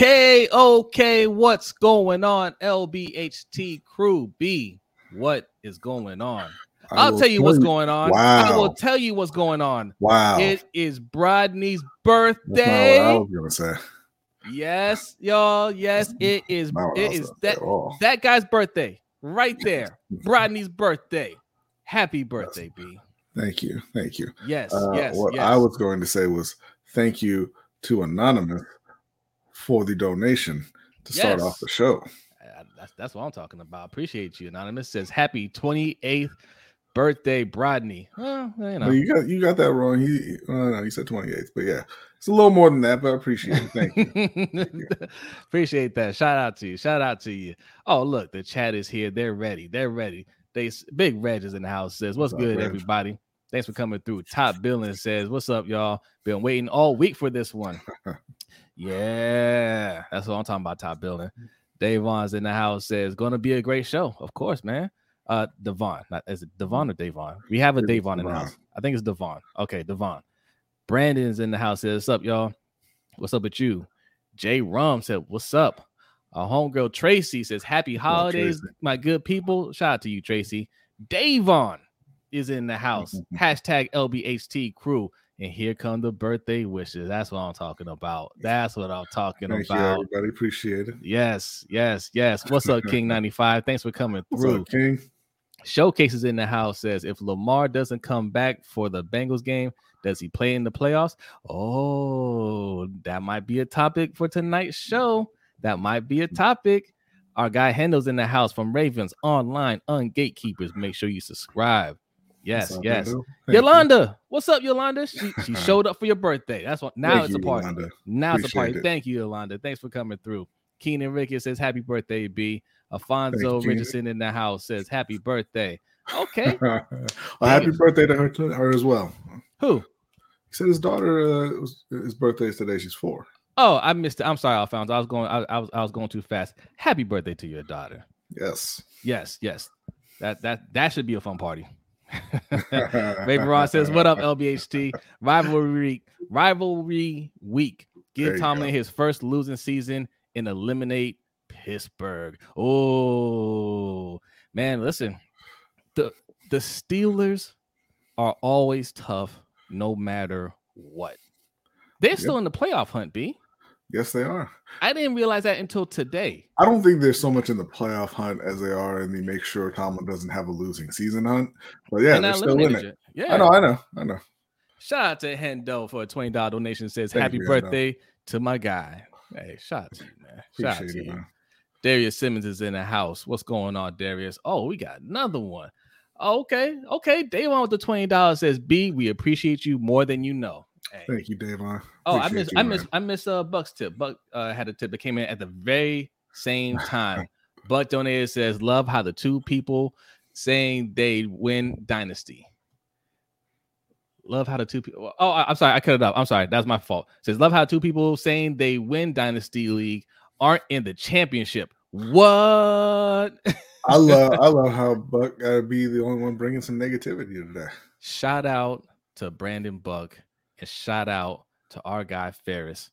Okay, okay, what's going on? LBHT crew B, what is going on? I I'll tell you what's going on. Wow. I will tell you what's going on. Wow. It is Brodney's what I birthday. was gonna say. Yes, y'all. Yes, it is. Not what I It is that that guy's birthday right there. Brodney's birthday. Happy birthday, B. Thank you. Thank you. Yes, Uh, yes, what yes. I was going to say was thank you to Anonymous for the donation to start off the show. That's that's what I'm talking about. Appreciate you. Anonymous says happy 28th birthday, Brodney. Well, you No, know. you got you got that wrong. He uh, no, he said 28th, but yeah, it's a little more than that, but I appreciate it. Thank you. Appreciate that. Shout out to you. Shout out to you. Oh, look, the chat is here. They're ready. They're ready. They big Reg is in the house. Says, "What's What's good, Reg? everybody? Thanks for coming through." Top billing says, "What's up, y'all? Been waiting all week for this one." yeah, that's what I'm talking about. Top billing. Davon's in the house. Says, "Going to be a great show, of course, man." Uh, Devon, not is it Devon or Davon? We have a Davon in the house. I think it's Devon. Okay, Devon. Brandon's in the house. Says, "What's up, y'all? What's up with you?" Jay Rum said, What's up? Our homegirl Tracy says, Happy holidays, Tracy? my good people. Shout out to you, Tracy. Davon is in the house. Hashtag LBHT crew. And here come the birthday wishes. That's what I'm talking about. That's what I'm talking Thank you, about. everybody. Appreciate it. Yes, yes, yes. What's up, King 95? Thanks for coming What's through. up, King? Showcases in the house says if Lamar doesn't come back for the Bengals game, does he play in the playoffs? Oh, that might be a topic for tonight's show. That might be a topic. Our guy Hendel's in the house from Ravens Online Ungatekeepers. Make sure you subscribe. Yes, up, yes. Thank you. Yolanda, what's up, Yolanda? She, she showed up for your birthday. That's what now Thank it's you, a party. Yolanda. Now it's a party. it. Thank you, Yolanda. Thanks for coming through. Keenan Ricketts says happy birthday, B. Alfonso. Richardson in the house says happy birthday. Okay. well, happy birthday to her, to her as well. Who? He said his daughter, uh, was, his birthday is today. She's four. Oh, I missed it. I'm sorry, Alfonso. I was going. I, I was. I was going too fast. Happy birthday to your daughter. Yes. Yes, yes. That that that should be a fun party. Baby Ron says, "What up, LBHT? Rivalry week. Rivalry week. Give Tomlin his first losing season and eliminate Pittsburgh. Oh man, listen. The the Steelers are always tough, no matter what. They're still in the playoff hunt. B. Yes, they are. I didn't realize that until today. I don't think they're so much in the playoff hunt as they are in the make sure Tomlin doesn't have a losing season hunt. But yeah, And they're still in it. Yeah. I know, I know, I know. Shout out to Hendo for a twenty dollar donation. Says Thank happy you, Hendo. birthday to my guy. Hey, shout out to you, man. Shout out to you. man. Darius Simmons is in the house. What's going on, Darius? Oh, we got another one. Oh, okay, okay. Davon with the twenty dollars says, "B, we appreciate you more than you know." Hey. Thank you, Davon. Oh, I miss, you, I man. miss, I miss uh Buck's tip. Buck uh had a tip that came in at the very same time. Buck donated says, "Love how the two people saying they win dynasty." Love how the two people. Oh, I- I'm sorry, I cut it up. I'm sorry, that's my fault. says, "Love how two people saying they win dynasty league aren't in the championship." What? I love, I love how Buck gotta be the only one bringing some negativity today. shout out to Brandon Buck and shout out to our guy Ferris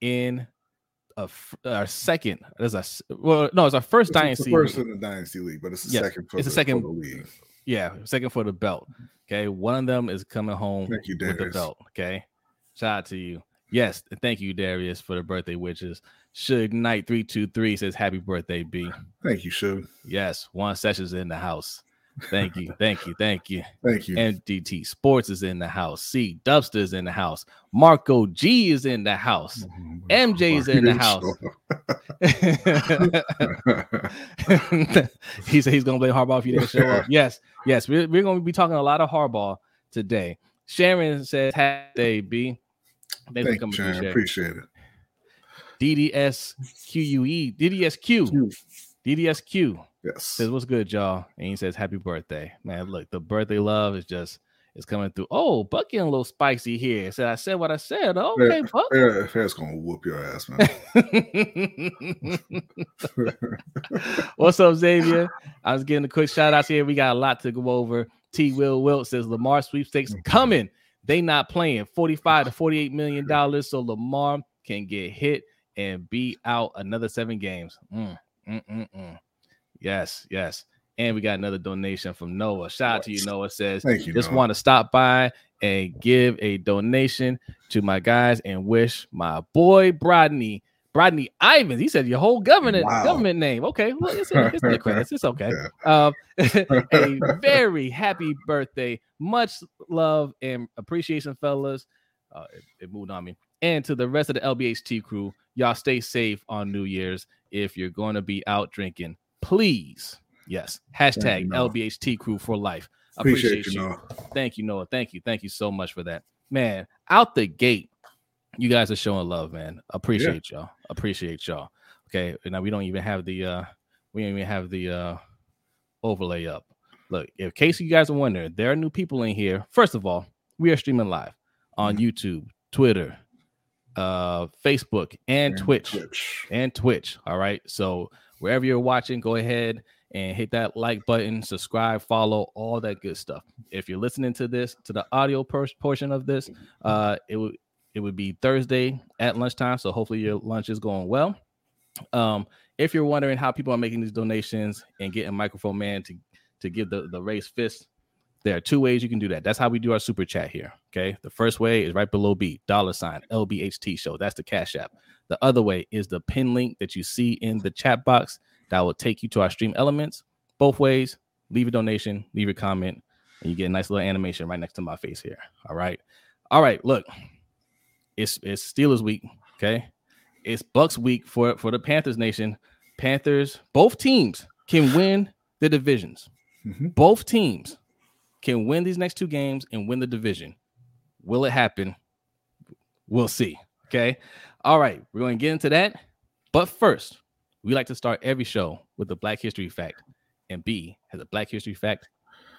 in a our second. There's a well, no, it's our first It's dynasty. first league. in the dynasty league, but it's the Yes, second. For it's the the, second- for the league. Yeah, second for the belt. Okay, one of them is coming home Thank you, with the Darius. belt. Okay, shout out to you. Yes, thank you, Darius, for the birthday witches. Suge Knight three two three says happy birthday, B. Thank you, Shug. Yes, one session's in the house. Thank you, thank you, thank you. Thank you. MDT Sports is in the house. C Dubster is in the house. Marco G is in the house. MJ's in the house. he said he's gonna play hardball if you didn't show up. Yes, yes, we're, we're gonna be talking a lot of hardball today. Sharon says, "Happy day, B." Thanks Thank you, coming through, Sharon. Sharon. Appreciate it. DDSQUE, DDSQ, DDSQ Yes. says, "What's good, y'all?" And he says, "Happy birthday, man! Look, the birthday love is just is coming through. Oh, Buck getting a little spicy here. Said I said what I said. Okay, Buck." Fair, Fair's gonna whoop your ass, man. What's up, Xavier? I was getting a quick shout out here. We got a lot to go over. T. Will Wilt says Lamar sweepstakes coming. They not playing 45 to 48 million dollars, so Lamar can get hit and be out another seven games. Mm, mm, mm, mm. Yes, yes. And we got another donation from Noah. Shout out to you, Noah. Says, Thank you. just want to stop by and give a donation to my guys and wish my boy Brodney, Brodney Ivans. He said your whole government Wow. government name. Okay, well, it's, it's credits. It's okay. Um, a very happy birthday. Much love and appreciation, fellas. Uh, it, it moved on me. And to the rest of the LBHT crew, y'all stay safe on New Year's. If you're going to be out drinking, please, yes, hashtag LBHT crew for life. Appreciate, you, Noah. Thank you, Noah. Thank you. Thank you so much for that. Man, out the gate, you guys are showing love, man. Appreciate y'all. Appreciate y'all. Okay. Now we don't even have the uh we don't even have the uh overlay up. Look, in case you guys are wondering, there are new people in here. First of all, we are streaming live on Mhm. YouTube, Twitter, uh, Facebook, and, And Twitch Twitch. and Twitch. All right. So wherever you're watching, go ahead and hit that like button, subscribe, follow, all that good stuff. If you're listening to this, to the audio per- portion of this, uh, it would it would be Thursday at lunchtime. So hopefully your lunch is going well. Um, if you're wondering how people are making these donations and getting microphone man to to give the the raised fist, there are two ways you can do that. That's how we do our super chat here. Okay. The first way is right below B, dollar sign LBHT show. That's the cash app. The other way is the pin link that you see in the chat box that will take you to our stream elements. Both ways, leave a donation, leave a comment, and you get a nice little animation right next to my face here. All right. All right. Look, it's it's Steelers week. Okay. It's Bucks week for for the Panthers Nation. Panthers, both teams can win the divisions. Mhm. Both teams can win these next two games and win the division. Will it happen? We'll see. Okay. All right. We're going to get into that. But first, we like to start every show with a Black History fact. And B has a Black History fact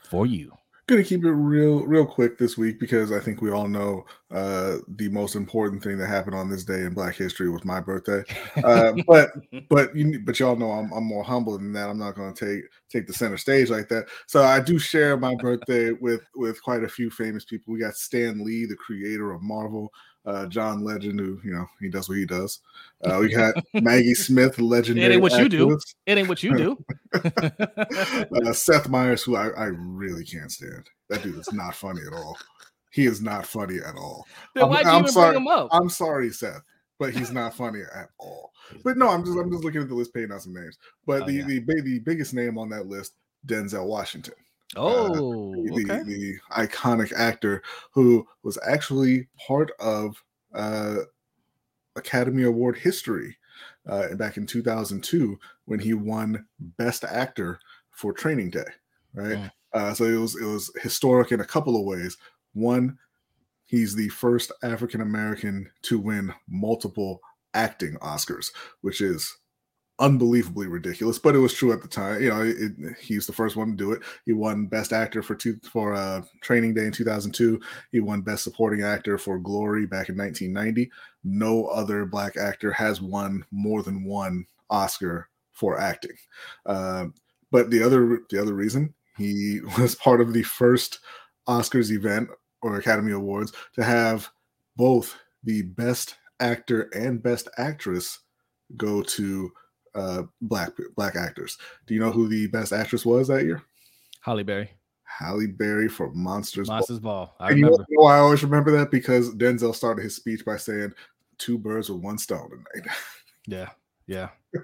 for you. Gonna keep it real, real quick this week because I think we all know uh, the most important thing that happened on this day in Black history was my birthday. Uh, but but you but y'all know I'm, I'm more humble than that. I'm not going to take take the center stage like that. So I do share my birthday with with quite a few famous people. We got Stan Lee, the creator of Marvel. Uh, John Legend, who you know he does what he does. Uh, we got Maggie Smith, legendary. It ain't what you do. It ain't what you do. uh, Seth Meyers, who I, I really can't stand. That dude is not funny at all. He is not funny at all. then why'd you I'm even sorry. bring him up? I'm sorry, Seth, but he's not funny at all. But no, I'm just I'm just looking at the list, paying out some names. But Oh, the, yeah. the the biggest name on that list, Denzel Washington, oh, the, okay. the iconic actor who was actually part of uh, Academy Award history uh, back in 2002 when he won Best Actor for Training Day. Right, Mm. uh, so it was it was historic in a couple of ways. One, he's the first African American to win multiple acting Oscars, which is unbelievably ridiculous, but it was true at the time. You know, it, he's the first one to do it. He won Best Actor for two for uh, Training Day in 2002. He won Best Supporting Actor for Glory back in 1990. No other Black actor has won more than one Oscar for acting. Um, but the other the other reason he was part of the first Oscars event or Academy Awards to have both the Best Actor and Best Actress go to uh, black black actors. Do you know who the best actress was that year? Holly Berry, Halle Berry for Monsters. Monsters Ball. I And you know remember. why I always remember that because Denzel started his speech by saying, two birds with one stone tonight." Yeah, yeah.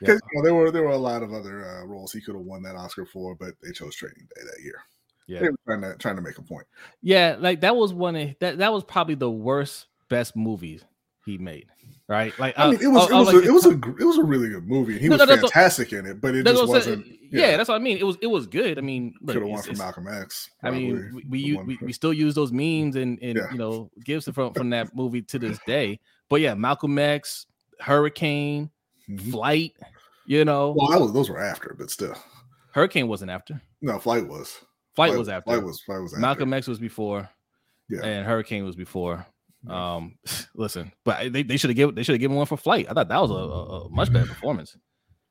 Because you know, there were there were a lot of other uh, roles he could have won that Oscar for, but they chose Training Day that year. Yeah. They were trying to trying to make a point. Yeah, like that was one of that that was probably the worst best movie he made. Right? Like I uh, mean, it was uh, it uh, was, a, it was a it was a really good movie, and he No, was no, that's what- fantastic in it. But it just what I'm saying. wasn't. yeah. that's what I mean. It was it was good. I mean, could have won it's- Malcolm X. I mean, we we, we we still use those memes and and Yeah. you know gifts from from that movie to this day. But yeah, Malcolm X, Hurricane, Mhm. Flight. You know, Well, was those were after, but still, Hurricane wasn't after. no. Flight was. Flight, was after. Flight was. Flight was after. Malcolm X was before. Yeah. And Hurricane was before. Um, listen, but they, they should have given they should have given one for Flight. I thought that was a, a, a much better performance.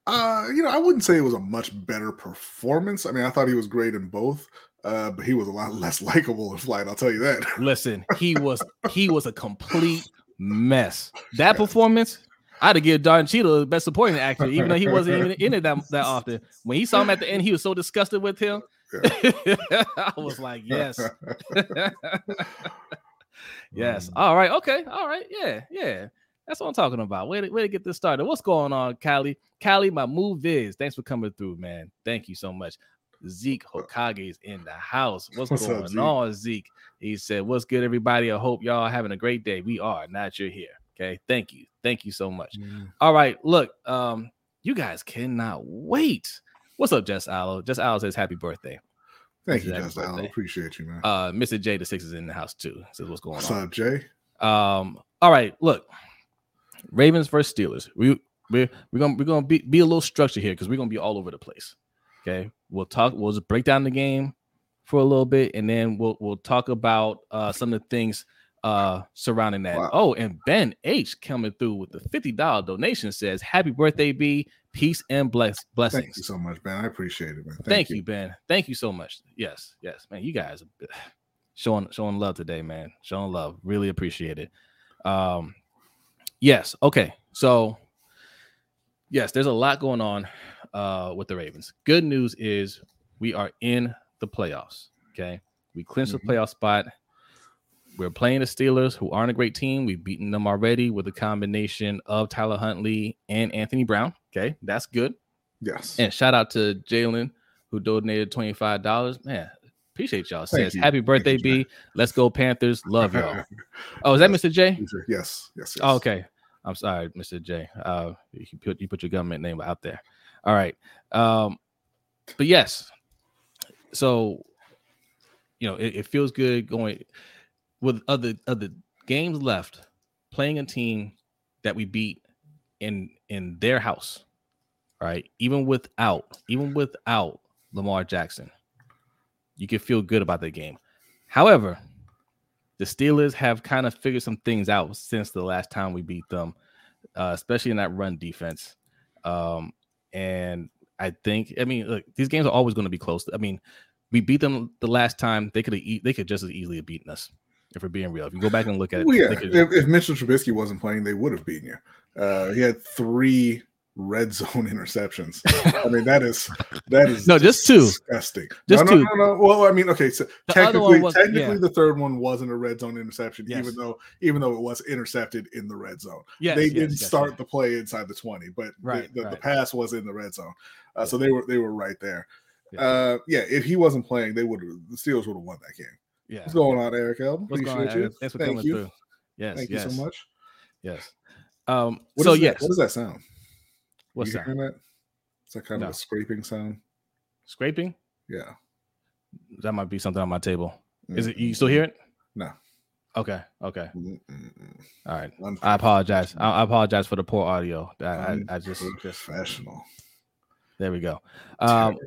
Uh, you know, I wouldn't say it was a much better performance. I mean, I thought he was great in both, uh, but he was a lot less likable in Flight. I'll tell you that. Listen, he was he was a complete mess. That performance, I'd have given Don Cheadle the best supporting actor, even though he wasn't even in it that, that often. When he saw him at the end, he was so disgusted with him. Yeah. I was like, yes. Yes. Mm. All right. Okay. All right. Yeah. Yeah. That's what I'm talking about. Way to, way to get this started. What's going on, Callie? Callie, my move is. Thanks for coming through, man. Thank you so much. Zeke Hokage is in the house. What's, What's going up, Zeke? on, Zeke? He said, What's good, everybody? I hope y'all having a great day. We are. Not you're here. Okay. Thank you. Thank you so much. Mm. All right. Look, um, you guys cannot wait. What's up, Jess Allo? Jess Allo says happy birthday. Thank you, Jess Allo. Appreciate you, man. Uh, Mr. J the Six is in the house too. Says what's going what's on. What's up, Jay? Um, all right, look. Ravens versus Steelers. We we're, we're gonna we're gonna be, be a little structured here because we're gonna be all over the place. Okay. We'll talk, we'll just break down the game for a little bit, and then we'll we'll talk about uh some of the things uh surrounding that. Wow. Oh, and Ben H coming through with the $50 donation says, Happy birthday, B. Peace and bless blessings. Thank you so much, Ben. I appreciate it, man. Thank, Thank you. you. Ben. Thank you so much. Yes, yes, man. You guys showing showing love today, man. Showing love. Really appreciate it. Um, yes, okay. So yes, there's a lot going on uh with the Ravens. Good news is we are in the playoffs. Okay. We clinched mm-hmm. the playoff spot. We're playing the Steelers, who aren't a great team. We've beaten them already with a combination of Tyler Huntley and Anthony Brown. Okay, that's good. Yes. And shout out to Jalen, who donated $25. Man, appreciate y'all. Thank Says, you. Happy birthday, you, B. Let's go, Panthers. Love y'all. oh, is that Mr. J? Yes, yes. yes. Oh, okay. I'm sorry, Mr. J. Uh, you put you put your government name out there. All right. Um, but yes. So, you know, it, it feels good going with other other games left, playing a team that we beat in in their house, right? Even without even without Lamar Jackson, you can feel good about the game. However, the Steelers have kind of figured some things out since the last time we beat them, uh, especially in that run defense. Um, and I think, I mean, look, these games are always going to be close. I mean, we beat them the last time; they could they could just as easily have beaten us if we're being real. If you go back and look at it, well, yeah. If, if Mitchell Trubisky wasn't playing, they would have beaten you. Uh, he had three red zone interceptions. I mean, that is that is no, just two. Disgusting. Just no, two. No, no, no. Well, I mean, okay, so the technically, technically, yeah. the third one wasn't a red zone interception, yes. even though even though it was intercepted in the red zone. Yes, they yes, didn't start the play inside the twenty, but right, the, the, right. the, pass was in the red zone, uh, so they were they were right there. Uh, yeah, if he wasn't playing, they would the Steelers would have won that game. Yeah. What's going on, Eric Elm? What's Appreciate going on, you. Thanks for Thank coming you. through. Yes. Thank yes. you so much. Yes. Um, what so yes. That? What does that sound? What's that? It's that kind no. of a scraping sound? Scraping? Yeah. That might be something on my table. Mm-hmm. Is it you still hear it? No. Okay. Okay. All right. I apologize. I, I, apologize for the poor audio. I, I, I just professional. There we go. Um,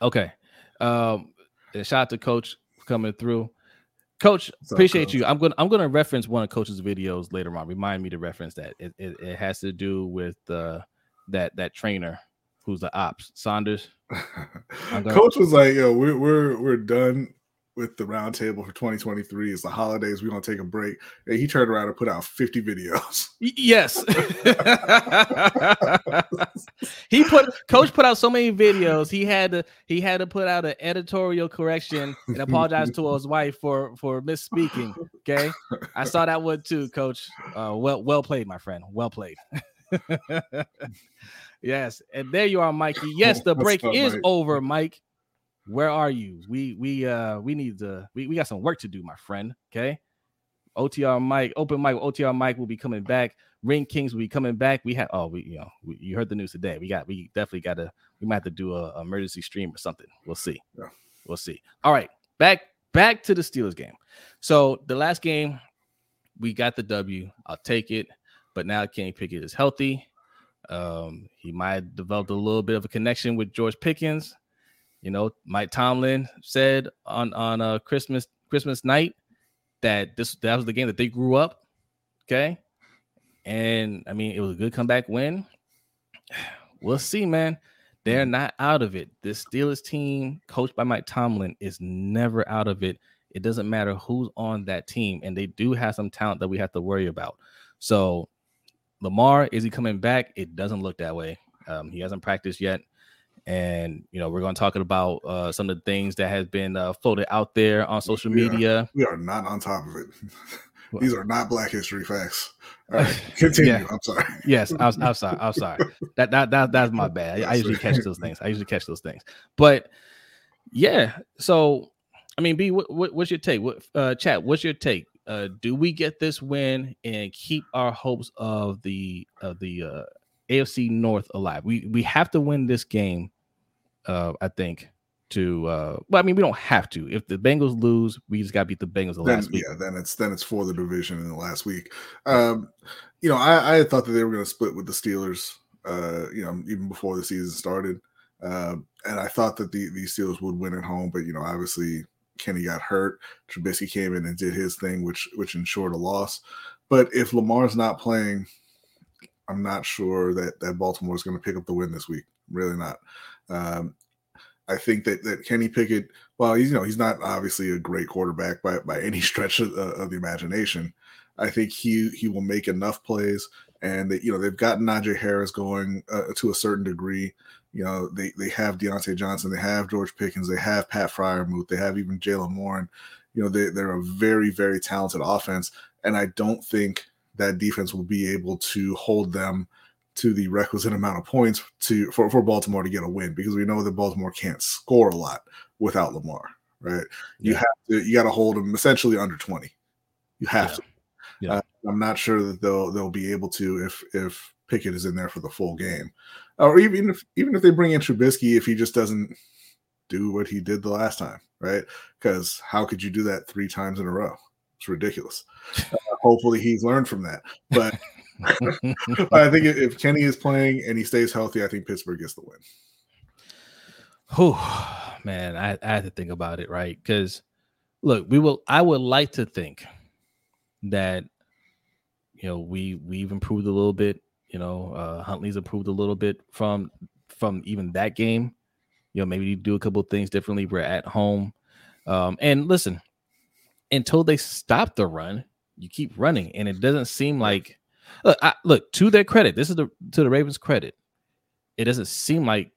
okay. Um, shout out to Coach coming through. Coach, appreciate up, you. I'm gonna I'm gonna reference one of Coach's videos later on. Remind me to reference that. It, it, it has to do with uh, that that trainer who's the ops Saunders. Gonna... Coach was like, "Yo, we're we're we're done with the roundtable for 2023. is the holidays. We're gonna take a break. And he turned around and put out 50 videos. Yes. he put coach put out so many videos. He had to he had to put out an editorial correction and apologize to his wife for for misspeaking. Okay. I saw that one too, coach. Uh, well, well played, my friend. Well played. yes, and there you are, Mikey. Yes, the break up, is Mike? over, Mike where are you? We we uh we need to we, we got some work to do, my friend. Okay. OTR Mike, open Mike, OTR Mike will be coming back. Ring Kings will be coming back. We have oh we you know we, you heard the news today. We got we definitely got to we might have to do a, a emergency stream or something. We'll see. Yeah. We'll see. All right, back back to the Steelers game. So the last game we got the W. I'll take it, but now Kenny Pickett is healthy. Um, he might have developed a little bit of a connection with George Pickens. You know, Mike Tomlin said on on uh, Christmas Christmas night that this that was the game that they grew up. Okay, and I mean it was a good comeback win. We'll see, man. They're not out of it. This Steelers team, coached by Mike Tomlin, is never out of it. It doesn't matter who's on that team, and they do have some talent that we have to worry about. So Lamar, is he coming back? It doesn't look that way. Um, he hasn't practiced yet. And you know, we're going to talk about uh, some of the things that has been uh, floated out there on social we media. Are, we are not on top of it. These are not Black History facts. All right, continue. Yeah. I'm sorry. yes, I was, I'm sorry. I'm sorry. That that that that's my bad. I, I usually catch those things. I usually catch those things. But yeah, so I mean, B, what, what, what's your take? What uh, chat? What's your take? Uh, do we get this win and keep our hopes of the of the uh, AFC North alive. We we have to win this game. Uh, I think to uh well, I mean, we don't have to. If the Bengals lose, we just gotta beat the Bengals the then, last week. Yeah, then it's then it's for the division in the last week. Um, you know, I, I thought that they were gonna split with the Steelers, uh, you know, even before the season started. Um, and I thought that the, the Steelers would win at home, but you know, obviously Kenny got hurt. Trubisky came in and did his thing, which which ensured a loss. But if Lamar's not playing, I'm not sure that that Baltimore is going to pick up the win this week. Really not. Um, I think that that Kenny Pickett, well, he's you know he's not obviously a great quarterback by by any stretch of, uh, of the imagination. I think he he will make enough plays, and that you know they've gotten Najee Harris going uh, to a certain degree. You know they they have Diontae Johnson, they have George Pickens, they have Pat Freiermuth, they have even Jaylen Warren. You know they they're a very very talented offense, and I don't think that defense will be able to hold them to the requisite amount of points to for, for Baltimore to get a win because we know that Baltimore can't score a lot without Lamar, right? You have to you got to hold them essentially under 20. You have yeah. to. Yeah. Uh, I'm not sure that they'll they'll be able to if if Pickett is in there for the full game. Or even if even if they bring in Trubisky if he just doesn't do what he did the last time, right? Because how could you do that three times in a row? It's ridiculous. Hopefully, he's learned from that. But I think if Kenny is playing and he stays healthy, I think Pittsburgh gets the win. Oh man, I, I had to think about it, right? Because look, we will. I would like to think that you know we we've improved a little bit. You know, uh, Huntley's improved a little bit from from even that game. You know, maybe you do a couple things differently. We're at home, um, and listen, until they stop the run, you keep running, and it doesn't seem like look, I, look to their credit. This is the to the Ravens' credit. It doesn't seem like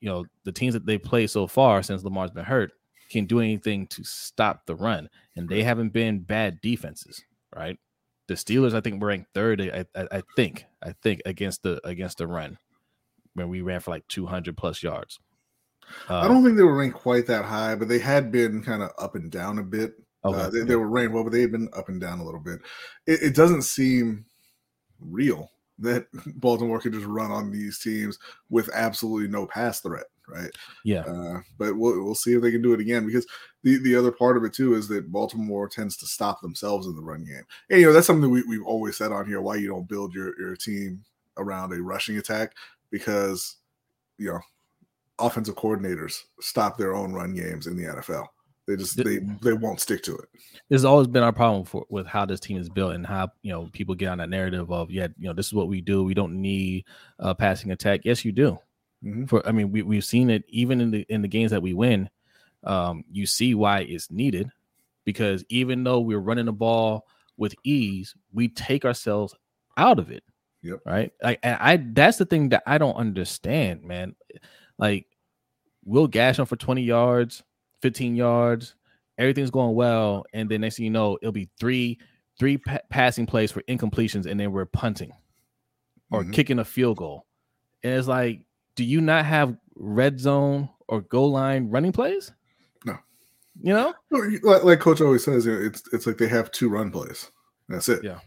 you know the teams that they played so far since Lamar's been hurt can do anything to stop the run, and they haven't been bad defenses, right? The Steelers, I think, were ranked third. I, I, I think, I think against the against the run, when we ran for like 200 plus yards. Uh, I don't think they were ranked quite that high, but they had been kind of up and down a bit. Okay. Uh, they, they, were ranked well, but they've been up and down a little bit. It, it, doesn't seem real that Baltimore could just run on these teams with absolutely no pass threat, right? Yeah. Uh, but we'll, we'll see if they can do it again because the, the other part of it too is that Baltimore tends to stop themselves in the run game. And, you know, that's something we, we've always said on here why you don't build your, your team around a rushing attack because, you know, offensive coordinators stop their own run games in the NFL. They just they they won't stick to it. There's always been our problem for with how this team is built and how you know people get on that narrative of yeah you know this is what we do. We don't need a passing attack. Yes, you do. Mm-hmm. For I mean we we've seen it even in the in the games that we win. Um, you see why it's needed because even though we're running the ball with ease, we take ourselves out of it. Yep. Right. Like I that's the thing that I don't understand, man. Like we'll gash them for 20 yards 15 yards, everything's going well, and then next thing you know, it'll be three three pa- passing plays for incompletions, and then we're punting or mm-hmm. kicking a field goal. And it's like, do you not have red zone or goal line running plays? No. You know, like, like Coach always says, it's it's like they have two run plays. That's it. Yeah.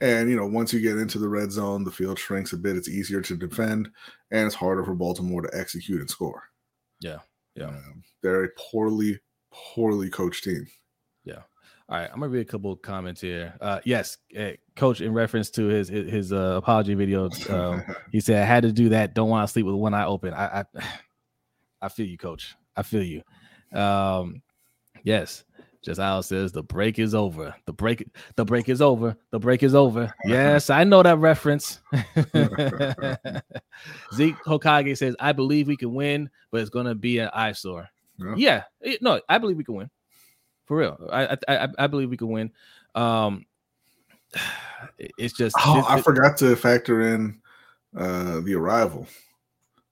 And you know, once you get into the red zone, the field shrinks a bit. It's easier to defend, and it's harder for Baltimore to execute and score. Yeah. Yeah. Um, they're a poorly, poorly coached team. Yeah. All right, I'm gonna read a couple comments here. Uh, yes, uh, coach, in reference to his his, his uh, apology video, um, he said I had to do that. Don't want to sleep with one eye open. I, I, I feel you, coach. I feel you. Um, yes, just Al says the break is over. The break, the break is over. The break is over. Yes, I know that reference. Zeke Hokage says, "I believe we can win, but it's gonna be an eyesore." Yeah, yeah it, no, I believe we can win. For real, I, I I believe we can win. Um, it's just. Oh, it- I it- forgot to factor in uh the arrival,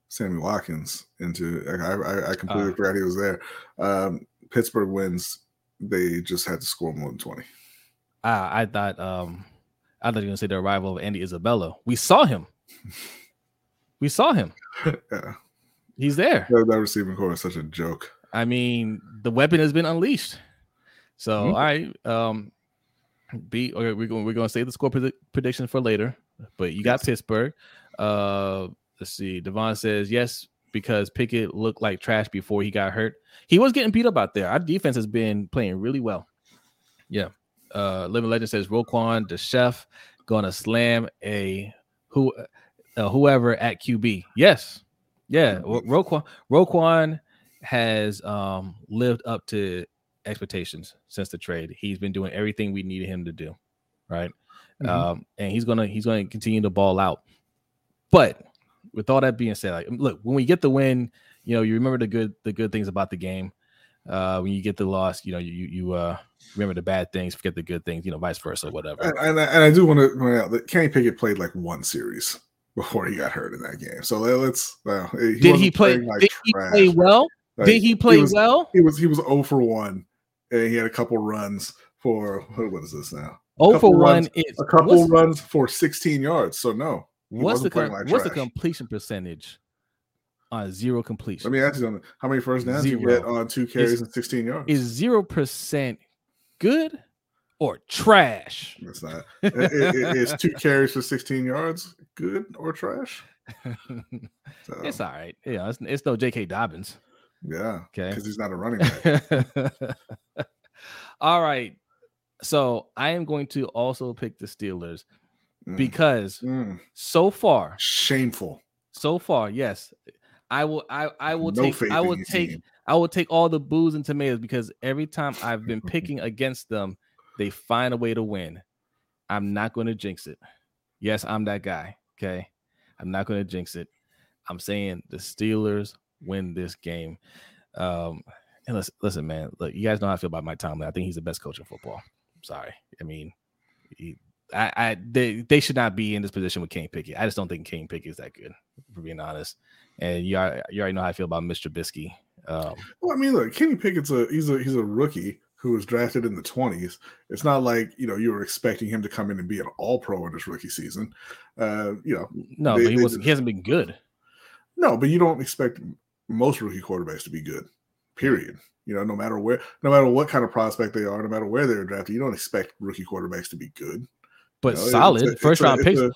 Sammy Watkins into. I I, I completely Ah. forgot he was there. Um, Pittsburgh wins. They just had to score more than twenty. Ah, I thought um I thought you were gonna say the arrival of Andy Isabella. We saw him. We saw him. Yeah, He's there. that, that receiving corps is such a joke. I mean, the weapon has been unleashed. So, Mhm. all right, um, B. Okay, we're going we're to save the score predi- prediction for later. But you got Yes. Pittsburgh. Uh, let's see. Devon says yes because Pickett looked like trash before he got hurt. He was getting beat up out there. Our defense has been playing really well. Yeah. Uh, Living Legend says Roquan the chef going to slam a who uh, whoever at QB. Yes. Yeah. Ro- Roquan Roquan has um lived up to expectations since the trade. He's been doing everything we needed him to do, right? Mhm. Um, and he's gonna he's gonna continue to ball out. But with all that being said, like look, when we get the win, you know, you remember the good the good things about the game. Uh, when you get the loss, you know, you you uh remember the bad things, forget the good things, you know, vice versa, whatever. And, and, I- and I do want to point out that Kenny Pickett played like one series before he got hurt in that game. So let- let's. Well, he Did he play? like did he trash. play well? Like, did he play was, well? He was he was 0 for one, and he had a couple runs for what is this now? Oh, for one runs- is A couple runs for 16 yards. So no. What's the com- like what's the completion percentage on zero completion? Let me ask you something. How many first downs you Zero. get on two carries and 16 yards? is zero percent good or trash? It's not. It- it- it- it's two carries for 16 yards. Good or trash? So, it's all right. Yeah, it's, it's no J.K. Dobbins. yeah, Okay. because he's not a running back. all right. So I am going to also pick the Steelers Mm. because Mm. so far, Shameful. so far, yes, I will. I I will No take. I will take. team. I will take all the boos and tomatoes because every time I've been picking against them, they find a way to win. I'm not going to jinx it. Yes, I'm that guy. Okay. I'm not going to jinx it. I'm saying the Steelers win this game. Um, and listen, listen, man, look, you guys know how I feel about Mike Tomlin. I think he's the best coach in football. I'm sorry. I mean, he, I, I, they, they should not be in this position with Kane Pickett. I just don't think Kane Pickett is that good, for being honest. And you, are, you already know how I feel about Mr. Trubisky. Um, Well, I mean, look, Kenny Pickett's a he's a he's a rookie who was drafted in the 20s. It's not like you know you were expecting him to come in and be an all pro in his rookie season. Uh, you know, no, They- but he was he hasn't been good. no, but you don't expect most rookie quarterbacks to be good. Period. You know, no matter where, no matter what kind of prospect they are, no matter where they're drafted, you don't expect rookie quarterbacks to be good. But oh, You know, it's solid a- first it's a- round picks. a-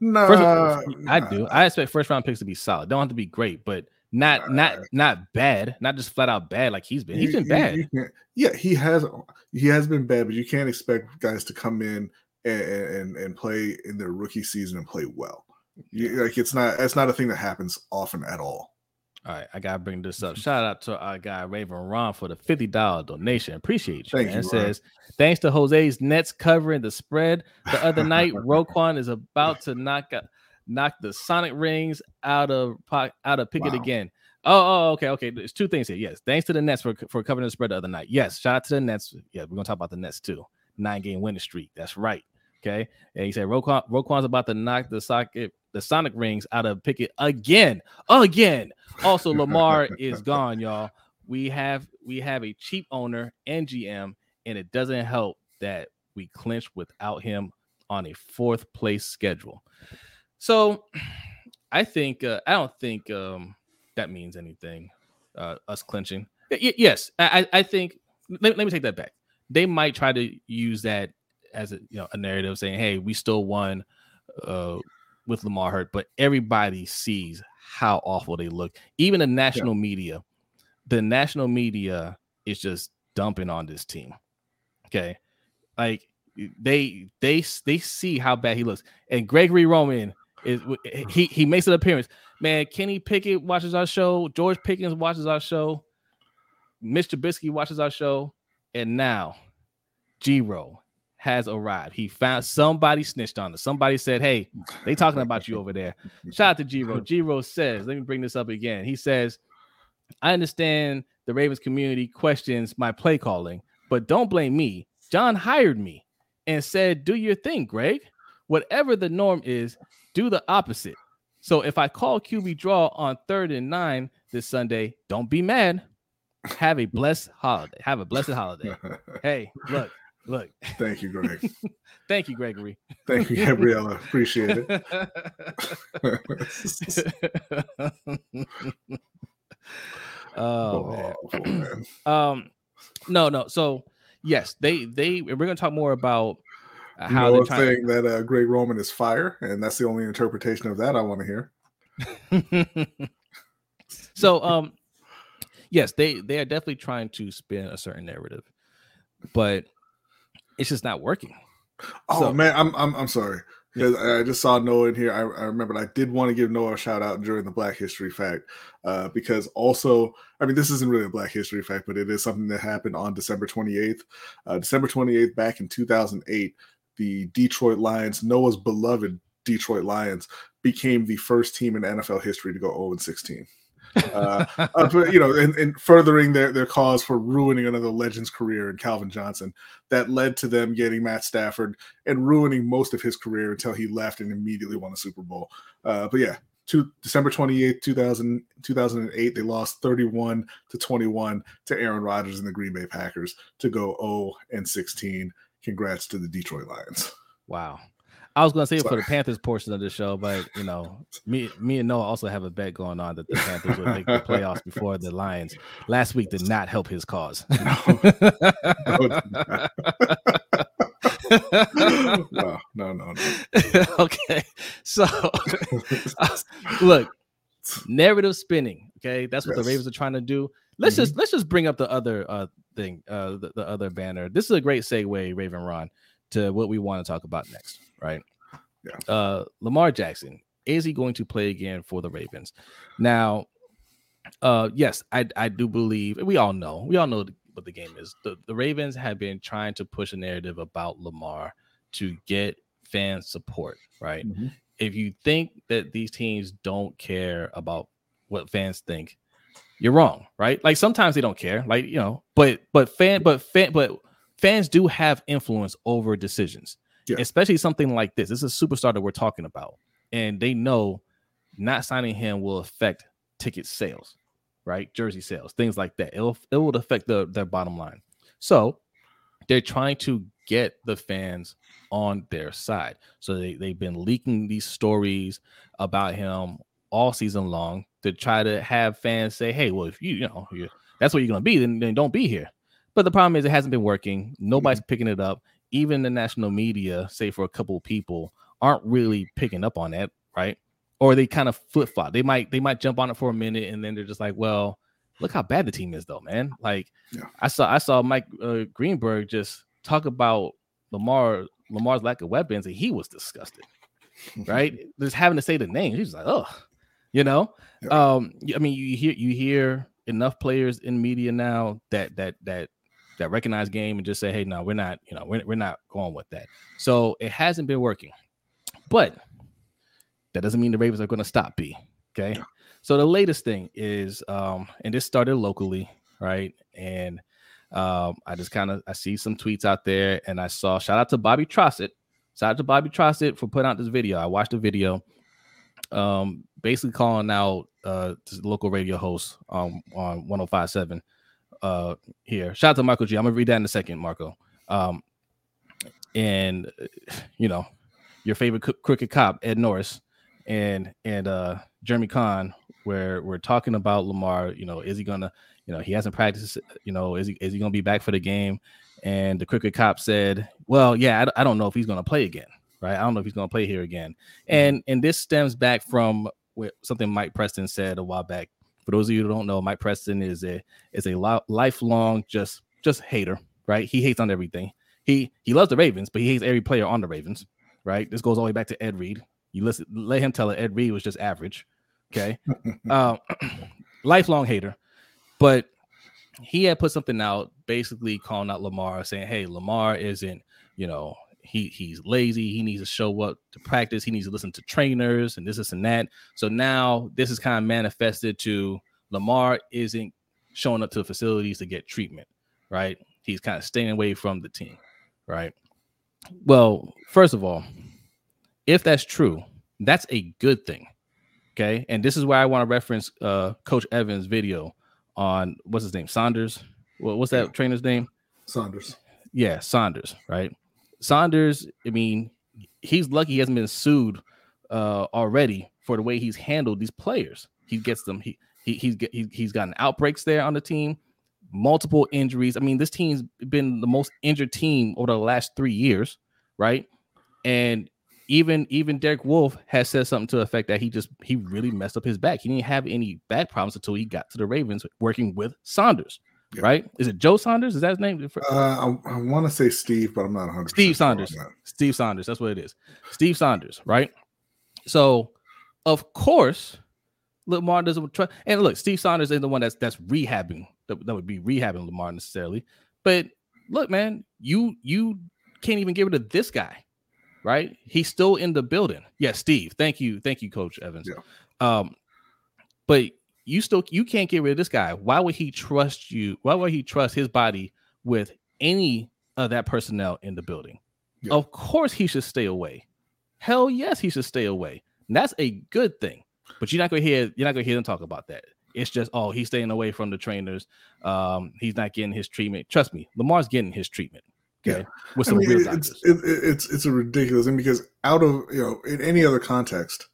Nah, First, I do. I expect first round picks to be solid. Don't have to be great, but not not Nah. not bad. Not just flat out bad like he's been. He's been you- bad. you can't- yeah, he has. He has been bad, but you can't expect guys to come in and and, and play in their rookie season and play well. You, like it's not. That's not a thing that happens often at all. All right, I gotta bring this up. Shout out to our guy Raven Ron for the fifty dollar donation. Appreciate you. Thank man. you, says thanks to Jose's Nets covering the spread the other night. Roquan is about to knock out, knock the Sonic rings out of out of Pickett Wow. again. Oh, oh, oh, okay, okay. There's two things here. Yes, thanks to the Nets for for covering the spread the other night. Yes, shout out to the Nets. Yeah, we're gonna talk about the Nets too. Nine game winning streak. That's right. Okay, and he said Roquan Roquan's about to knock the socket the Sonic rings out of Pickett again, again. Also, Lamar is gone, y'all. We have we have a cheap owner and GM, and it doesn't help that we clinch without him on a fourth place schedule. So, I think uh, I don't think um, that means anything. Uh, us clinching, Y- yes, I, I I think. Let, let me take that back. They might try to use that as a you know a narrative, saying, "Hey, we still won." Uh, with Lamar hurt, but everybody sees how awful they look. Even the national media, the national media is just dumping on this team. Okay, like they they they see how bad he looks, and Gregory Roman is he he makes an appearance. Man, Kenny Pickett watches our show. George Pickens watches our show. Mr. Trubisky watches our show, and now Giro has arrived. He found somebody snitched on us. Somebody said, "Hey, they talking about you over there." Shout out to Giro. Giro says, "Let me bring this up again." He says, "I understand the Ravens community questions my play calling, but don't blame me. John hired me. and said, Do your thing, Greg. Whatever the norm is, do the opposite. So if I call QB draw on third and nine this Sunday, don't be mad. Have a blessed holiday. Have a blessed holiday. hey, look, look. Thank you, Greg. Thank you, Gregory. Thank you, Gabriella. Appreciate it. oh, oh man. Um, no, no. So yes, they they we're gonna talk more about uh, how you know, they're saying to... that uh, Greg Roman is fire, and that's the only interpretation of that I want to hear. so, um, yes, they they are definitely trying to spin a certain narrative, but it's just not working. Oh so, man, I'm I'm I'm sorry because I just saw Noah in here. I, I remember I did want to give Noah a shout out during the Black History Fact uh, because also, I mean, this isn't really a Black History Fact, but it is something that happened on December 28th. Uh, December 28th, back in 2008, the Detroit Lions, Noah's beloved Detroit Lions, became the first team in NFL history to go 0 16 uh, uh, you know, and, and, furthering their, their cause for ruining another legend's career in Calvin Johnson. That led to them getting Matt Stafford and ruining most of his career until he left and immediately won a Super Bowl. Uh, but yeah, December 28th, 2000, 2008, they lost 31 to 21 to Aaron Rodgers and the Green Bay Packers to go 0 and 16. Congrats to the Detroit Lions. Wow. I was going to say it for the Panthers portion of the show, but you know, me, me and Noah also have a bet going on that the Panthers would make the playoffs before the Lions. Last week did not help his cause. No, no, no, no, okay, so look, narrative spinning. Okay, that's what yes. the Ravens are trying to do. Let's mm-hmm. just let's just bring up the other uh thing, uh the, the other banner. This is a great segue, Raven Ron, to what we want to talk about next right? Yeah. Uh, Lamar Jackson is he going to play again for the Ravens? Now, uh, yes, I I do believe we all know we all know what the game is. The the Ravens have been trying to push a narrative about Lamar to get fan support, right? Mm-hmm. If you think that these teams don't care about what fans think, you're wrong, right? Like sometimes they don't care, like you know, but but fan but fan but fans do have influence over decisions yeah. especially something like this. This is a superstar that we're talking about, and they know not signing him will affect ticket sales, right? Jersey sales, things like that. It'll it will affect the, their bottom line. So they're trying to get the fans on their side. So they, they've been leaking these stories about him all season long to try to have fans say, hey, well, if you, you know, that's what you're going to be, then, then don't be here. But the problem is it hasn't been working. Nobody's mm-hmm. picking it up even the national media, say for a couple of people, aren't really picking up on that, right? Or they kind of flip flop. They might they might jump on it for a minute and then they're just like, well, look how bad the team is, though, man. Like yeah. I saw I saw Mike uh, Greenberg just talk about Lamar Lamar's lack of weapons, and he was disgusted, right? just having to say the name, he's like, oh, you know. Yeah. Um, I mean, you hear you hear enough players in media now that that that that recognize game and just say, hey, no, we're not, you know, we're, we're not going with that. So it hasn't been working. But that doesn't mean the Ravens are going to stop B. Okay. So the latest thing is, um, and this started locally, right? And um, I just kind of I see some tweets out there, and I saw shout out to Bobby Trossett. Shout out to Bobby Trossett for putting out this video. I watched the video, um, basically calling out uh local radio host um, on 1057 uh here. Shout out to Michael G. I'm gonna read that in a second, Marco. Um, and you know, your favorite crooked cop, Ed Norris, and and uh Jeremy Conn, where we're talking about Lamar. You know, is he gonna? You know, he hasn't practiced. You know, is he is he gonna be back for the game? And the crooked cop said, "Well, yeah, I, I don't know if he's gonna play again, right? I don't know if he's gonna play here again." And and this stems back from something Mike Preston said a while back for those of you who don't know, Mike Preston is a is a lo- lifelong just just hater, right? He hates on everything. He he loves the Ravens, but he hates every player on the Ravens, right? This goes all the way back to Ed Reed. You listen, let him tell it. Ed Reed was just average. Okay, um, lifelong hater, but he had put something out, basically calling out Lamar, saying, "Hey, Lamar isn't, you know, he he's lazy. He needs to show up to practice. He needs to listen to trainers and this, this, and that. So now this is kind of manifested to Lamar isn't showing up to the facilities to get treatment, right? He's kind of staying away from the team, right? Well, first of all, if that's true, that's a good thing. Okay. And this is why I want to reference uh Coach Evans' video on what's his name? Saunders. Well, what's that trainer's name? Saunders. Yeah, Saunders, right? Saunders, I mean, he's lucky he hasn't been sued uh already for the way he's handled these players. He gets them, he he he's he, he's gotten outbreaks there on the team, multiple injuries. I mean, this team's been the most injured team over the last three years, right? And even even Derek Wolfe has said something to the effect that he just he really messed up his back. He didn't have any back problems until he got to the Ravens working with Saunders. Right? Is it Joe Saunders? Is that his name? Uh, I, I want to say Steve, but I'm not 100. Steve Saunders. Steve Saunders. That's what it is. Steve Saunders. Right. So, of course, Lamar doesn't trust. And look, Steve Saunders is the one that's that's rehabbing. That, that would be rehabbing Lamar necessarily. But look, man, you you can't even get rid of this guy right? He's still in the building. Yeah, Steve. Thank you, thank you, Coach Evans. Yeah. Um, but you still you can't get rid of this guy. Why would he trust you? Why would he trust his body with any of that personnel in the building? Yeah. Of course, he should stay away. Hell yes, he should stay away. And that's a good thing. But you're not gonna hear you're not gonna hear them talk about that. It's just oh he's staying away from the trainers. Um, he's not getting his treatment. Trust me, Lamar's getting his treatment. Okay. Yeah. With some I mean, real it's, it, it's it's a ridiculous thing because out of you know in any other context,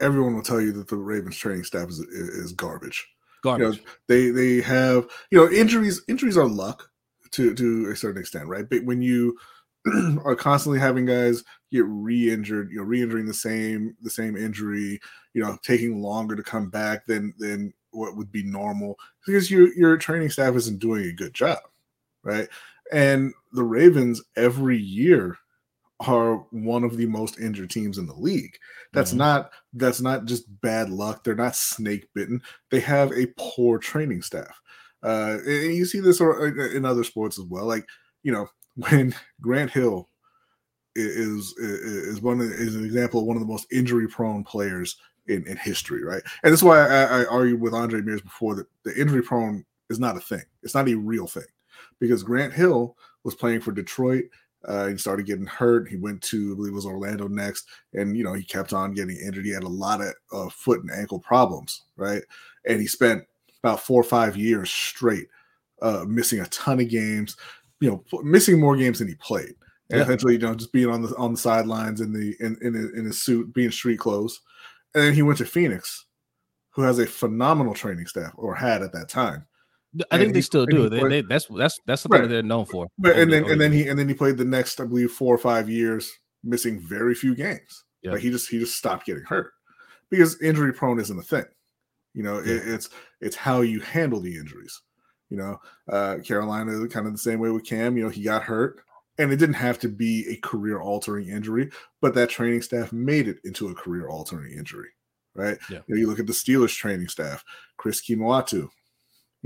everyone will tell you that the Ravens training staff is is garbage. Garbage. You know, they they have you know injuries. Injuries are luck to to a certain extent, right? But when you are constantly having guys get re-injured, you know, re-injuring the same the same injury, you know, taking longer to come back than than what would be normal because your your training staff isn't doing a good job, right? And the Ravens every year are one of the most injured teams in the league. That's mm-hmm. not that's not just bad luck. They're not snake bitten. They have a poor training staff. Uh, and you see this in other sports as well. Like you know when Grant Hill is is one is an example of one of the most injury prone players in, in history, right? And that's why I, I argued with Andre Mears before that the injury prone is not a thing. It's not a real thing because Grant Hill was playing for Detroit. Uh, he started getting hurt. He went to, I believe it was Orlando next, and you know he kept on getting injured. He had a lot of uh, foot and ankle problems, right? And he spent about four or five years straight uh, missing a ton of games. You know, missing more games than he played, and yeah. eventually, you know, just being on the on the sidelines in the in in, in his suit, being street clothes. And then he went to Phoenix, who has a phenomenal training staff, or had at that time. I think they still do. They, they, that's that's that's something right. they're known for. But and then and then he and then he played the next, I believe, four or five years, missing very few games. Yeah. Like he just he just stopped getting hurt because injury prone isn't a thing. You know, yeah. it, it's it's how you handle the injuries. You know, uh, Carolina kind of the same way with Cam. You know, he got hurt, and it didn't have to be a career altering injury, but that training staff made it into a career altering injury. Right? Yeah. You, know, you look at the Steelers training staff, Chris Kemoeatu,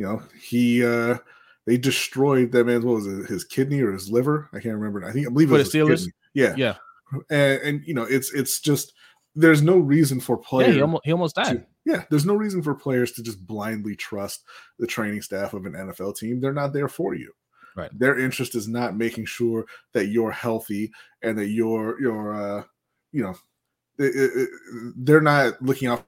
you know, he uh they destroyed that man's what was it, his kidney or his liver? I can't remember. I think I believe it was the Steelers. Kidney. Yeah, yeah. And, and, you know, it's it's just there's no reason for players. Yeah, he almost, he almost died. To, yeah, there's no reason for players to just blindly trust the training staff of an NFL team. They're not there for you. Right. Their interest is not making sure that you're healthy and that you're you're uh you know it, it, they're not looking out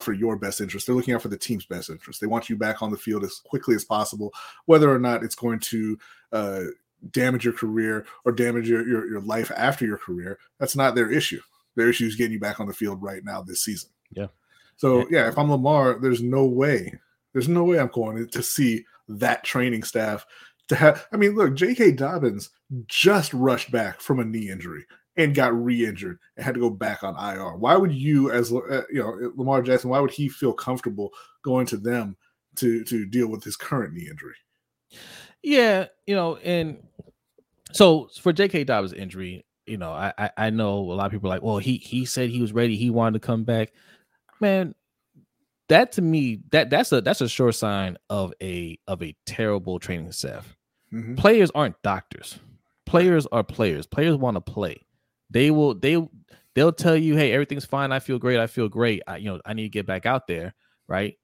for your best interest. They're looking out for the team's best interest. They want you back on the field as quickly as possible, whether or not it's going to uh, damage your career or damage your, your, your life after your career. That's not their issue. Their issue is getting you back on the field right now this season. Yeah. So yeah, if I'm Lamar, there's no way, there's no way I'm going to see that training staff to have. I mean, look, J.K. Dobbins just rushed back from a knee injury and got re-injured and had to go back on IR. Why would you, as uh, you know, Lamar Jackson, why would he feel comfortable going to them to to deal with his current knee injury? Yeah, you know, and so for J.K. Dobbins' injury, you know, I, I I know a lot of people are like, well, he he said he was ready, he wanted to come back. Man, that to me, that that's a that's a sure sign of a of a terrible training staff. Mm-hmm. Players aren't doctors. Players are players. Players want to play they will they they'll tell you, hey, everything's fine. I feel great. I feel great. I, you know, I need to get back out there, right?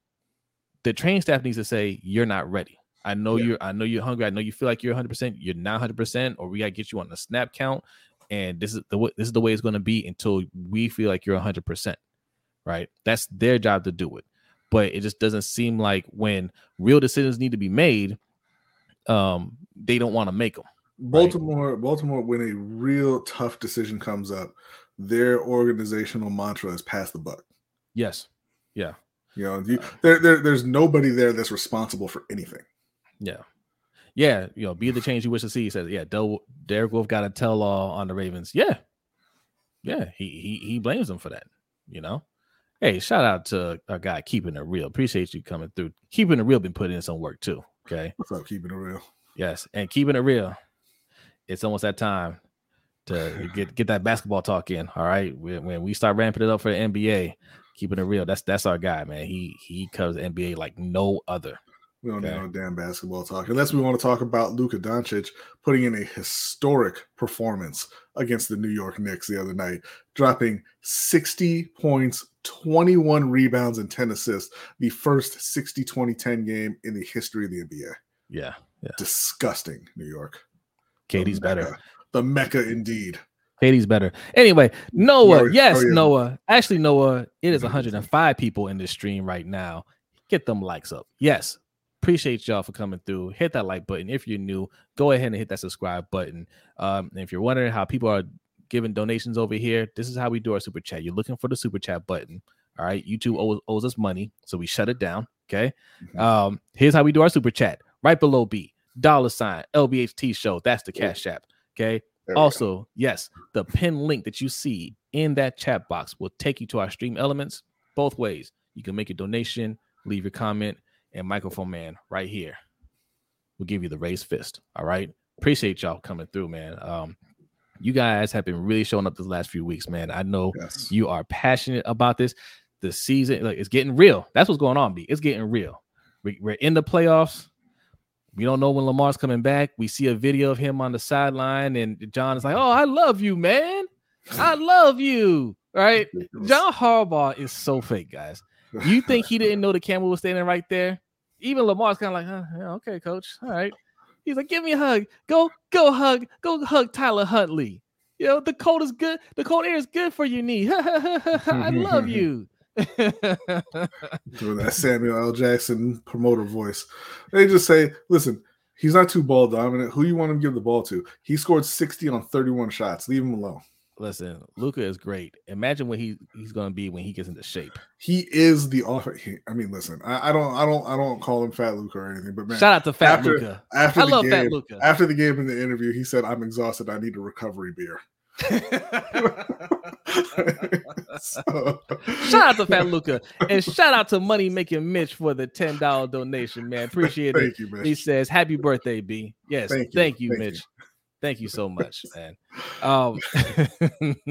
The training staff needs to say, you're not ready. I know yeah. you're I know you're hungry. I know you feel like you're 100%. You're not 100%, or we got to get you on the snap count. And this is the way. this is the way it's going to be until we feel like you're 100%. Right? That's their job to do it. But it just doesn't seem like when real decisions need to be made, um, they don't want to make them. Baltimore, right? Baltimore, when a real tough decision comes up, their organizational mantra is pass the buck. Yes. Yeah. You know, you, uh, there, there, there's nobody there that's responsible for anything. Yeah. Yeah. You know, be the change you wish to see. He says, yeah, Del- Derek Wolfe got a tell all on the Ravens. Yeah. Yeah. He, he, he blames them for that. You know, hey, shout out to our guy keeping it real. Appreciate you coming through. Keeping it real been putting in some work too. Okay. What's up, keeping it real? Yes. And keeping it real. It's almost that time to get get that basketball talk in. All right, when, when we start ramping it up for the NBA, keeping it real. That's that's our guy, man. He he covers NBA like no other. We don't okay. need no damn basketball talk unless we want to talk about Luka Doncic putting in a historic performance against the New York Knicks the other night, dropping 60 points, 21 rebounds, and 10 assists. The first 60 20 10 game in the history of the NBA. Yeah. yeah. Disgusting, New York. KD's better the Mecca indeed. Katie's better. Anyway, Noah, yes, oh. Noah. Actually, Noah, it is 105 people in this stream right now. Get them likes up. Yes. Appreciate y'all for coming through. Hit that like button. If you're new, go ahead and hit that subscribe button. Um, if you're wondering how people are giving donations over here, this is how we do our super chat. You're looking for the super chat button. All right. YouTube owes, owes us money, so we shut it down. Okay. Mm-hmm. Um, here's how we do our super chat. Right below B, dollar sign LBHT show. That's the cash app. Okay. Also, yes, the pin link that you see in that chat box will take you to our stream elements both ways. You can make a donation, leave your comment, and microphone man right here will give you the raised fist. All right. Appreciate y'all coming through, man. Um, you guys have been really showing up this last few weeks, man. I know yes. you are passionate about this. The season, like it's getting real. That's what's going on, B. It's getting real. We, we're in the playoffs. We don't know when Lamar's coming back. We see a video of him on the sideline, and John is like, "Oh, I love you, man. I love you." Right? John Harbaugh is so fake, guys. You think he didn't know the camera was standing right there? Even Lamar's kind of like, huh, yeah, "Okay, coach. All right." He's like, "Give me a hug. Go, go hug. Go hug Tyler Huntley. You know the cold is good. The cold air is good for your knee. I love you." Doing that Samuel L. Jackson promoter voice. They just say, listen, he's not too ball dominant. Who you want him to give the ball to? He scored 60 on 31 shots. Leave him alone. Listen, Luka is great. Imagine what he he's going to be when he gets into shape. He is the offer. I mean, listen, I, I, don't, I don't, I don't call him Fat Luka or anything, but man, shout out to Fat after, Luka. After I the love game, Fat Luka. After the game in the interview, he said, "I'm exhausted. I need a recovery beer." So, shout out to Fat Luka and shout out to Money Making Mitch for the ten dollar donation, man. Appreciate Thank it. You, he says, "Happy birthday, B." Yes, thank you, thank you, thank Mitch. You. Thank you so much, man. Um,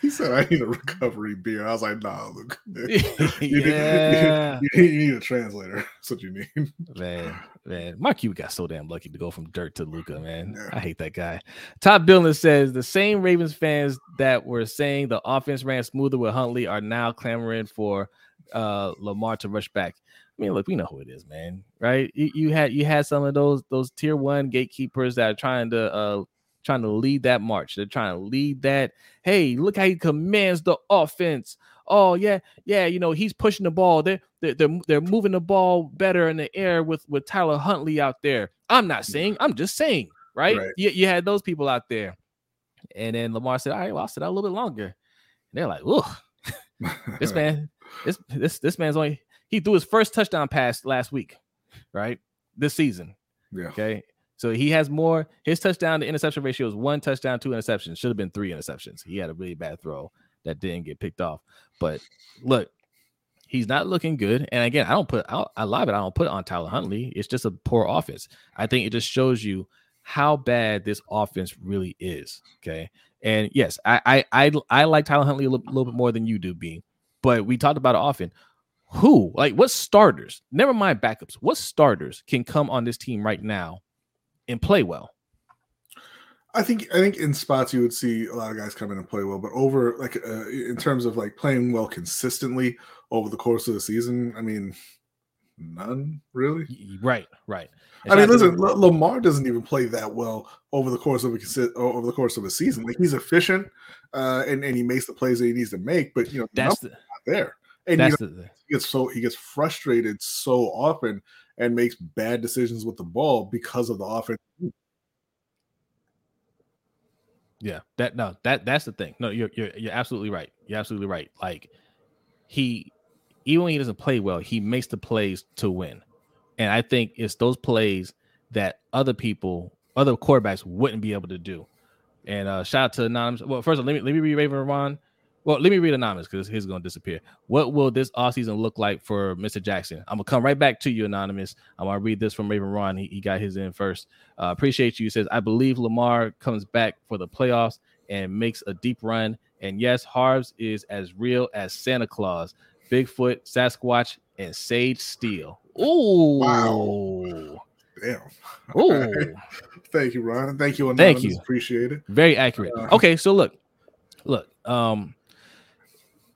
he said, "I need a recovery beer." I was like, "Nah, Luke, you, yeah. need, you, need, you need a translator. That's what you need." Man, man, Mark, you got so damn lucky to go from Dirk to Luka. man. Yeah. I hate that guy. Top Billings says the same Ravens fans that were saying the offense ran smoother with Huntley are now clamoring for uh, Lamar to rush back. I mean, look, we know who it is, man. Right? You, you had you had some of those those tier one gatekeepers that are trying to uh trying to lead that march. They're trying to lead that. Hey, look how he commands the offense. Oh yeah, yeah. You know he's pushing the ball. They're they're they're, they're moving the ball better in the air with with Tyler Huntley out there. I'm not saying. I'm just saying. Right? right. You, you had those people out there, and then Lamar said, "All right, well, I'll sit out a little bit longer." And they're like, "Ugh, this man, this this this man's only he threw his first touchdown pass last week, right? This season. Yeah. Okay. So he has more. His touchdown to interception ratio is one touchdown, two interceptions. Should have been three interceptions. He had a really bad throw that didn't get picked off. But look, he's not looking good. And again, I don't put out I love it. I don't put it on Tyler Huntley. It's just a poor offense. I think it just shows you how bad this offense really is. Okay. And yes, I I I, I like Tyler Huntley a little, little bit more than you do, being. But we talked about it often who like what starters never mind backups what starters can come on this team right now and play well i think i think in spots you would see a lot of guys come in and play well but over like uh, in terms of like playing well consistently over the course of the season i mean none really. Right, right. And I mean, listen, Lamar doesn't even play that well over the course of a over the course of a season. Like he's efficient, uh, and and he makes the plays that he needs to make, but you know that's the, not there. And you know, the, he gets so he gets frustrated so often and makes bad decisions with the ball because of the offense. Yeah, that no, that that's the thing. No, you're you're you're absolutely right. You're absolutely right. Like he even when he doesn't play well, he makes the plays to win. And I think it's those plays that other people, other quarterbacks wouldn't be able to do. And uh shout out to Anonymous. Well, first of all, let me let me read Raven Ron. Well, let me read Anonymous because he's going to disappear. What will this offseason look like for Mr. Jackson? I'm going to come right back to you, Anonymous. I'm gonna read this from Raven Ron. He, he got his in first. Uh, appreciate you. He says, I believe Lamar comes back for the playoffs and makes a deep run. And yes, Harbs is as real as Santa Claus, Bigfoot, Sasquatch, and Sage Steele. Ooh. Wow. Damn. Ooh. Thank you, Ron. Thank you, Anonymous. Thank you. Appreciate it. Very accurate. Uh, okay, so look, look. Um,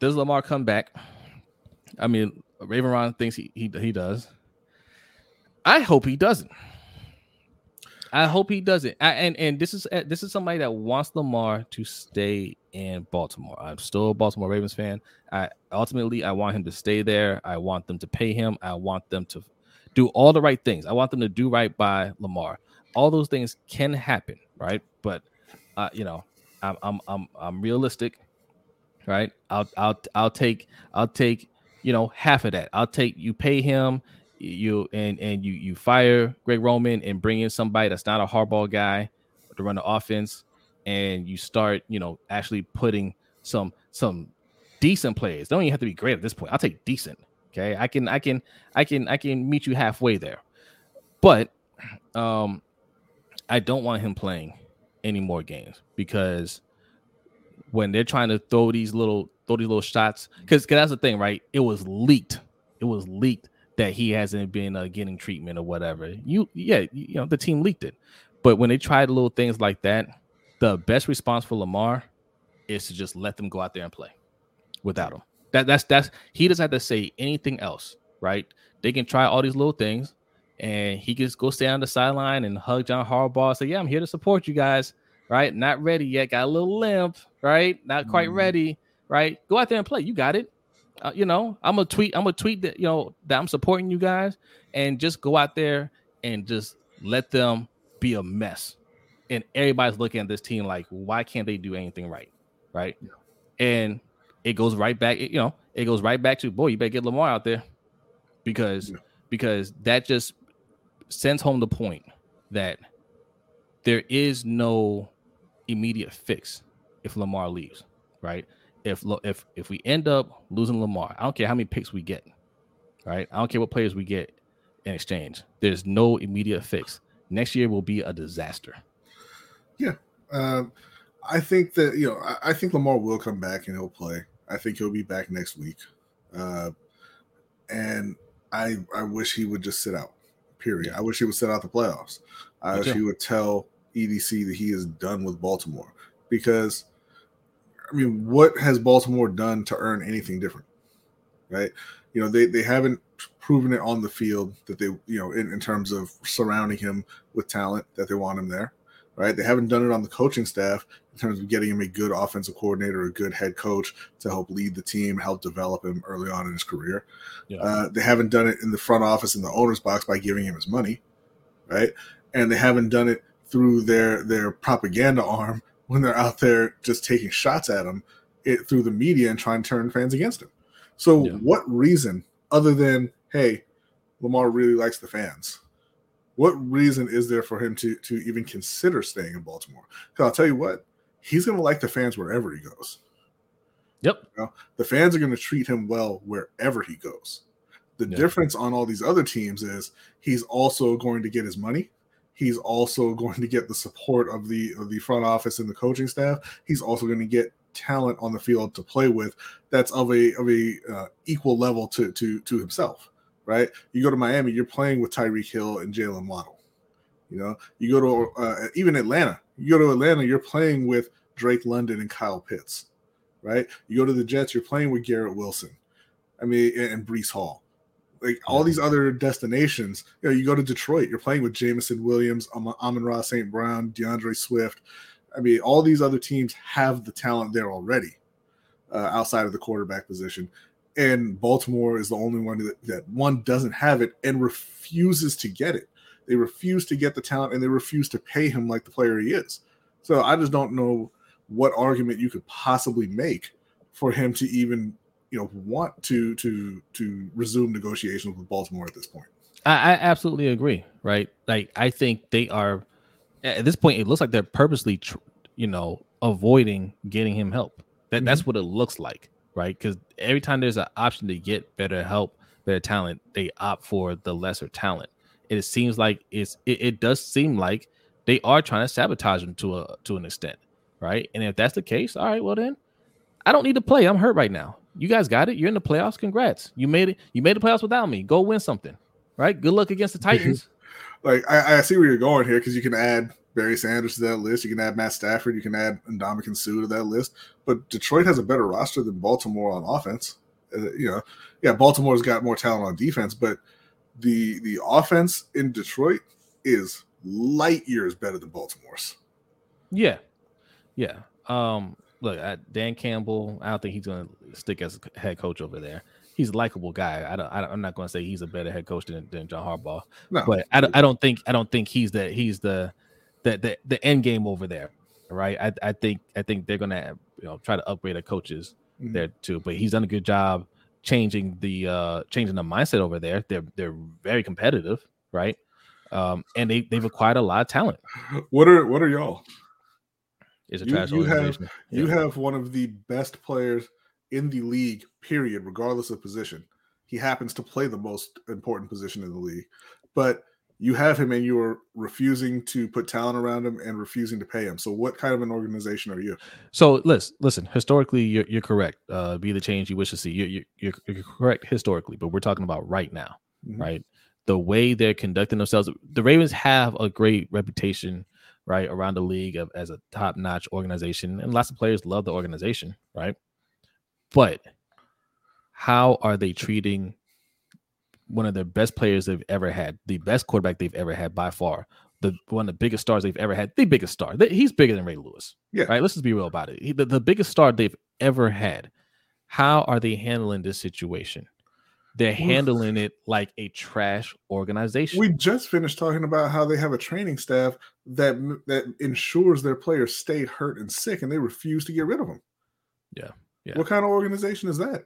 does Lamar come back? I mean, Raven Ron thinks he, he he does. I hope he doesn't. I hope he doesn't. I, and and this is this is somebody that wants Lamar to stay in Baltimore. I'm still a Baltimore Ravens fan. I ultimately I want him to stay there. I want them to pay him. I want them to do all the right things. I want them to do right by Lamar. All those things can happen, right? But uh, you know, I'm I'm I'm I'm realistic right? I'll I'll I'll take I'll take you know half of that. I'll take you pay him you and and you you fire Greg Roman and bring in somebody that's not a Harbaugh guy to run the offense, and you start you know actually putting some some decent players. They Don't even have to be great at this point. I'll take decent. Okay, I can I can I can I can meet you halfway there, but um, I don't want him playing any more games because when they're trying to throw these little throw these little shots. Because that's the thing right? It was leaked. It was leaked that he hasn't been uh, getting treatment or whatever. You yeah you know the team leaked it. But when they tried little things like that the best response for lamar is to just let them go out there and play without him. That that's that's he doesn't have to say anything else right? They can try all these little things and he can just go stay on the sideline and hug john harbaugh and say yeah i'm here to support you guys right? Not ready yet. Got a little limp, right? Not quite mm. ready, right? Go out there and play. You got it. Uh, you know, I'm gonna tweet. I'm gonna tweet that you know that I'm supporting you guys, and just go out there and just let them be a mess. And everybody's looking at this team like, why can't they do anything right, right? Yeah. And it goes right back. You know, it goes right back to boy, you better get Lamar out there because yeah. because that just sends home the point that there is no immediate fix if Lamar leaves, right? If if if we end up losing Lamar, I don't care how many picks we get, right? I don't care what players we get in exchange. There's no immediate fix. Next year will be a disaster. Yeah, um, I think that you know I, I, think Lamar will come back and he'll play. I think he'll be back next week, uh, and I I wish he would just sit out. Period. I wish he would sit out the playoffs. I wish he would tell EDC that he is done with Baltimore because I mean, what has Baltimore done to earn anything different? Right? You know, they, they haven't proven it on the field that they, you know, in, in terms of surrounding him with talent that they want him there. Right? They haven't done it on the coaching staff in terms of getting him a good offensive coordinator, a good head coach to help lead the team, help develop him early on in his career. Yeah. Uh, they haven't done it in the front office in the owner's box by giving him his money, right? And they haven't done it through their their propaganda arm when they're out there just taking shots at him it, through the media and trying to turn fans against him. So, yeah. what reason other than hey, Lamar really likes the fans? What reason is there for him to to even consider staying in Baltimore? Because I'll tell you what, he's going to like the fans wherever he goes. Yep. You know, the fans are going to treat him well wherever he goes. The yep. difference on all these other teams is he's also going to get his money He's also going to get the support of the of the front office and the coaching staff. He's also going to get talent on the field to play with that's of a of a uh, equal level to to to himself. Right? You go to Miami, you're playing with Tyreek Hill and Jaylen Waddle. You know, you go to uh, even Atlanta. You go to Atlanta, you're playing with Drake London and Kyle Pitts. Right? You go to the Jets, you're playing with Garrett Wilson. I mean, and, and Breece Hall. Like all these other destinations, you know, you go to Detroit, you're playing with Jameson Williams, Amon-Ra St. Brown, D'Andre Swift. I mean, all these other teams have the talent there already uh, outside of the quarterback position. And Baltimore is the only one that, that one doesn't have it and refuses to get it. They refuse to get the talent and they refuse to pay him like the player he is. So I just don't know what argument you could possibly make for him to even you know want to to to resume negotiations with Baltimore at this point. I, I absolutely agree. Right, like I think they are at this point. It looks like they're purposely, tr- you know, avoiding getting him help. That mm-hmm. that's what it looks like, right? Because every time there's an option to get better help, better talent, they opt for the lesser talent. It seems like it's it, it does seem like they are trying to sabotage him to a to an extent, right? And if that's the case, all right, well then I don't need to play. I'm hurt right now. You guys got it. You're in the playoffs. Congrats. You made it. You made the playoffs without me. Go win something. Right. Good luck against the Titans. like I, I, see where you're going here because you can add Barry Sanders to that list. You can add Matt Stafford. You can add Ndamukong Suh to that list. But Detroit has a better roster than Baltimore on offense. Uh, you know, yeah, Baltimore's got more talent on defense, but the the offense in Detroit is light years better than Baltimore's. Yeah, yeah. Um, look, Dan Campbell, I don't think he's going to stick as head coach over there. He's a likable guy. I don't, I am not going to say he's a better head coach than, than John Harbaugh, no. but I don't, I don't think I don't think he's the he's the the the, the end game over there, right? I, I think I think they're going to you know try to upgrade their coaches mm-hmm. there too. But he's done a good job changing the uh changing the mindset over there. They're they're very competitive, right? Um, and they they've acquired a lot of talent. What are what are y'all? It's a trash you, you have yeah. you have one of the best players in the league, period, regardless of position. He happens to play the most important position in the league, but you have him and you are refusing to put talent around him and refusing to pay him. So, what kind of an organization are you? So, listen, listen. Historically, you're, you're correct. Uh, be the change you wish to see. You, you're, you're correct historically, but we're talking about right now, mm-hmm. right? The way they're conducting themselves. The Ravens have a great reputation right, around the league of, as a top notch organization. And lots of players love the organization, right? But how are they treating one of the best players they've ever had, the best quarterback they've ever had by far, the one of the biggest stars they've ever had, the biggest star. He's bigger than Ray Lewis. Yeah. Right. Let's just be real about it. He, the, the biggest star they've ever had. How are they handling this situation? They're handling it like a trash organization. We just finished talking about how they have a training staff that that ensures their players stay hurt and sick, and they refuse to get rid of them. Yeah, yeah. What kind of organization is that?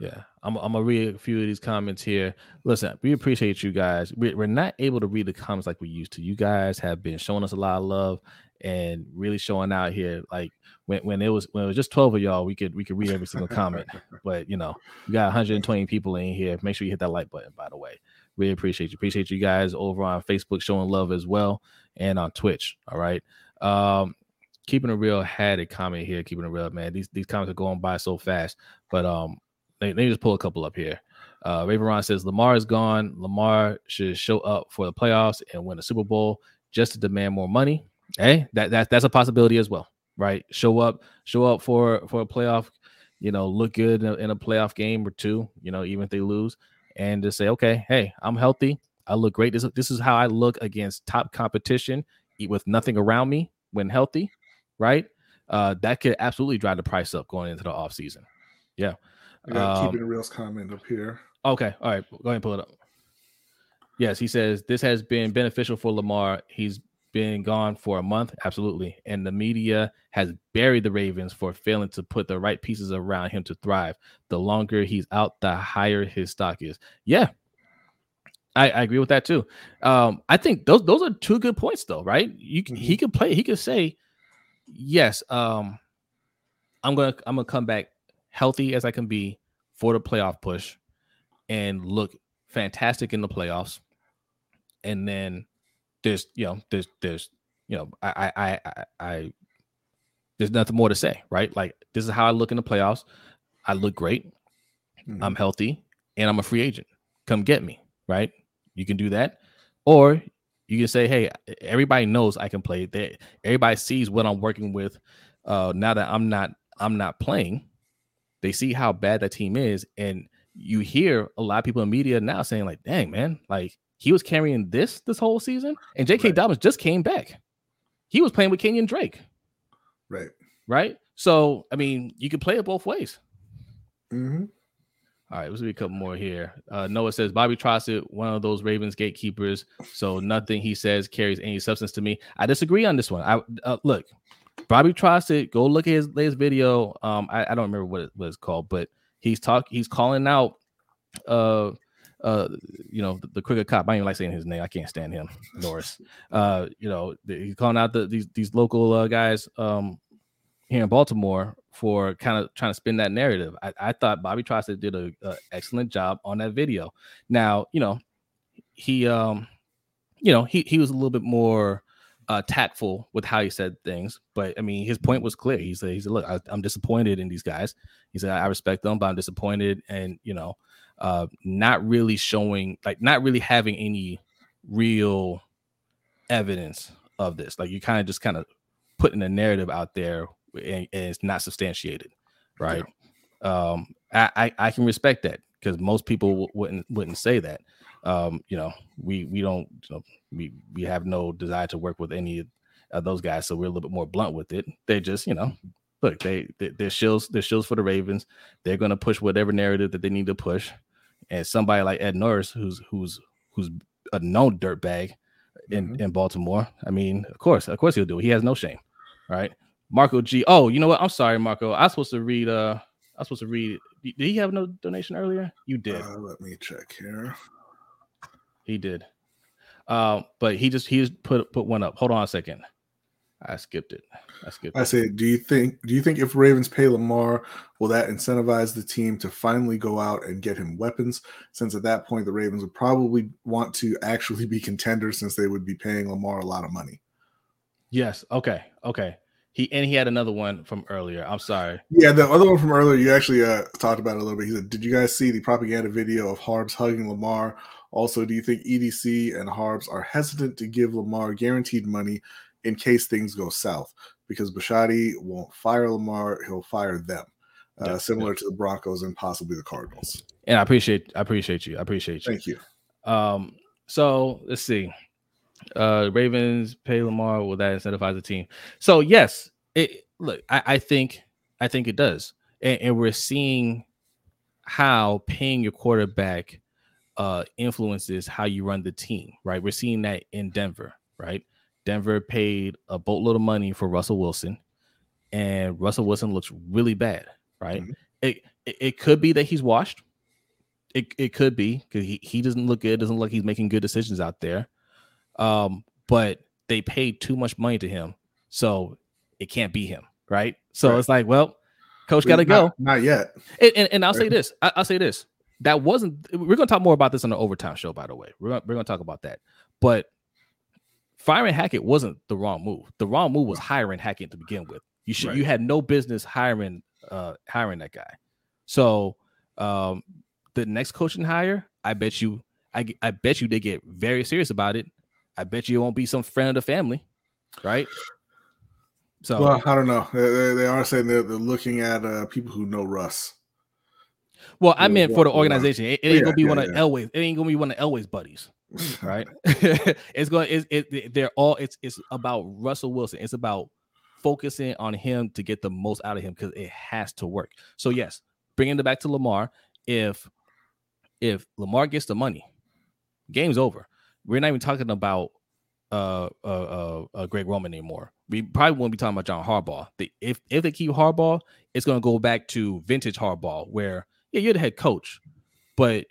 Yeah, I'm, I'm gonna read a few of these comments here. Listen, we appreciate you guys. We're not able to read the comments like we used to. You guys have been showing us a lot of love and really showing out here. Like when, when it was when it was just 12 of y'all, we could we could read every single comment. but you know, you got 120 people in here. Make sure you hit that like button, by the way. Really appreciate you. Appreciate you guys over on Facebook showing love as well and on Twitch. All right. Um, keeping it real had a comment here, keeping it real, man. These these comments are going by so fast. But um let me just pull a couple up here. Uh Raven says Lamar is gone. Lamar should show up for the playoffs and win a Super Bowl just to demand more money. Hey, that, that that's a possibility as well, right? Show up, show up for for a playoff, you know, look good in a, in a playoff game or two, you know, even if they lose, and just say, okay, hey, I'm healthy, I look great. This this is how I look against top competition with nothing around me when healthy, right? Uh, that could absolutely drive the price up going into the off season. Yeah. I got um, keeping a real comment up here. Okay, all right, go ahead and pull it up. Yes, he says this has been beneficial for Lamar. He's been gone for a month, absolutely. And the media has buried the Ravens for failing to put the right pieces around him to thrive. The longer he's out, the higher his stock is. Yeah, I, I agree with that too. Um, I think those those are two good points, though, right? You can, mm-hmm. he could play. He could say, "Yes, um, I'm gonna I'm gonna come back healthy as I can be for the playoff push, and look fantastic in the playoffs, and then." there's you know there's there's you know I I I I there's nothing more to say, right? Like this is how I look in the playoffs. I look great. Mm-hmm. I'm healthy, and I'm a free agent. Come get me, right? You can do that, or you can say, "Hey, everybody knows I can play. That everybody sees what I'm working with. Uh, now that I'm not I'm not playing, they see how bad that team is, and you hear a lot of people in media now saying like, "Dang man, like he was carrying this this whole season," and J.K. Right. Dobbins just came back. He was playing with Kenyan Drake. Right. Right. So I mean, you could play it both ways. Mm-hmm. All right, let's read a couple more here. Uh, Noah says Bobby Trossett, one of those Ravens gatekeepers, so nothing he says carries any substance to me. I disagree on this one. I uh, look, Bobby tries Trossett, go look at his latest video. Um, I, I don't remember what, it, what it's called, but he's talk he's calling out uh uh you know the, the cricket cop. I don't even like saying his name. I can't stand him, Norris. Uh, you know, he's calling out the these these local uh, guys um here in Baltimore for kind of trying to spin that narrative. I, I thought Bobby Trossett did a, a, excellent job on that video. Now, you know, he um, you know, he he was a little bit more uh, tactful with how he said things, but I mean, his point was clear. He said, "He said, look, I, am disappointed in these guys." He said, "I respect them, but I'm disappointed, and you know, uh, not really showing, like, not really having any real evidence of this. Like, you kind of just kind of putting a narrative out there and, and it's not substantiated, right? Yeah. Um, I, I, I can respect that because most people w- wouldn't wouldn't say that. Um, you know, we we don't you know, we we have no desire to work with any of those guys, so we're a little bit more blunt with it. They just you know, look, they, they they're shills they're shills for the Ravens. They're gonna push whatever narrative that they need to push, and somebody like Ed Norris, who's who's who's a known dirtbag in mm-hmm. in Baltimore. I mean, of course, of course he'll do it. He has no shame, right? Marco G. Oh, you know what? I'm sorry, Marco. I was supposed to read. Uh, I was supposed to read. Did he have no donation earlier? You did. Uh, let me check here. He did. Uh, but he just he just put put one up. Hold on a second. I skipped it. I skipped. I said, do you think do you think if Ravens pay Lamar, will that incentivize the team to finally go out and get him weapons? Since at that point the Ravens would probably want to actually be contenders, since they would be paying Lamar a lot of money. Yes. Okay. Okay. He and he had another one from earlier. I'm sorry. Yeah, the other one from earlier. You actually uh, talked about it a little bit. He said, "Did you guys see the propaganda video of Harbs hugging Lamar? Also, do you think EDC and Harbs are hesitant to give Lamar guaranteed money in case things go south? Because Bisciotti won't fire Lamar; he'll fire them, uh, similar to the Broncos and possibly the Cardinals." And I appreciate, I appreciate you. I appreciate you. Thank you. Um. So let's see uh Ravens pay Lamar, will that incentivize the team? So yes, it look, I, I think I think it does. And, and, we're seeing how paying your quarterback uh influences how you run the team, right? We're seeing that in Denver, right? Denver paid a boatload of money for Russell Wilson, and Russell Wilson looks really bad, right? Mm-hmm. It, it, it could be that he's washed. It, it could be because he, he doesn't look good, doesn't look like he's making good decisions out there. Um, but they paid too much money to him, so it can't be him, right? So right. it's like, well, coach got to go. Not yet. And, and, and I'll say this. I, will say this. That wasn't. We're gonna talk more about this on the overtime show, by the way. We're gonna, we're gonna talk about that. But firing Hackett wasn't the wrong move. The wrong move was hiring Hackett to begin with. You should. Right. You had no business hiring uh hiring that guy. So um the next coaching hire, I bet you, I I bet you they get very serious about it I bet you it won't be some friend of the family, right? So, well, I don't know. They, they are saying they're, they're looking at uh, people who know Russ. Well, I meant for the organization. It, it ain't yeah, gonna be yeah, one of yeah. Elway's. It ain't gonna be one of Elway's buddies, right? it's going. It's it. They're all. It's it's about Russell Wilson. It's about focusing on him to get the most out of him because it has to work. So yes, bringing it back to Lamar. If if Lamar gets the money, game's over we're not even talking about uh, uh, uh, uh, Greg Roman anymore. We probably won't be talking about John Harbaugh. The, if if they keep Harbaugh, it's going to go back to vintage Harbaugh, where yeah, you're the head coach, but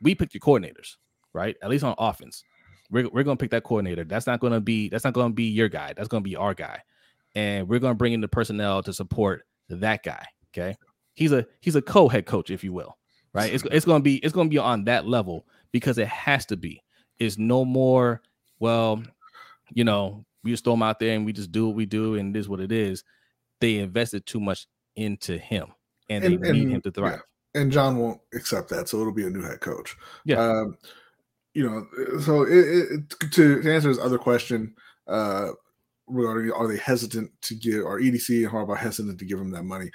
we pick your coordinators, right? At least on offense, we're we're going to pick that coordinator. That's not going to be that's not to be your guy. That's going to be our guy, and we're going to bring in the personnel to support that guy. Okay, he's a he's a co-head coach, if you will, right? It's it's going to be it's going to be on that level because it has to be It's no more, well, you know, we just throw him out there and we just do what we do and it is what it is. They invested too much into him and, and they need him to thrive. Yeah. And John won't accept that, so it'll be a new head coach. Yeah. Um, you know, so it, it, to, to answer his other question, uh, regarding are they hesitant to give, or EDC and Harbaugh hesitant to give him that money?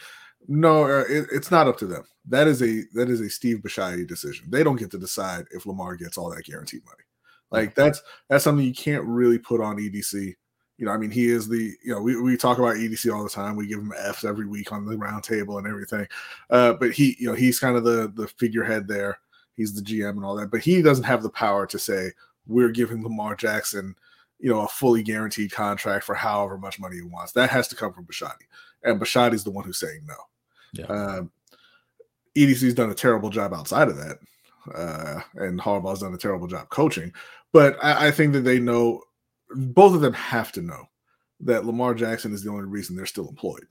No, uh, it, it's not up to them. That is a that is a Steve Bisciotti decision. They don't get to decide if Lamar gets all that guaranteed money. Like that's that's something you can't really put on EDC. You know, I mean, he is the you know we, we talk about EDC all the time. We give him Fs every week on the roundtable and everything. Uh, but he you know he's kind of the the figurehead there. He's the GM and all that. But he doesn't have the power to say we're giving Lamar Jackson you know a fully guaranteed contract for however much money he wants. That has to come from Bisciotti, and Bisciotti's the one who's saying no. Yeah. Uh, EDC's done a terrible job outside of that, uh, and Harbaugh's done a terrible job coaching. But I, I, think that they know, both of them have to know that Lamar Jackson is the only reason they're still employed.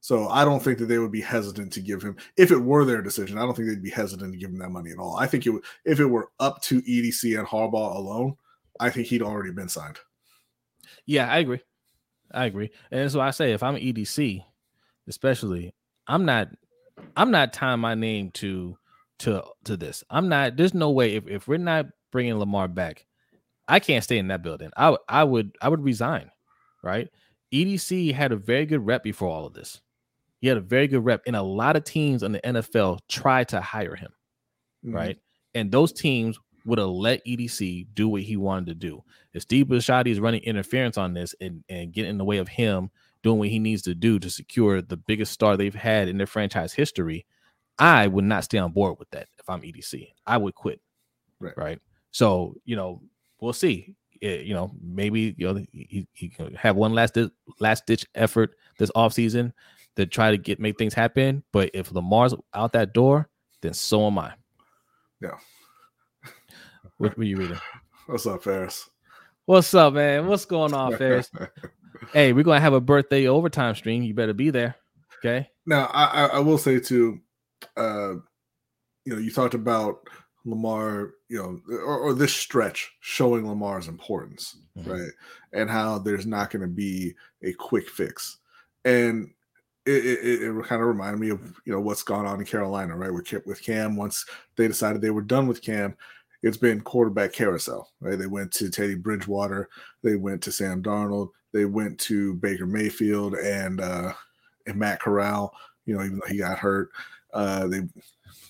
So I don't think that they would be hesitant to give him, if it were their decision, I don't think they'd be hesitant to give him that money at all. I think it would, if it were up to EDC and Harbaugh alone, I think he'd already been signed. Yeah, I agree. I agree. And so I say if I'm EDC, especially, I'm not I'm not tying my name to to to this. I'm not there's no way if, if we're not bringing Lamar back, I can't stay in that building. I I would I would resign, right? EDC had a very good rep before all of this. He had a very good rep, and a lot of teams in the NFL tried to hire him, mm-hmm. right? And those teams would have let EDC do what he wanted to do. If Steve Bisciotti is running interference on this and, and getting in the way of him doing what he needs to do to secure the biggest star they've had in their franchise history, I would not stay on board with that if I'm EDC. I would quit. Right. right? So, you know, we'll see. It, you know, maybe you know he, he can have one last last ditch effort this offseason to try to get make things happen. But if Lamar's out that door, then so am I. Yeah. What were you reading? What's up, Ferris? What's up, man? What's going on, Ferris? hey, we're gonna have a birthday overtime stream. You better be there. Okay. Now, I, I will say too, uh, you know, you talked about Lamar, you know, or, or this stretch showing Lamar's importance, mm-hmm. right? And how there's not going to be a quick fix. And it, it, it, kind of reminded me of you know what's gone on in Carolina, right? With with Cam, once they decided they were done with Cam, it's been quarterback carousel, right? They went to Teddy Bridgewater, they went to Sam Darnold, they went to Baker Mayfield and uh, and Matt Corral. You know, even though he got hurt, uh, they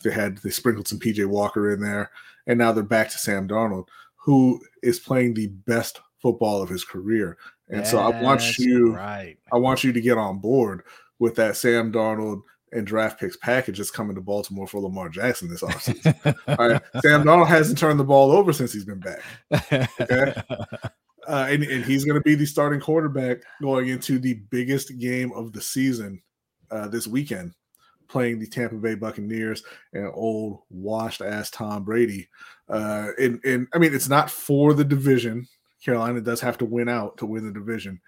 they had they sprinkled some PJ Walker in there, and now they're back to Sam Darnold, who is playing the best football of his career. And so I want you, right. I want you to get on board with that Sam Darnold and draft picks package that's coming to Baltimore for Lamar Jackson this offseason. All right. Sam Darnold hasn't turned the ball over since he's been back. Okay. Uh, and, and he's going to be the starting quarterback going into the biggest game of the season uh, this weekend, playing the Tampa Bay Buccaneers and old washed ass Tom Brady. Uh, and, and I mean, it's not for the division. Carolina does have to win out to win the division,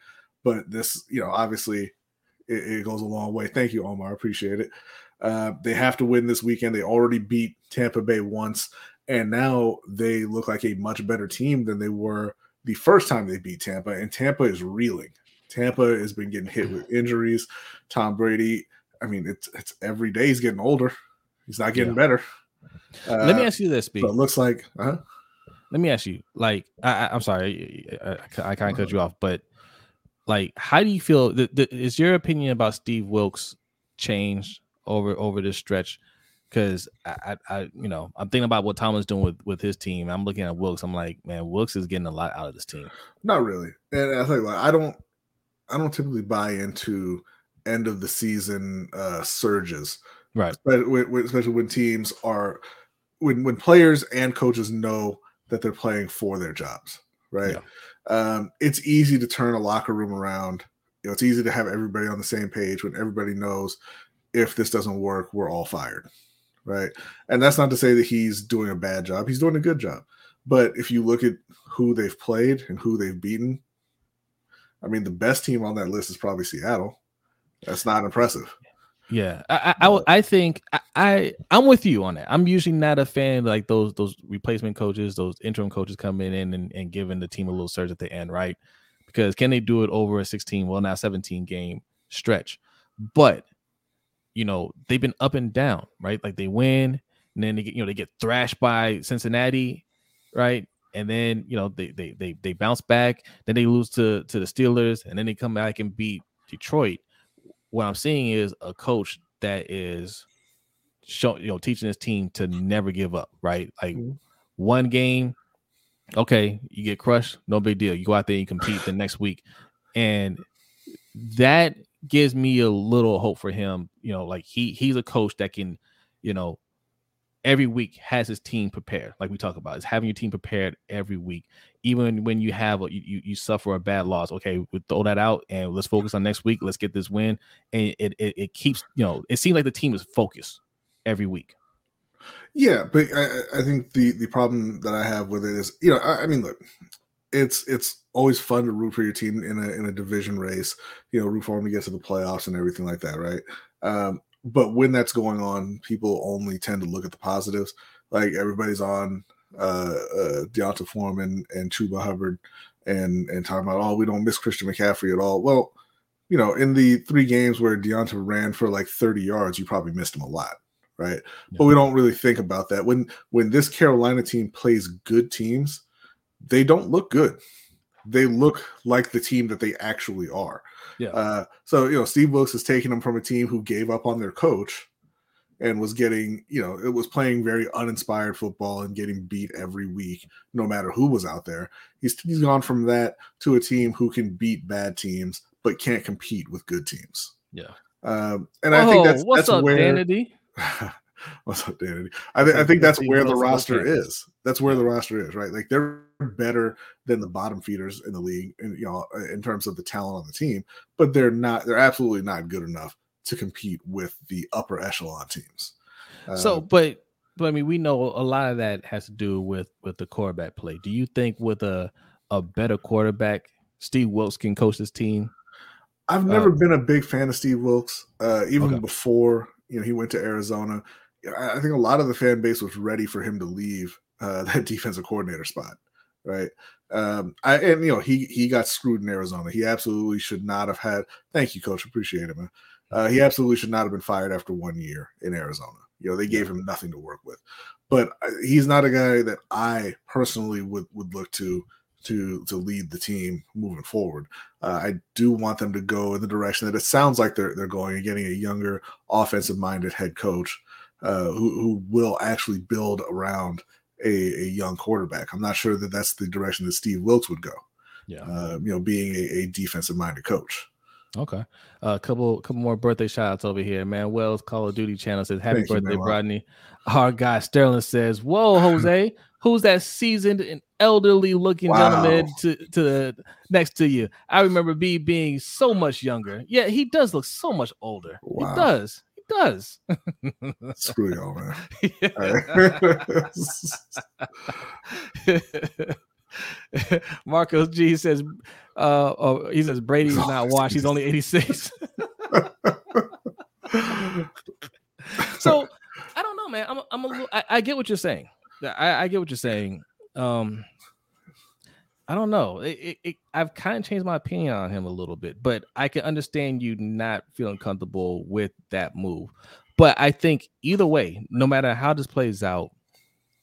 but this, you know, obviously it, it goes a long way. Thank you, Omar. I appreciate it. Uh, they have to win this weekend. They already beat Tampa Bay once, and now they look like a much better team than they were the first time they beat Tampa. And Tampa is reeling. Tampa has been getting hit with injuries. Tom Brady, I mean, it's it's every day he's getting older. He's not getting yeah. better. Uh, Let me ask you this, B. It looks like. Uh-huh. Let me ask you, like, I, am sorry, I, I, I kind of cut you off, but like how do you feel the, the, is your opinion about steve wilks changed over over this stretch because I, I, I, you know i'm thinking about what thomas doing with with his team i'm looking at wilks i'm like man wilks is getting a lot out of this team not really and i think like i don't i don't typically buy into end of the season uh surges right especially, especially when teams are when when players and coaches know that they're playing for their jobs right yeah um, it's easy to turn a locker room around. You know, it's easy to have everybody on the same page when everybody knows if this doesn't work, we're all fired, right? And that's not to say that he's doing a bad job. He's doing a good job. But if you look at who they've played and who they've beaten, I mean, the best team on that list is probably Seattle. That's not impressive. Yeah, I I, I think I, I am with you on that. I'm usually not a fan like those those replacement coaches, those interim coaches coming in and, and giving the team a little surge at the end, right? Because can they do it over a 16, well now 17 game stretch? But you know they've been up and down, right? Like they win, and then they get you know they get thrashed by Cincinnati, right? And then you know they they they they bounce back, then they lose to to the Steelers, and then they come back and beat Detroit what I'm seeing is a coach that is show you know teaching his team to never give up, right? Like Mhm. one game, okay, you get crushed, no big deal. You go out there and you compete the next week. And that gives me a little hope for him. You know, like he he's a coach that can, you know, every week has his team prepared. Like we talk about, is having your team prepared every week, even when you have a, you you suffer a bad loss. Okay, we throw that out and let's focus on next week. Let's get this win, and it it, it keeps you know. It seems like the team is focused every week. Yeah, but I, I think the the problem that I have with it is, you know, I, I mean, look, it's it's always fun to root for your team in a in a division race, you know, root for them to get to the playoffs and everything like that, right? Um, but when that's going on, people only tend to look at the positives. Like everybody's on uh, uh D'Onta Foreman and Chuba Hubbard and and talking about, oh, we don't miss Christian McCaffrey at all. Well, you know, in the three games where D'Onta ran for like 30 yards, you probably missed him a lot, right? But we don't really think about that. When when this Carolina team plays good teams, they don't look good. They look like the team that they actually are. Yeah. Uh, so you know, Steve Wilks is taking them from a team who gave up on their coach and was getting, you know, it was playing very uninspired football and getting beat every week, no matter who was out there. He's he's gone from that to a team who can beat bad teams but can't compete with good teams. Yeah. Um, and I think that's Oh, what's that's up, where Danity? What's up, Danny? I, th- I think that's where the roster is. That's where the roster is, right? Like they're better than the bottom feeders in the league, and you know, in terms of the talent on the team, but they're not. They're absolutely not good enough to compete with the upper echelon teams. So, Uh, but but I mean, we know a lot of that has to do with with the quarterback play. Do you think with a a better quarterback, Steve Wilks can coach this team? I've never uh, been a big fan of Steve Wilks, uh, even Okay. before you know he went to Arizona. I think a lot of the fan base was ready for him to leave uh, that defensive coordinator spot, right? Um, I and you know he he got screwed in Arizona. He absolutely should not have had. Thank you, coach. Appreciate it, man. Uh, he absolutely should not have been fired after one year in Arizona. You know they gave him nothing to work with, but uh, he's not a guy that I personally would would look to to to lead the team moving forward. Uh, I do want them to go in the direction that it sounds like they're they're going and getting a younger, offensive minded head coach uh, who who will actually build around a, a young quarterback. I'm not sure that that's the direction that Steve Wilks would go. Yeah. Uh, you know, being a, a defensive minded coach. Okay. A couple couple more birthday shout outs over here. Manuel's Call of Duty channel says, Happy Thank birthday. Rodney. Our guy Sterling says, Whoa, Jose, who's that seasoned and elderly looking Wow. gentleman to, to the next to you? I remember B being so much younger. Yeah, he does look so much older. Wow. He does. Does. Screw y'all, man. Marcos G says, uh, oh, he says Brady's not washed. He's only 86. so I don't know, man. I'm I'm a little, I, I get what you're saying. I, I get what you're saying. Um, I don't know. It, it, it, I've kind of changed my opinion on him a little bit, but I can understand you not feeling comfortable with that move. But I think either way, no matter how this plays out,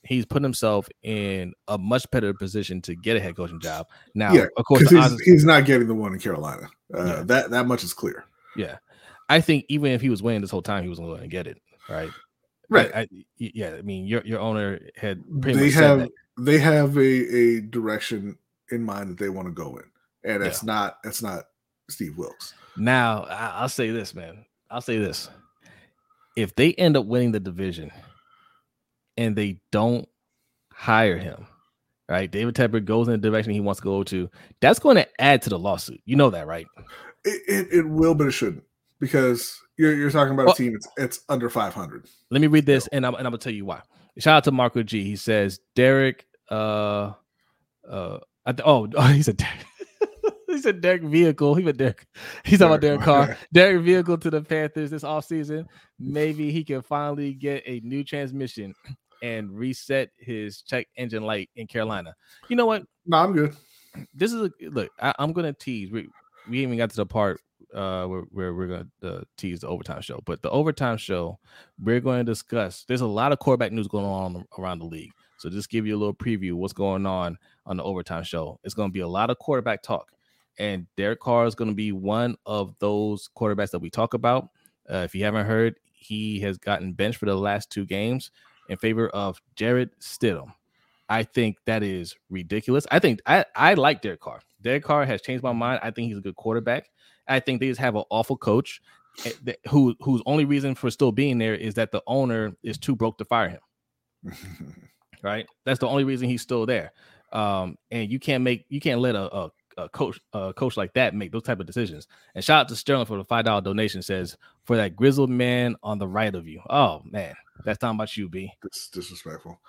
he's put himself in a much better position to get a head coaching job. Now, Yeah, of course, he's, he's not getting the one in Carolina. Uh, Yeah. That that much is clear. Yeah, I think even if he was winning this whole time, he was going to get it. Right. Right. I, I, yeah. I mean, your your owner had pretty They much have they have a, a direction in mind that they want to go in, and it's not it's not Steve Wilks. Now, I, I'll say this, man. I'll say this: if they end up winning the division, and they don't hire him, right? David Tepper goes in the direction he wants to go to. That's going to add to the lawsuit. You know that, right? It, it, it will, but it shouldn't because you're you're talking about Well- a team that's it's under 500. Let me read this, and I'm and I'm gonna tell you why. Shout out to Marco G. He says Derek. Uh, uh. I th- oh, oh, he said Derek. he said Derek vehicle. He meant Derek. He's talking about Derek Carr. Derek vehicle to the Panthers this offseason. Maybe he can finally get a new transmission and reset his check engine light in Carolina. You know what? No, I'm good. this is a look. I, I'm gonna tease. We we even got to the part uh where, where we're gonna uh, tease the overtime show, but the overtime show we're going to discuss. There's a lot of quarterback news going on around the league, so just give you a little preview what's going on on the overtime show. It's going to be a lot of quarterback talk, and Derek Carr is going to be one of those quarterbacks that we talk about. Uh, if you haven't heard, he has gotten benched for the last two games in favor of Jarrett Stidham. I think that is ridiculous. I think I, I like Derek Carr. Derek Carr has changed my mind. I think he's a good quarterback. I think they just have an awful coach eh, who whose only reason for still being there is that the owner is too broke to fire him. right? That's the only reason he's still there. Um, and you can't make you can't let a, a, a coach a coach like that make those type of decisions. And shout out to Sterling for the five dollar donation. Says for that grizzled man on the right of you. Oh man, that's talking about you, B. It's disrespectful.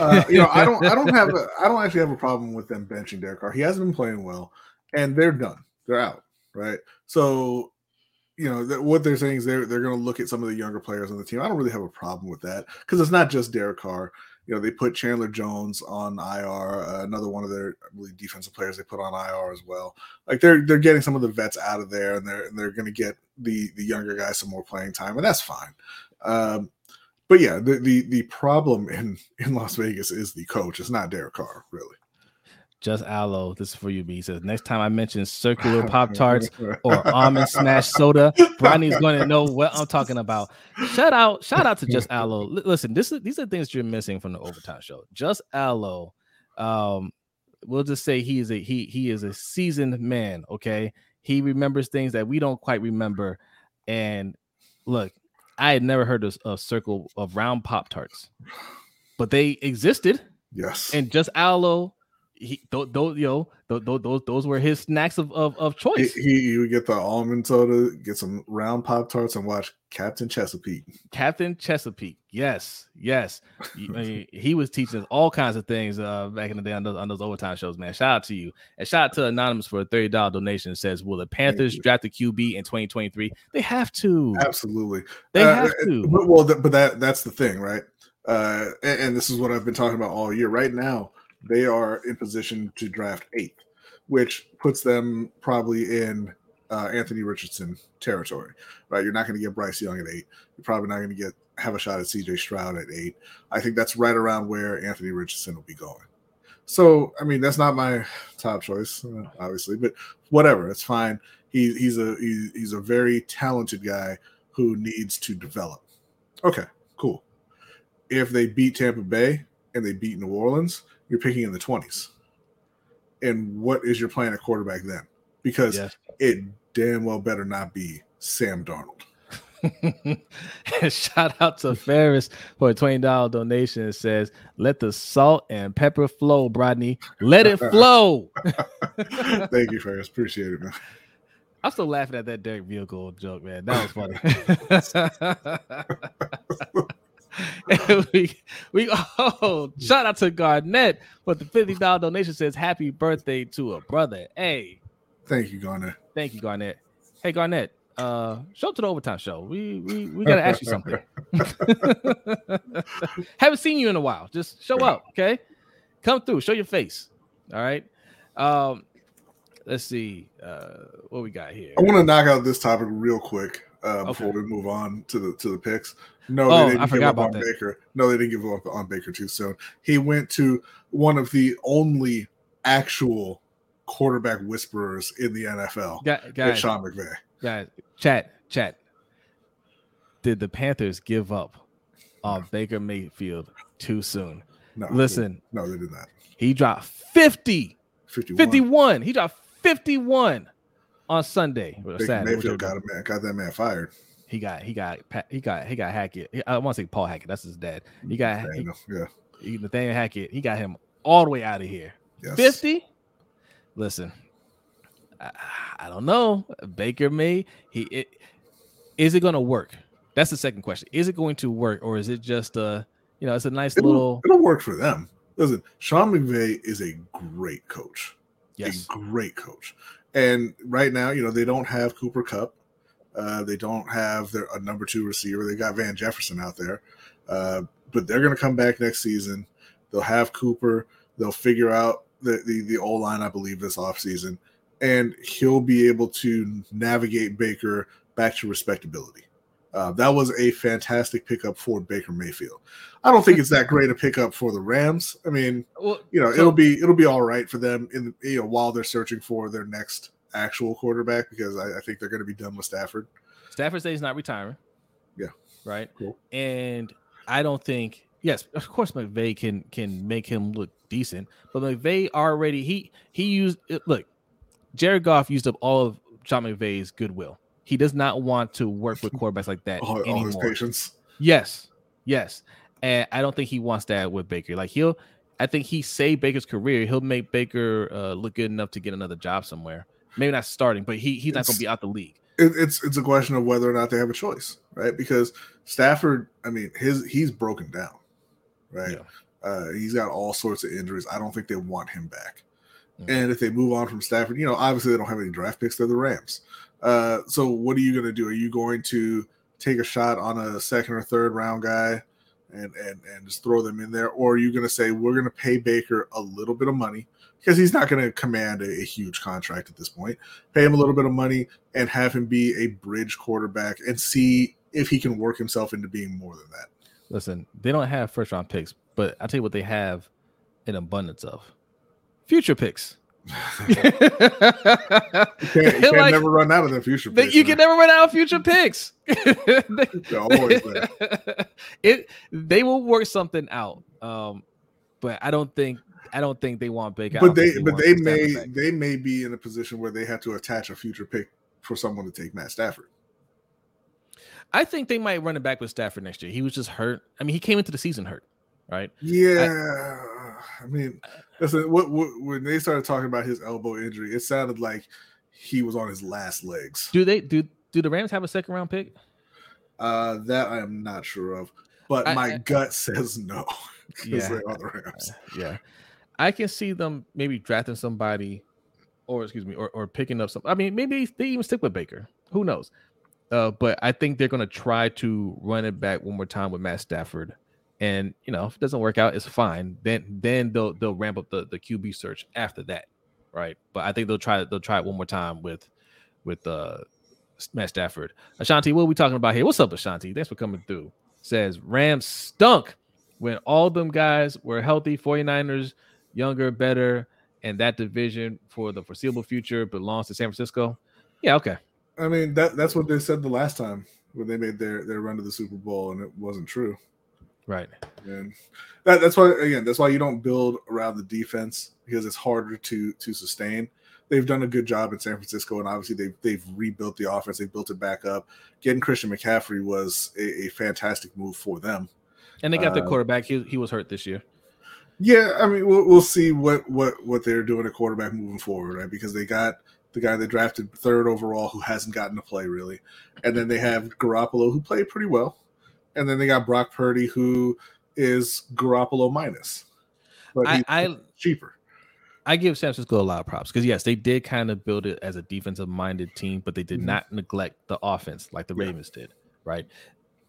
Uh, you know, I don't I don't have a I don't actually have a problem with them benching Derek Carr. He hasn't been playing well, and they're done. They're out. Right. So you know th- what they're saying is they're they're going to look at some of the younger players on the team. I don't really have a problem with that because it's not just Derek Carr you know, they put Chandler Jones on IR, uh, another one of their believe defensive players they put on IR as well. Like they're they're getting some of the vets out of there, and they're and they're going to get the the younger guys some more playing time, and that's fine. Um, but yeah, the, the the problem in in Las Vegas is the coach. It's not Derek Carr, really. Just Aloe, this is for you, B. He says next time I mention circular pop tarts or almond smash soda, Bronny's going to know what I'm talking about. Shout out, shout out to Just Aloe. L- listen, this is these are things you're missing from the overtime show. Just Aloe, um, we'll just say he is a he he is a seasoned man. Okay, he remembers things that we don't quite remember. And look, I had never heard of a circle of round pop tarts, but they existed. Yes, and just Aloe he those, those yo those, those those were his snacks of of, of choice. He, he, would get the almond soda, get some round pop tarts, and watch Captain Chesapeake. Captain Chesapeake, yes, yes. he, he, was teaching us all kinds of things uh, back in the day on those, on those overtime shows. Man, shout out to you and shout out to Anonymous for a thirty dollar donation. It says, "Will the Panthers draft the QB in twenty twenty three? They have to. Absolutely, they uh, have to. But, well, but that that's the thing, right? Uh, and, and this is what I've been talking about all year. Right now they are in position to draft eighth, which puts them probably in uh, Anthony Richardson territory, right? You're not going to get Bryce Young at eight. You're probably not going to get have a shot at CJ Stroud at eight. I think that's right around where Anthony Richardson will be going. So, I mean, that's not my top choice, obviously, but whatever, it's fine. He, he's a he, he's a very talented guy who needs to develop. Okay, cool. If they beat Tampa Bay and they beat New Orleans, you're picking in the 20s. And what is your plan at quarterback then? Because yes. it damn well better not be Sam Darnold. Shout out to Ferris for a $20 donation. It says, Let the salt and pepper flow, Brodney. Let it flow. Thank you, Ferris. Appreciate it, man. I'm still laughing at that Derek Vehicle joke, man. That was funny. we we oh shout out to Garnett for the fifty dollar donation. Says happy birthday to a brother. Hey, thank you, Garnett. Thank you, Garnett. Hey, Garnett. Uh, show to the overtime show. We we we gotta ask you something. Haven't seen you in a while. Just show up, okay? Come through. Show your face. All right. Um, let's see uh what we got here. I want to knock out this topic real quick uh, before okay. we move on to the to the picks. No, oh, they didn't I give up on that. Baker. No, they didn't give up on Baker too soon. He went to one of the only actual quarterback whisperers in the NFL. guys, Sean McVay. Guys, chat, chat. Did the Panthers give up on Baker Mayfield too soon? No. Listen. no, they did not. He dropped 50. 51. 51. He dropped 51 on Sunday. Baker Saturday, Mayfield got, man, got that man fired. He got he got he got he got Hackett. I want to say Paul Hackett. That's his dad. He got Nathaniel, he, yeah. He, Nathaniel Hackett. He got him all the way out of here. Yes. Fifty. Listen, I, I, don't know. Baker may he it, is it going to work? That's the second question. Is it going to work, or is it just a you know it's a nice it'll, little? It'll work for them. Listen, Sean McVay is a great coach. Yes, a great coach. And right now, you know, they don't have Cooper Kupp. Uh, they don't have their a number two receiver. They got Van Jefferson out there, uh, but they're going to come back next season. They'll have Cooper. They'll figure out the the, the O line, I believe, this offseason, and he'll be able to navigate Baker back to respectability. Uh, that was a fantastic pickup for Baker Mayfield. I don't think it's that great a pickup for the Rams. I mean, well, you know, so, it'll be it'll be all right for them in you know while they're searching for their next actual quarterback because I, I think they're going to be done with Stafford. Stafford says he's not retiring. Yeah. right? Cool. And I don't think yes, of course McVay can can make him look decent, but McVay already he he used look, Jared Goff used up all of John McVay's goodwill. He does not want to work with quarterbacks like that all, anymore. all his patience. Yes, yes, and I don't think he wants that with Baker. Like he'll, I think he saved Baker's career. He'll make Baker uh, look good enough to get another job somewhere. Maybe not starting, but he he's not going to be out the league. It, it's it's a question of whether or not they have a choice, right? Because Stafford, I mean, his he's broken down, right? Yeah. Uh, he's got all sorts of injuries. I don't think they want him back. Mm-hmm. And if they move on from Stafford, you know, obviously they don't have any draft picks. They're the Rams. Uh, so what are you going to do? Are you going to take a shot on a second or third round guy and and and just throw them in there, or are you going to say we're going to pay Baker a little bit of money because he's not going to command a, a, huge contract at this point? Pay him a little bit of money and have him be a bridge quarterback and see if he can work himself into being more than that. Listen, they don't have first round picks, but I tell you what they have an abundance of future picks. You can't, you can't like, never run out of the future picks. You can never run out of future picks. It they will work something out. Um, but I don't think I don't think they want big. But they, they but they may they may be in a position where they have to attach a future pick for someone to take Matt Stafford. I think they might run it back with Stafford next year. He was just hurt. I mean, he came into the season hurt, right? Yeah. I, I mean, Listen, what, what, when they started talking about his elbow injury, it sounded like he was on his last legs. Do they do do the Rams have a second round pick? Uh, that I am not sure of, but I, my I, gut says no. Yeah, they are the Rams. Yeah, I can see them maybe drafting somebody, or excuse me, or, or picking up some. I mean, maybe they even stick with Baker. Who knows? Uh, but I think they're going to try to run it back one more time with Matt Stafford and you know if it doesn't work out it's fine. Then then they'll they'll ramp up the the qb search after that right? But i think they'll try they'll try it one more time with with uh matt stafford. Ashanti what are we talking about here? What's up ashanti? Thanks for coming through. Says rams stunk when all them guys were healthy 49ers younger better and that division for the foreseeable future belongs to san francisco? Yeah okay. I mean that that's what they said the last time when they made their their run to the super bowl and it wasn't true Right. And that, that's why again, that's why you don't build around the defense because it's harder to to sustain. They've done a good job in San Francisco, and obviously they've they've rebuilt the offense. They built it back up. Getting Christian McCaffrey was a, a fantastic move for them. And they got uh, the quarterback. He he was hurt this year. Yeah, I mean we'll, we'll see what what what they're doing at quarterback moving forward, right? Because they got the guy they drafted third overall who hasn't gotten to play really, and then they have Garoppolo who played pretty well and then they got Brock Purdy, who is Garoppolo minus, but I, I cheaper. I give San Francisco a lot of props because yes, they did kind of build it as a defensive minded team, but they did mm-hmm. not neglect the offense like the Ravens yeah. did. Right?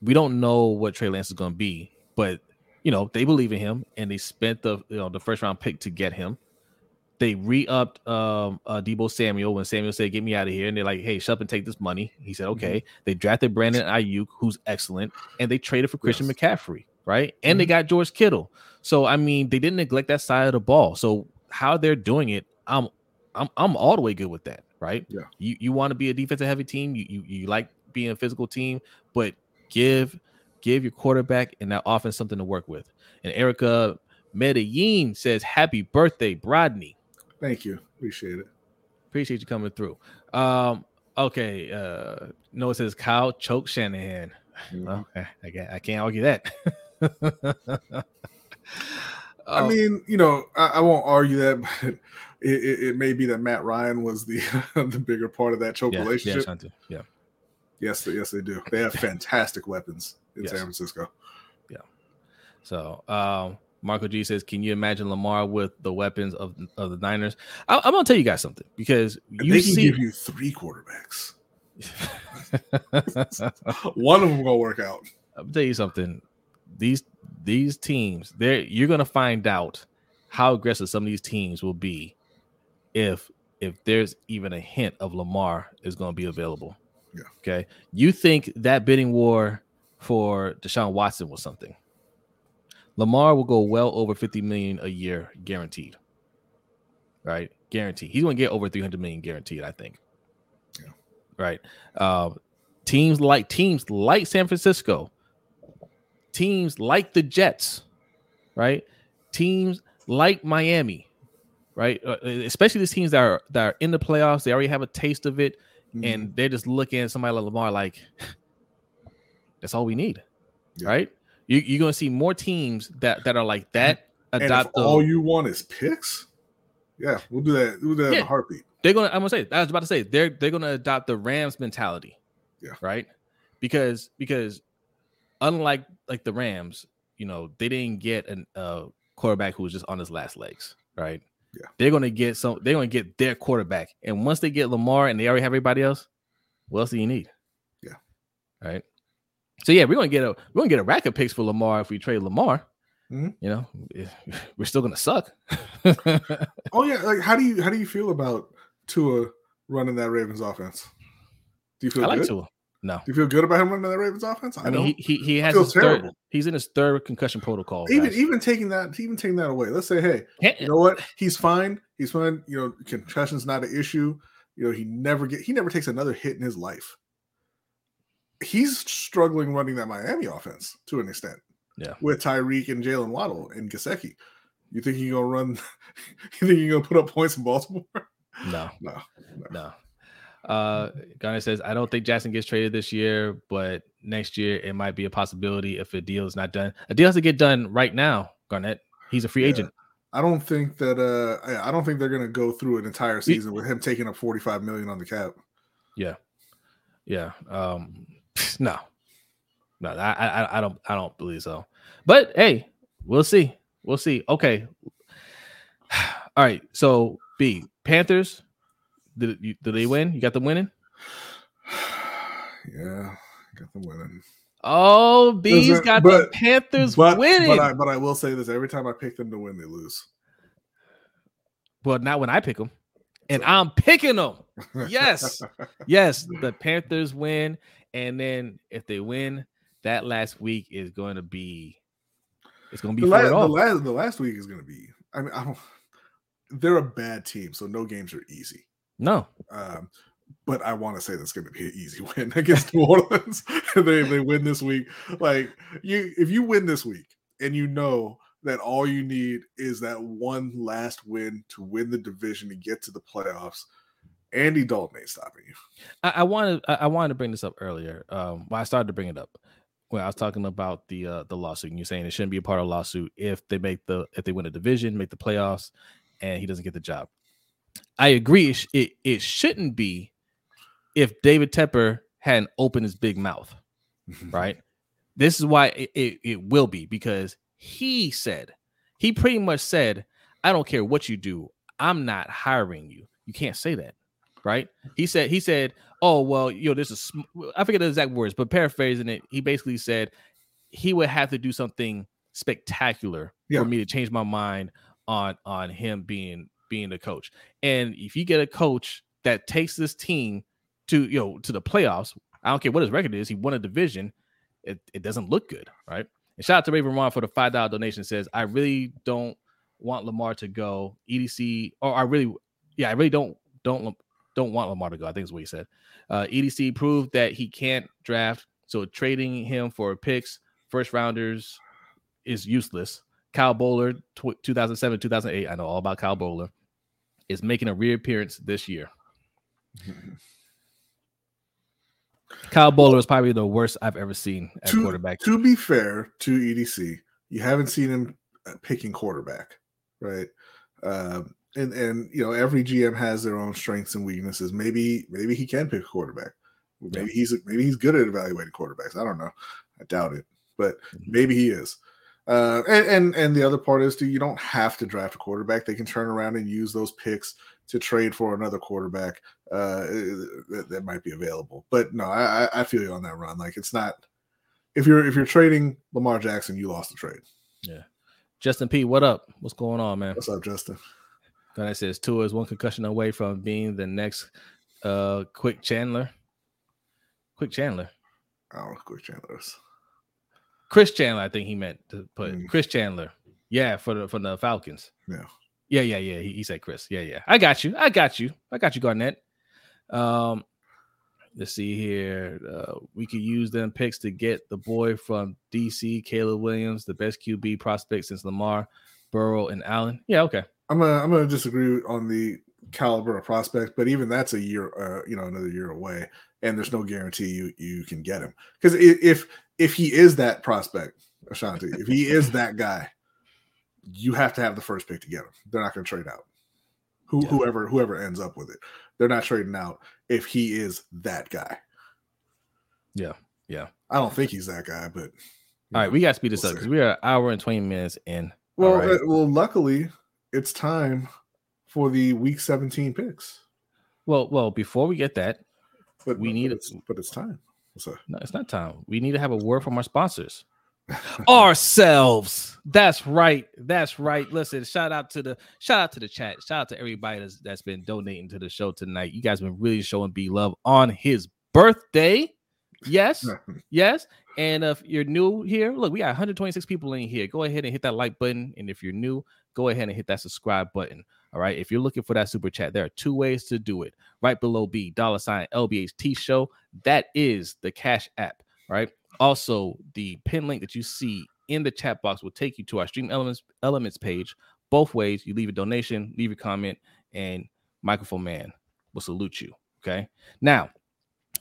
We don't know what Trey Lance is going to be, but you know they believe in him and they spent the you know the first round pick to get him they re-upped um uh Deebo Samuel when Samuel said, Get me out of here. And they're like, Hey, shut up and take this money. He said, Okay. Mm-hmm. They drafted Brandon Aiyuk, who's excellent, and they traded for Christian yes. McCaffrey, right? And mm-hmm. they got George Kittle. So I mean, they didn't neglect that side of the ball. So how they're doing it, I'm I'm I'm all the way good with that, right? Yeah. You you want to be a defensive heavy team, you, you you like being a physical team, but give give your quarterback and that offense something to work with. And Erica Medellin says, Happy birthday, Brodney. Thank you. Appreciate it. Appreciate you coming through. Um, okay. Uh Noah says Kyle choke Shanahan. Mm-hmm. Okay, I can't, I can't argue that. I oh. mean, you know, I, I won't argue that, but it, it, it, may be that Matt Ryan was the the bigger part of that choke yeah, relationship. Yeah, yeah. Yes, yes, they do. They have fantastic weapons in yes. San Francisco. Yeah. So, um, Marco G says, "Can you imagine Lamar with the weapons of, of the Niners?" I, am gonna tell you guys something because you they can see, give you three quarterbacks. One of them gonna work out. I'll tell you something. These these teams, there you're gonna find out how aggressive some of these teams will be if if there's even a hint of Lamar is going to be available. Yeah. Okay. You think that bidding war for Deshaun Watson was something? Lamar will go well over 50 million a year guaranteed. Right? Guaranteed. He's going to get over 300 million guaranteed, I think. Yeah. Right. Uh, teams like teams like San Francisco teams like the Jets, right? Teams like Miami, right? Uh, especially these teams that are that are in the playoffs, they already have a taste of it, Mhm. and they're just looking at somebody like Lamar like that's all we need, Yeah. right? You, you're gonna see more teams that that are like that and if adopt all you want is picks, yeah, we'll do that. We'll do that in a heartbeat. they're gonna. I'm gonna say. I was about to say they're they're gonna adopt the Rams mentality. Yeah. Right. Because because unlike like the Rams, you know, they didn't get an uh quarterback who was just on his last legs. Right. Yeah. They're gonna get some. They're gonna get their quarterback, and once they get Lamar and they already have everybody else, what else do you need? Yeah. Right. So yeah, we're gonna get a we're gonna get a rack of picks for Lamar if we trade Lamar. Mhm. You know, we're still gonna suck. Oh yeah, like how do you how do you feel about Tua running that Ravens offense? Do you feel I like good? Tua. No, Do you feel good about him running that Ravens offense? I mean, he, he he has his third. terrible. He's in his third concussion protocol. even guys. even taking that even taking that away. Let's say, hey, Can't- you know what? He's fine. He's fine. You know, concussion's not an issue. You know, he never get he never takes another hit in his life. He's struggling running that Miami offense to an extent. Yeah. With Tyreek and Jaylen Waddle and Gesicki. You think he's gonna run you think he's gonna put up points in Baltimore? no, No. no. Uh, Garner says, I don't think Jackson gets traded this year, but next year it might be a possibility if a deal is not done. A deal has to get done right now, Garnett. He's a free Yeah. agent. I don't think that uh I- I don't think they're gonna go through an entire season with him taking up 45 million on the cap. Yeah. Yeah. Um, no, no, I, I, I don't, I don't believe so. But hey, we'll see. We'll see. Okay. All right. So B Panthers. Did you, did they win? You got them winning? yeah, got them winning. Oh, B's got the Panthers But winning. but I but I will say this: every time I pick them to win, they lose. well, not when I pick them, and I'm picking them. Yes. Yes, the Panthers win, and then if they win, that last week is going to be, it's going to be la- for it the last the last week is going to be. I mean, I don't, they're a bad team, so no games are easy. No, Um, but I want to say that's going to be an easy win against New Orleans. they they win this week. Like you, if you win this week, and you know that all you need is that one last win to win the division and get to the playoffs. Andy Dalton ain't stopping you. I, I wanted I, I wanted to bring this up earlier. Um, well, I started to bring it up when I was talking about the uh, the lawsuit. And you're saying it shouldn't be a part of the lawsuit if they make the if they win a division, make the playoffs, and he doesn't get the job. I agree. It it, it shouldn't be if David Tepper hadn't opened his big mouth. right? This is why it, it, it will be because he said, he pretty much said, I don't care what you do, I'm not hiring you. You can't say that, right? He said, he said, oh, well, you know, this is, sm-" I forget the exact words, but paraphrasing it, he basically said he would have to do something spectacular Yeah. for me to change my mind on on him being being the coach. And if you get a coach that takes this team to you know to the playoffs, I don't care what his record is, he won a division. It, it doesn't look good, right? And shout out to Raven Ron for the five dollar donation. Says I really don't want Lamar to go. EDC, or I really, yeah, I really don't don't don't want Lamar to go. I think is what he said. Uh, EDC proved that he can't draft, so trading him for picks, first rounders, is useless. Kyle Boller, tw- 2007, 2008. I know all about Kyle Boller. Is making a reappearance this year. Kyle Boller is probably the worst I've ever seen at to, quarterback. To be fair to EDC, you haven't seen him uh, picking quarterback, right? Um, and and you know every GM has their own strengths and weaknesses. Maybe maybe he can pick a quarterback. Maybe he's maybe he's good at evaluating quarterbacks. I don't know. I doubt it, but maybe he is. Uh, and, and and the other part is, too, you don't have to draft a quarterback. They can turn around and use those picks to trade for another quarterback uh, that, that might be available. But no, I- I feel you on that run. Like it's not if you're if you're trading Lamar Jackson, you lost the trade. Yeah. Justin P, what up? What's going on, man? What's up, Justin? Guy says Tua is one concussion away from being the next uh quick Chandler. Quick Chandler. I don't know Quick Chandler is. Chris Chandler, I think he meant to put Mm. Chris Chandler. Yeah, for the for the Falcons. Yeah. Yeah, yeah, yeah. He, he said Chris. Yeah, yeah. I got you. I got you. I got you, Garnett. Um, let's see here. Uh, we could use them picks to get the boy from DC, Caleb Williams, the best QB prospect since Lamar, Burrow, and Allen. Yeah, okay. I'm gonna I'm gonna disagree on the caliber of prospect, but even that's a year, uh, you know, another year away, and there's no guarantee you you can get him because if if he is that prospect, Ashanti, if he is that guy, you have to have the first pick to get him. They're not going to trade out. Who, yeah. Whoever whoever ends up with it, they're not trading out if he is that guy. Yeah, yeah. I don't think he's that guy, but all right, we got to speed this we'll up because we are an hour and twenty minutes in. Well, right. uh, well, luckily, it's time for the week seventeen picks. Well, well, before we get that, but we need but it's, but it's time. No, it's not time. We need to have a word from our sponsors. ourselves. That's right. That's right. Listen, shout out to the shout out to the chat. Shout out to everybody that's, that's been donating to the show tonight. You guys been really showing B love on his birthday. Yes, yes. And if you're new here, look, we got 126 people in here. Go ahead and hit that like button. And if you're new, go ahead and hit that subscribe button. All right. If you're looking for that super chat, there are two ways to do it. Right below B, dollar sign LBHT show. That is the Cash App. Right. Also, the pin link that you see in the chat box will take you to our Stream Elements Elements page. Both ways, you leave a donation, leave a comment, and Microphone Man will salute you. Okay. Now,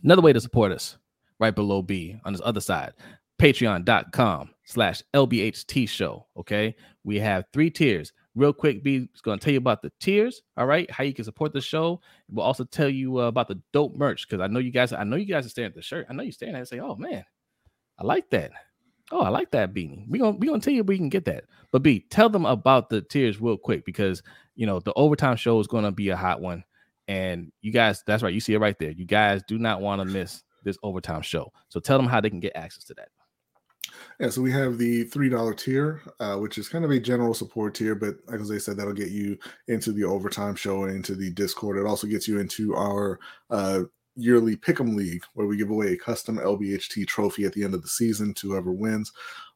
another way to support us right below B on this other side, patreon.com slash LBHT show. Okay. We have three tiers. Real quick, B is going to tell you about the tiers. All right. How you can support the show. We'll also tell you uh, about the dope merch because I know you guys, I know you guys are staring at the shirt. I know you're staring at it and say, oh man, I like that. Oh, I like that beanie. We're gonna we gonna tell you we can get that. But B, tell them about the tiers real quick because you know the overtime show is gonna be a hot one, and you guys, that's right, you see it right there. You guys do not want to miss this overtime show. So tell them how they can get access to that. Yeah, so we have the three dollar tier, uh, which is kind of a general support tier, but like as I said, that'll get you into the overtime show and into the Discord. It also gets you into our uh, yearly Pick'em League, where we give away a custom LBHT trophy at the end of the season to whoever wins.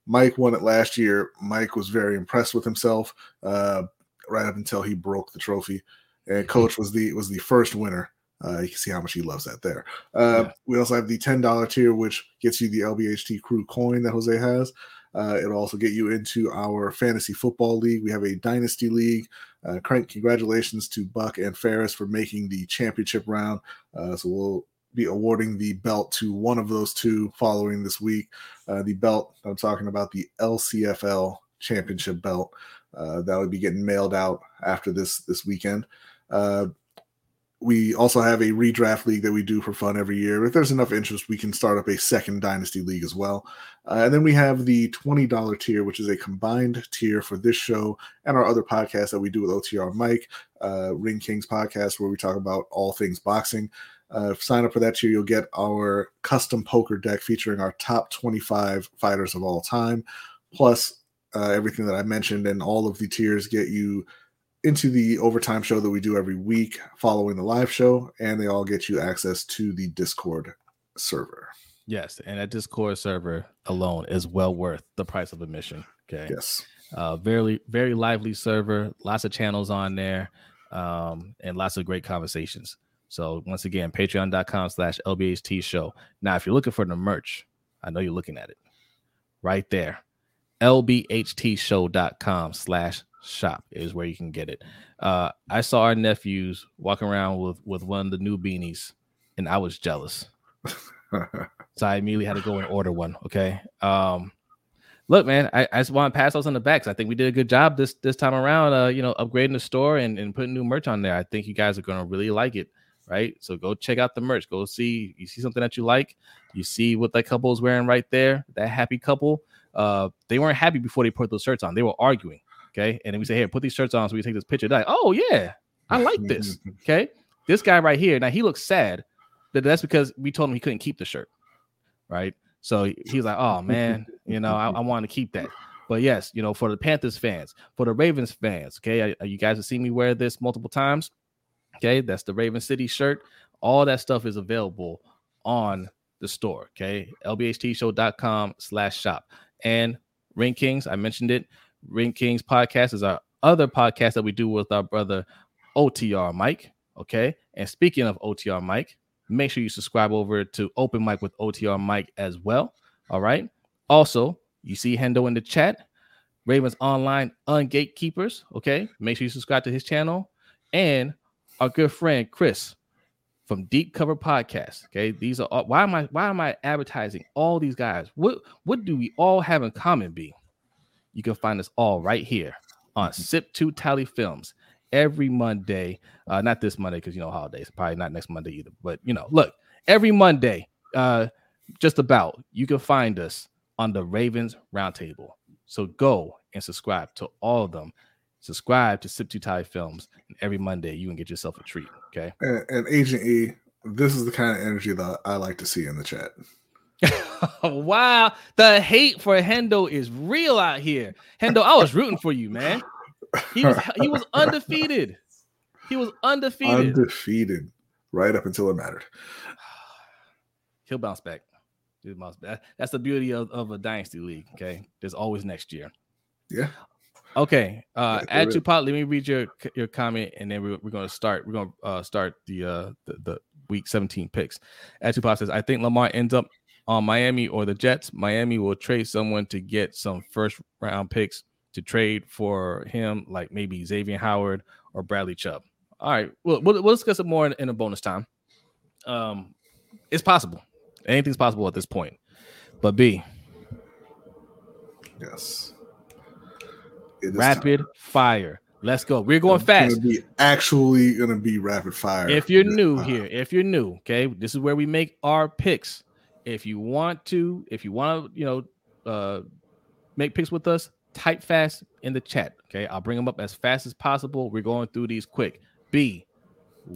Mike won it last year. Mike was very impressed with himself uh, right up until he broke the trophy, and mm-hmm. Coach was the was the first winner. Uh, you can see how much he loves that there. Uh, yeah. We also have the ten dollar tier, which gets you the LBHT Crew coin that Jose has. Uh, it'll also get you into our fantasy football league. We have a dynasty league. Uh, congratulations to Buck and Ferris for making the championship round. Uh, so we'll be awarding the belt to one of those two following this week. Uh, the belt I'm talking about the LCFL championship belt uh, that would be getting mailed out after this this weekend. We also have a redraft league that we do for fun every year. If there's enough interest, we can start up a second dynasty league as well. Uh, and then we have the $20 tier, which is a combined tier for this show and our other podcast that we do with OTR Mike, uh, Ring Kings podcast, where we talk about all things boxing. Uh, sign up for that tier, you'll get our custom poker deck featuring our top 25 fighters of all time, plus uh, everything that I mentioned. And all of the tiers get you into the overtime show that we do every week following the live show, and they all get you access to the Discord server. Yes, and that Discord server alone is well worth the price of admission. Okay. Yes. Uh, very very lively server, lots of channels on there, um, and lots of great conversations. So once again, patreon.com slash LBHT show. Now, if you're looking for the merch, I know you're looking at it right there. LBHTshow.com slash shop is where you can get it. Uh, I saw our nephews walking around with with one of the new beanies, and I was jealous. so I immediately had to go and order one. Okay. Um, look, man, I, I just want to pass those on the backs. I think we did a good job this this time around. Uh, you know, upgrading the store and, and putting new merch on there. I think you guys are gonna really like it. Right. So go check out the merch. Go see you see something that you like. You see what that couple is wearing right there. That happy couple. Uh, they weren't happy before they put those shirts on. They were arguing. Okay. And then we say, hey, put these shirts on. So we take this picture. Like, oh, yeah, I like this. okay. This guy right here. Now he looks sad, but that's because we told him he couldn't keep the shirt. Right. So he's like, oh, man, you know, I, I want to keep that. But yes, you know, for the Panthers fans, for the Ravens fans, okay, I, you guys have seen me wear this multiple times. Okay, that's the Raven City shirt. All that stuff is available on the store. Okay, lbhtshow.com slash shop. And Ring Kings, I mentioned it. Ring Kings podcast is our other podcast that we do with our brother OTR Mike. Okay. And speaking of OTR Mike, make sure you subscribe over to Open Mic with OTR Mike as well. All right. Also, you see Hendo in the chat. Ravens Online Ungatekeepers. Okay. Make sure you subscribe to his channel. And our good friend Chris from Deep Cover Podcast. Okay. These are all, why am I why am I advertising all these guys? What what do we all have in common, B? You can find us all right here on Sip to Tally Films every Monday. Uh, not this Monday because you know holidays, probably not next Monday either. But you know, look, every Monday, uh, just about you can find us on the Ravens Roundtable. So go and subscribe to all of them. Subscribe to Sip to Tally Films, and every Monday you can get yourself a treat. Okay. And, and Agent E, this is the kind of energy that I like to see in the chat. wow, the hate for Hendo is real out here. Hendo, I was rooting for you, man. He was he was undefeated. He was undefeated. Undefeated, right up until it mattered. He'll bounce back. He'll bounce back. That's the beauty of, of a dynasty league. Okay, there's always next year. Yeah. Okay. Uh, add to pot. Let me read your your comment, and then we're, we're going to start. We're going to uh, start the uh the, the week 17 picks. Add to pot says, I think Lamar ends up on Miami or the Jets. Miami will trade someone to get some first round picks to trade for him, like maybe Xavier Howard or Bradley Chubb. All right, we'll, we'll, we'll discuss it more in, in, a bonus time. Um, it's possible. Anything's possible at this point. But B. Yes. Rapid time. fire. Let's go. We're going it's fast. Be actually gonna be rapid fire. If you're new here, if you're new, okay, this is where we make our picks. If you want to, if you want to, you know, uh, make picks with us, type fast in the chat. Okay, I'll bring them up as fast as possible. We're going through these quick. B,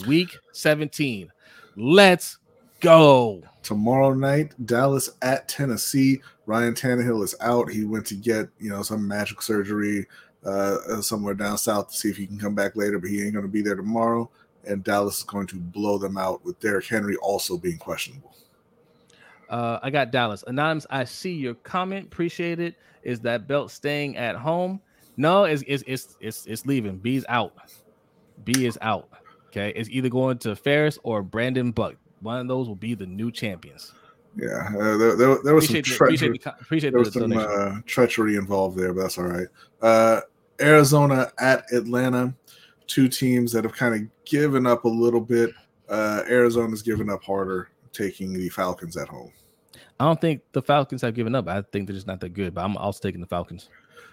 week 17. Let's go. Tomorrow night, Dallas at Tennessee. Ryan Tannehill is out. He went to get you know some magic surgery uh, somewhere down south to see if he can come back later, but he ain't going to be there tomorrow. And Dallas is going to blow them out with Derrick Henry also being questionable. Uh, I got Dallas. Anonymous, I see your comment. Appreciate it. Is that belt staying at home? No, it's it's it's it's, it's leaving. B's out. B is out. Okay, it's either going to Ferris or Brandon Buck. One of those will be the new champions. Yeah, uh, there, there, there, was appreciate some treachery. The, appreciate there was some uh, treachery involved there, but that's all right. Uh, Arizona at Atlanta, two teams that have kind of given up a little bit. Uh, Arizona's given up harder, taking the Falcons at home. I don't think the Falcons have given up. I think they're just not that good, but I'm also taking the Falcons.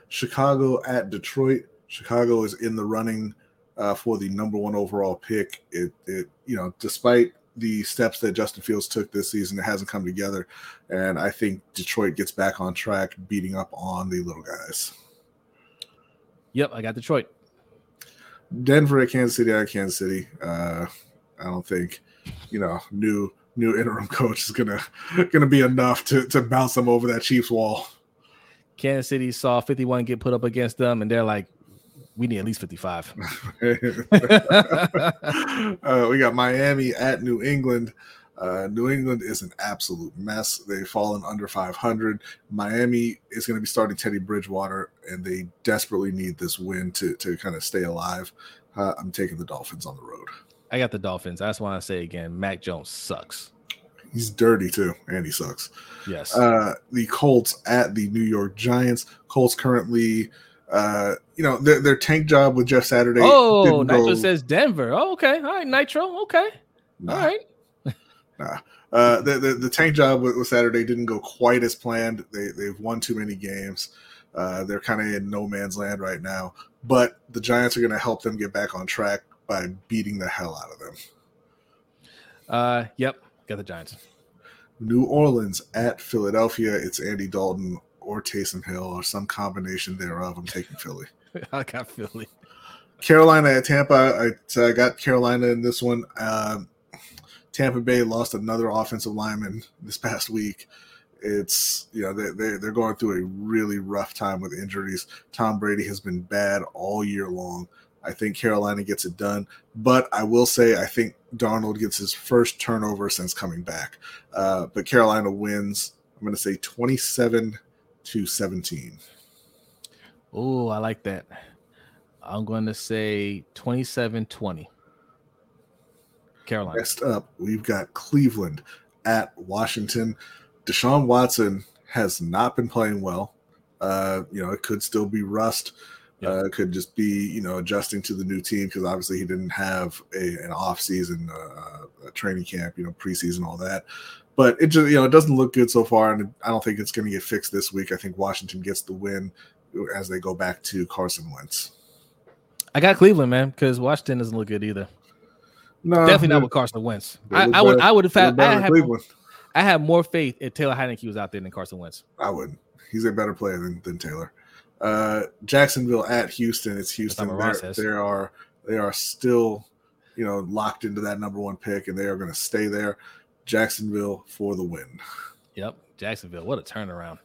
Chicago at Detroit. Chicago is in the running uh, for the number one overall pick. It, it, you know, despite the steps that Justin Fields took this season, it hasn't come together, and I think Detroit gets back on track, beating up on the little guys. Yep, I got Detroit. Denver at Kansas City at Kansas City. Uh, I don't think, you know, new new interim coach is gonna gonna be enough to to bounce them over that Chiefs wall. Kansas City saw 51 get put up against them, and they're like, we need at least 55. uh, we got Miami at New England. Uh, New England is an absolute mess. They've fallen under 500. Miami is going to be starting Teddy Bridgewater, and they desperately need this win to, to kind of stay alive. Uh, I'm taking the Dolphins on the road. I got the Dolphins. I just want to say again, Mac Jones sucks. He's dirty too, and he sucks. Yes. Uh, the Colts at the New York Giants. Colts currently, uh, you know, their, their tank job with Jeff Saturday. Oh, Nitro go... says Denver. Oh, okay. All right, Nitro. Okay. Nah. All right. nah. Uh, the, the, the tank job with, with, Saturday didn't go quite as planned. They they've won too many games. Uh, they're kind of in no man's land right now. But the Giants are going to help them get back on track by beating the hell out of them. Uh, yep, got the Giants. New Orleans at Philadelphia. It's Andy Dalton or Taysom Hill or some combination thereof. I'm taking Philly. I got Philly. Carolina at Tampa. I, I got Carolina in this one. Uh, Tampa Bay lost another offensive lineman this past week. It's you know they they they're going through a really rough time with injuries. Tom Brady has been bad all year long. I think Carolina gets it done. But I will say, I think Darnold gets his first turnover since coming back. Uh, but Carolina wins, I'm going to say 27 to 17. Oh, I like that. I'm going to say 27 20. Carolina. Next up, we've got Cleveland at Washington. Deshaun Watson has not been playing well. Uh, you know, it could still be rust. Yeah. Uh, it could just be you know adjusting to the new team because obviously he didn't have a an off season, uh, training camp, you know, preseason, all that. But it just you know it doesn't look good so far, and I don't think it's going to get fixed this week. I think Washington gets the win as they go back to Carson Wentz. I got Cleveland, man, because Washington doesn't look good either. No, Definitely not with Carson Wentz. I, I would, I would have found, I than have, Cleveland. I have more faith if Taylor Heinicke was out there than Carson Wentz. I wouldn't. He's a better player than, than Taylor. Uh, Jacksonville at Houston. It's Houston. what Ross They're- says. They are they are still, you know, locked into that number one pick, and they are going to stay there. Jacksonville for the win. Yep, Jacksonville. What a turnaround.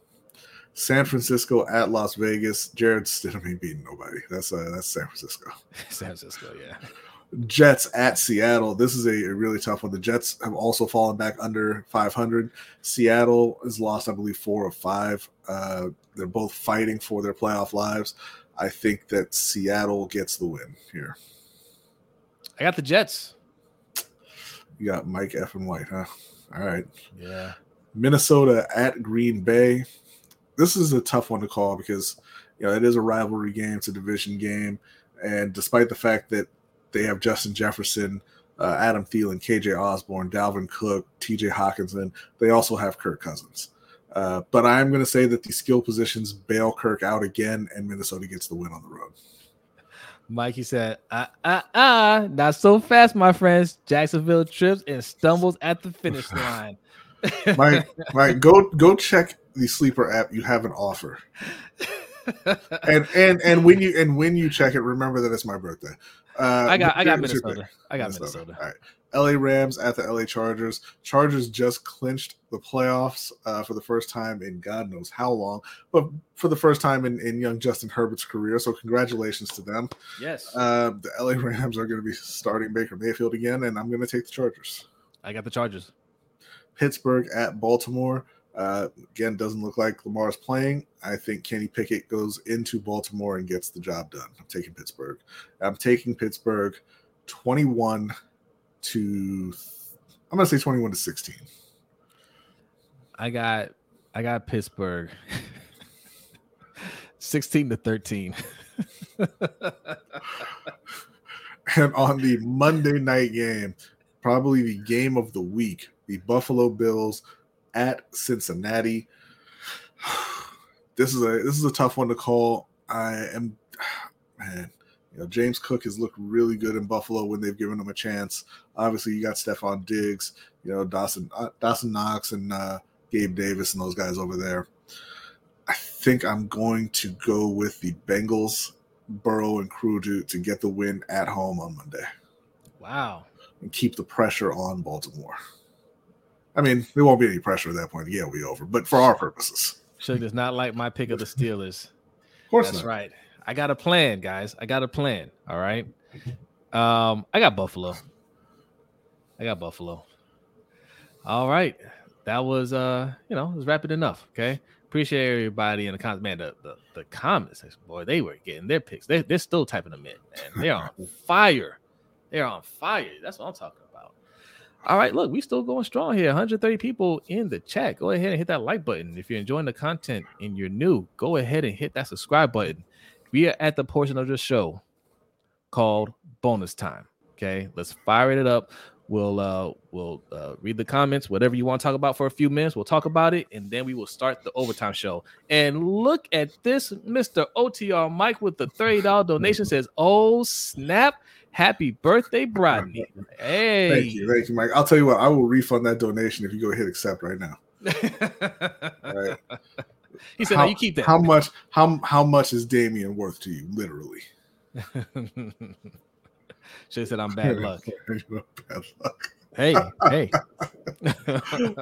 San Francisco at Las Vegas. Jarrett Stidham ain't beating nobody. That's uh, that's San Francisco. San Francisco, yeah. Jets at Seattle. This is a, a really tough one. The Jets have also fallen back under 500. Seattle has lost, I believe, four of five. Uh, they're both fighting for their playoff lives. I think that Seattle gets the win here. I got the Jets. You got Mike F. and White, huh? All right. Yeah. Minnesota at Green Bay. This is a tough one to call because you know it is a rivalry game, it's a division game, and despite the fact that they have Justin Jefferson, uh, Adam Thielen, KJ Osborne, Dalvin Cook, TJ Hockenson, they also have Kirk Cousins. Uh, but I'm going to say that the skill positions bail Kirk out again, and Minnesota gets the win on the road. Mikey said, uh, uh, uh, not so fast, my friends. Jacksonville trips and stumbles at the finish line. Mike, Mike, go go check the sleeper app. You have an offer, and and and when you and when you check it, remember that it's my birthday. Uh, I got, I got Minnesota. I got Minnesota. All right. LA Rams at the LA Chargers. Chargers just clinched the playoffs uh, for the first time in God knows how long, but for the first time in, in young Justin Herbert's career. So, congratulations to them. Yes, Uh, the LA Rams are going to be starting Baker Mayfield again, and I'm going to take the Chargers. I got the Chargers. Pittsburgh at Baltimore. Uh, again, doesn't look like Lamar's playing. I think Kenny Pickett goes into Baltimore and gets the job done. I'm taking Pittsburgh. I'm taking Pittsburgh 21 to, I'm to say 21 to 16. I got, I got Pittsburgh. Sixteen to thirteen. And on the Monday night game, probably the game of the week, the Buffalo Bills at Cincinnati. This is a this is a tough one to call. I am man, you know, James Cook has looked really good in Buffalo when they've given him a chance. Obviously, you got Stefon Diggs, you know, Dawson uh, Dawson Knox and uh, Gabe Davis and those guys over there. I think I'm going to go with the Bengals, Burrow and crew to, to get the win at home on Monday wow. and keep the pressure on Baltimore. I mean, there won't be any pressure at that point. Yeah, it'll be over. But for our purposes, Suge does not like my pick of the Steelers. of course That's not. right. I got a plan, guys. I got a plan. All right. Um, I got Buffalo. I got Buffalo. All right. That was uh, you know, it was rapid enough. Okay. Appreciate everybody in the comments. Man, the, the, the comments, boy, they were getting their picks. They, they're still typing them in, man. They're on fire. They're on fire. That's what I'm talking about. All right, look, we still going strong here. 130 people in the chat. Go ahead and hit that like button. If you're enjoying the content and you're new, go ahead and hit that subscribe button. We are at the portion of the show called bonus time. Okay, let's fire it up. We'll uh we'll uh, read the comments, whatever you want to talk about for a few minutes. We'll talk about it, and then we will start the overtime show. And look at this, Mr. OTR Mike with the thirty dollar donation says, "Oh snap! Happy birthday, Brodney!" Hey, Thank you. Thank you, Mike. I'll tell you what, I will refund that donation if you go hit accept right now. right. He said, how, "No, you keep that." How much how how much is Damien worth to you, literally? Should have said I'm bad luck. Bad luck. Hey, hey.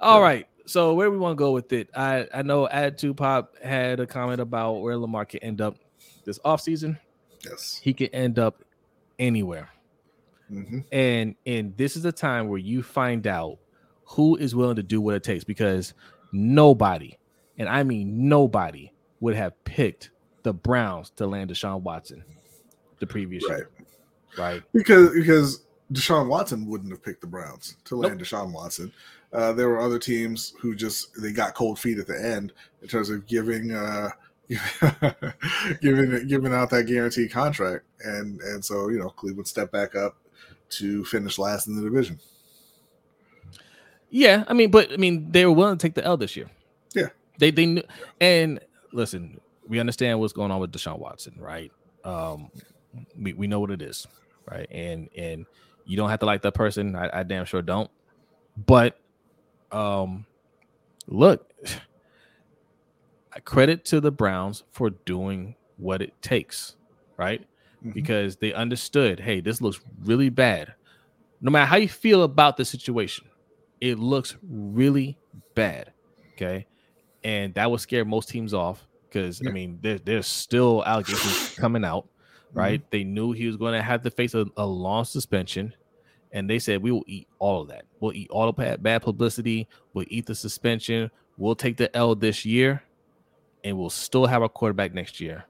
All right. So where we want to go with it? I I know Attitude Pop had a comment about where Lamar can end up this offseason. yes. He can end up anywhere. hmm And and this is a time where you find out who is willing to do what it takes because nobody, and I mean nobody, would have picked the Browns to land Deshaun Watson the previous Right. year. Right. Because because Deshaun Watson wouldn't have picked the Browns to land nope. Deshaun Watson. Uh, there were other teams who just they got cold feet at the end in terms of giving uh, giving giving out that guaranteed contract, and and so you know Cleveland stepped back up to finish last in the division. Yeah, I mean, but I mean, they were willing to take the L this year. Yeah, they they knew. And listen, we understand what's going on with Deshaun Watson, right? Um, we we know what it is, right? And and you don't have to like that person. I, I damn sure don't. But um, look, I credit to the Browns for doing what it takes, right? Mm-hmm. Because they understood, hey, this looks really bad. No matter how you feel about the situation, it looks really bad. Okay. And that would scare most teams off because yeah. I mean, there, there's still allegations coming out, mm-hmm. right? Mm-hmm. They knew he was going to have to face a, a, long suspension, and they said, We will eat all of that. We'll eat all the bad publicity, we'll eat the suspension, we'll take the L this year, and we'll still have a quarterback next year,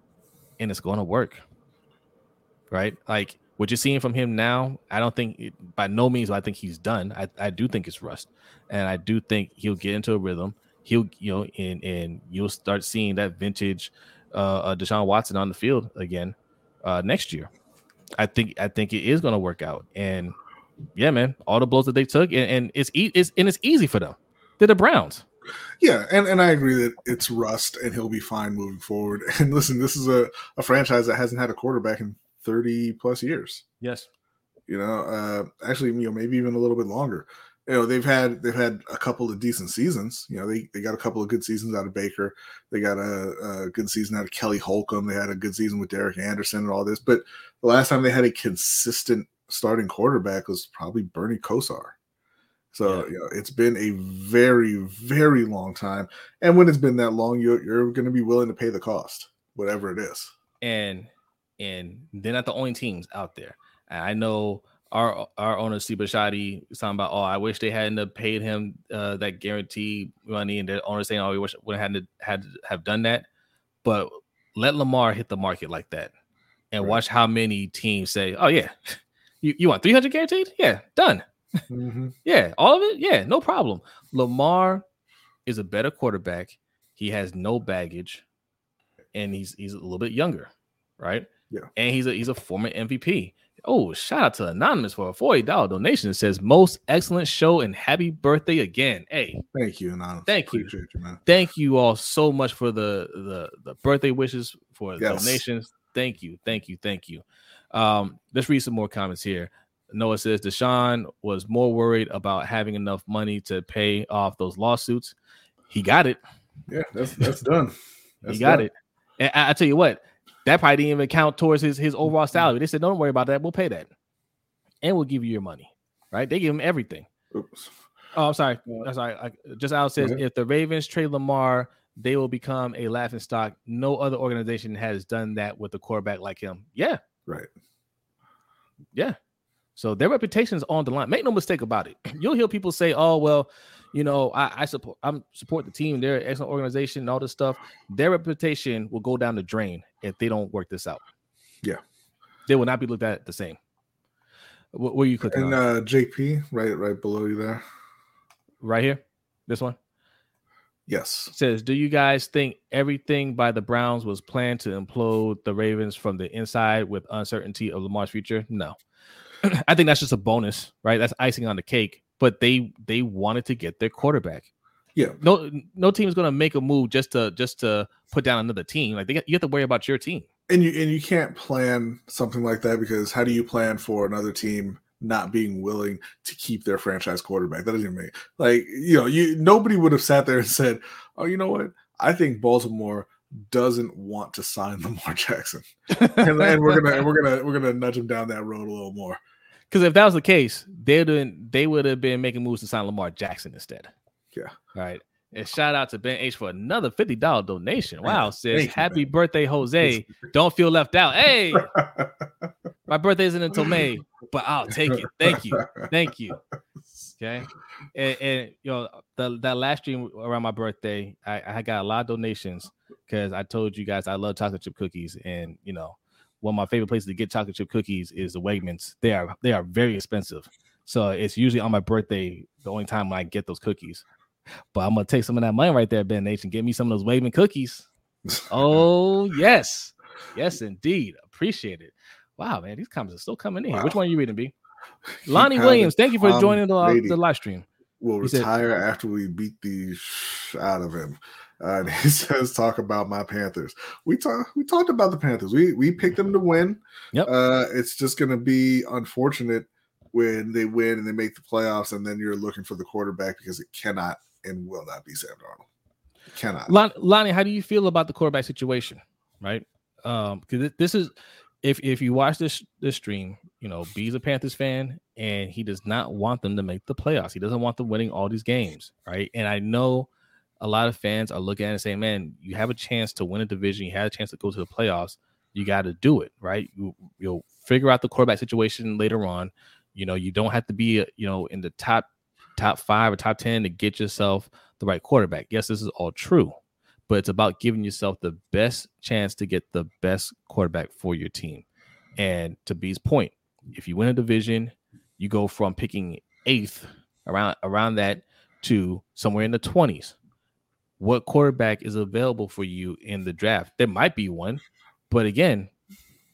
and it's going to work, right? Like, what you're seeing from him now, I don't think it, by no means I think he's done. I, I do think it's rust, and I do think he'll get into a rhythm. He'll you know, and and you'll start seeing that vintage uh, uh Deshaun Watson on the field again uh, next year. I think I think it is going to work out, and yeah, man, all the blows that they took, and, and it's e- it's and it's easy for them. They're the Browns. Yeah, and, and I agree that it's rust and he'll be fine moving forward. And listen, this is a, a franchise that hasn't had a quarterback in 30 plus years. Yes. You know, uh, actually, you know, maybe even a little bit longer. You know, they've had they've had a couple of decent seasons. You know, they, they got a couple of good seasons out of Baker. They got a, a good season out of Kelly Holcomb. They had a good season with Derek Anderson and all this. But the last time they had a consistent starting quarterback was probably Bernie Kosar. So you know, it's been a very, very long time. And when it's been that long, you're you're going to be willing to pay the cost, whatever it is. And and they're not the only teams out there. And I know our our owner Steve Bisciotti is talking about, oh, I wish they hadn't paid him uh, that guarantee money, and the owner saying, oh, we wish we hadn't had to have done that. But let Lamar hit the market like that, and right. watch how many teams say, oh yeah, you you want three hundred guaranteed? Yeah, done. Mm-hmm. yeah, all of it. Yeah, no problem. Lamar is a better quarterback. He has no baggage, and he's he's a little bit younger, right? Yeah. And he's a he's a former MVP. Oh, shout out to Anonymous for a $40 donation. It says most excellent show and happy birthday again. Hey. Thank you, Anonymous. Thank you. you man. Thank you all so much for the the, the birthday wishes for yes. donations. Thank you. Thank you. Thank you. Um, let's read some more comments here. Noah says Deshaun was more worried about having enough money to pay off those lawsuits. He got it. Yeah, that's that's done. That's he got done. it. And I, I tell you what, that probably didn't even count towards his his overall mm-hmm. salary. They said, "Don't worry about that. We'll pay that, and we'll give you your money." Right? They give him everything. Oops. Oh, I'm sorry. I'm sorry. I, just Al says if the Ravens trade Lamar, they will become a laughing stock. No other organization has done that with a quarterback like him. Yeah. Right. Yeah. So their reputation is on the line. Make no mistake about it. You'll hear people say, "Oh, well, you know, I, I support I'm support the team. They're an excellent organization and all this stuff. Their reputation will go down the drain if they don't work this out. Yeah, they will not be looked at the same. What were you clicking? And uh, JP, right, right below you there, right here. This one. Yes. Says, do you guys think everything by the Browns was planned to implode the Ravens from the inside with uncertainty of Lamar's future? No. I think that's just a bonus, right? That's icing on the cake but they they wanted to get their quarterback. Yeah. No no team is going to make a move just to just to put down another team. Like they you have to worry about your team. And you and you can't plan something like that because how do you plan for another team not being willing to keep their franchise quarterback? That doesn't even make like you know you nobody would have sat there and said, "Oh, you know what? I think Baltimore doesn't want to sign Lamar Jackson, and, and we're gonna and we're gonna we're gonna nudge him down that road a little more." Because if that was the case, they'd they would have been making moves to sign Lamar Jackson instead. Yeah. All right. And shout out to Ben H for another $50 donation. Wow, says you, happy man. birthday, Jose. Don't feel left out. Hey, my birthday isn't until May, but I'll take it. Thank you. Thank you. Okay. And, and you know, the, that last stream around my birthday, I, I got a lot of donations because I told you guys I love chocolate chip cookies. And you know, one of my favorite places to get chocolate chip cookies is the Wegmans. They are they are very expensive. So it's usually on my birthday, the only time when I get those cookies. But I'm gonna take some of that money right there, Ben Nation. Get me some of those waving cookies. oh yes, yes indeed. Appreciate it. Wow, man, these comments are still coming in. Wow. Which one are you reading, B? Lonnie Williams, thank you for joining the, uh, the live stream. Will retire said, after we beat the out of him. Uh, and he says, "Talk about my Panthers." We talked. We talked about the Panthers. We we picked them to win. Yep. Uh, it's just going to be unfortunate when they win and they make the playoffs, and then you're looking for the quarterback because it cannot and will not be Sam Darnold. Cannot. Lon- Lonnie, how do you feel about the quarterback situation? Right? Um, because this is if if you watch this this stream, you know, B's a Panthers fan, and he does not want them to make the playoffs. He doesn't want them winning all these games, right? And I know a lot of fans are looking at it and saying, "Man, you have a chance to win a division. You had a chance to go to the playoffs. You got to do it, right? You, you'll figure out the quarterback situation later on. You know, you don't have to be, you know, in the top top five or top ten to get yourself the right quarterback. Yes, this is all true, but it's about giving yourself the best chance to get the best quarterback for your team. And to B's point, if you win a division, you go from picking eighth around around that to somewhere in the twenties what quarterback is available for you in the draft. There might be one, but again,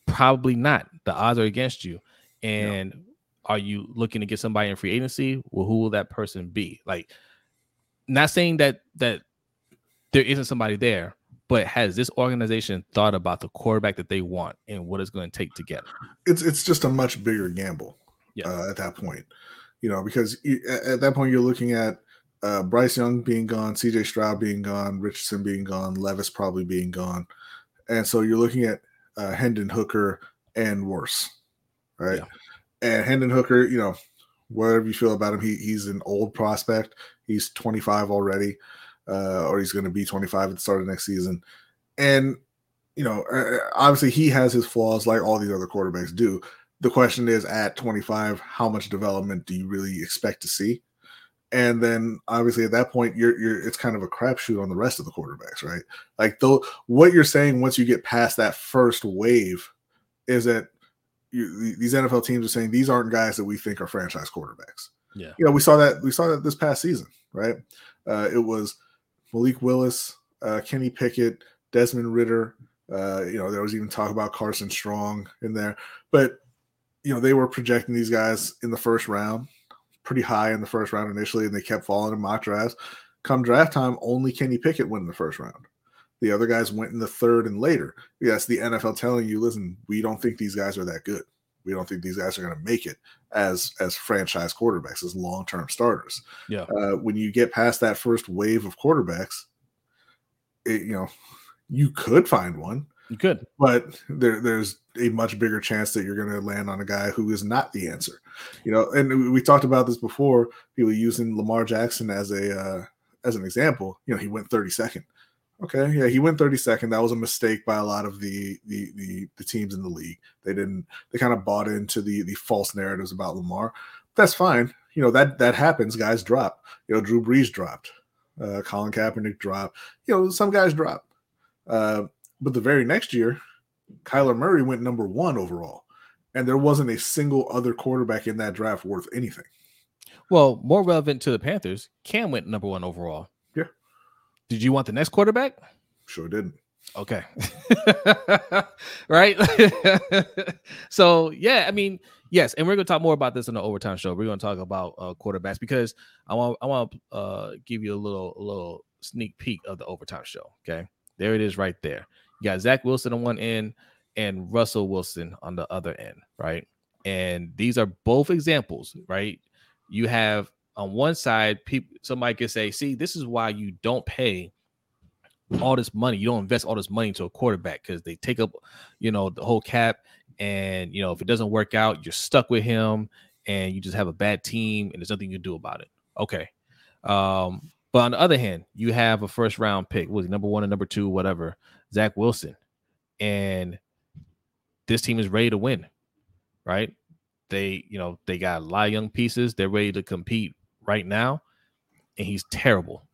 probably not. The odds are against you. And yeah. Are you looking to get somebody in free agency? Well, who will that person be? Like, not saying that that there isn't somebody there, but has this organization thought about the quarterback that they want and what it's going to take to get? It's it's just a much bigger gamble. Yeah. Uh, at that point, you know, because at that point you're looking at uh, Bryce Young being gone, CJ Stroud being gone, Richardson being gone, Levis probably being gone. And so you're looking at uh, Hendon Hooker and worse, right? Yeah. And Hendon Hooker, you know, whatever you feel about him, he, he's an old prospect. He's 25 already, uh, or he's going to be 25 at the start of next season. And, you know, uh, obviously he has his flaws like all these other quarterbacks do. The question is at 25, how much development do you really expect to see? and then obviously at that point you're you're it's kind of a crapshoot on the rest of the quarterbacks, right? Like though what you're saying once you get past that first wave is that these NFL teams are saying these aren't guys that we think are franchise quarterbacks. Yeah, you know we saw that we saw that this past season, right? Uh, it was Malik Willis, uh, Kenny Pickett, Desmond Ridder. Uh, you know there was even talk about Carson Strong in there, but you know they were projecting these guys in the first round pretty high in the first round initially, and they kept falling in mock drafts. Come draft time, only Kenny Pickett went in the first round. The other guys went in the third and later. That's the NFL telling you, listen, we don't think these guys are that good. We don't think these guys are going to make it as as franchise quarterbacks, as long term starters. Yeah. Uh, when you get past that first wave of quarterbacks, it, you know, you could find one. You could, but there, there's a much bigger chance that you're going to land on a guy who is not the answer. You know, and we talked about this before. People using Lamar Jackson as a uh, as an example. You know, he went 32nd. Okay, yeah, he went 32nd. That was a mistake by a lot of the, the the the, teams in the league. They didn't. They kind of bought into the the false narratives about Lamar. That's fine. You know that that happens. Guys drop. You know, Drew Brees dropped. Uh, Colin Kaepernick dropped. You know, some guys drop. Uh, but the very next year, Kyler Murray went number one overall, and there wasn't a single other quarterback in that draft worth anything. Well, more relevant to the Panthers, Cam went number one overall. Did you want the next quarterback? Sure didn't. Okay. right. so yeah, I mean, yes, and we're gonna talk more about this in the overtime show. We're gonna talk about uh, quarterbacks because I want I want to uh, give you a little a little sneak peek of the overtime show. Okay, there it is, right there. You got Zach Wilson on one end and Russell Wilson on the other end, right? And these are both examples, right? You have on one side, people somebody could say, see, this is why you don't pay all this money. You don't invest all this money into a quarterback because they take up, you know, the whole cap. And you know, if it doesn't work out, you're stuck with him and you just have a bad team and there's nothing you can do about it. Okay. Um, but on the other hand, you have a first round pick, was number one and number two, whatever, Zach Wilson. And this team is ready to win, right? They, you know, they got a lot of young pieces. They're ready to compete right now. And he's terrible,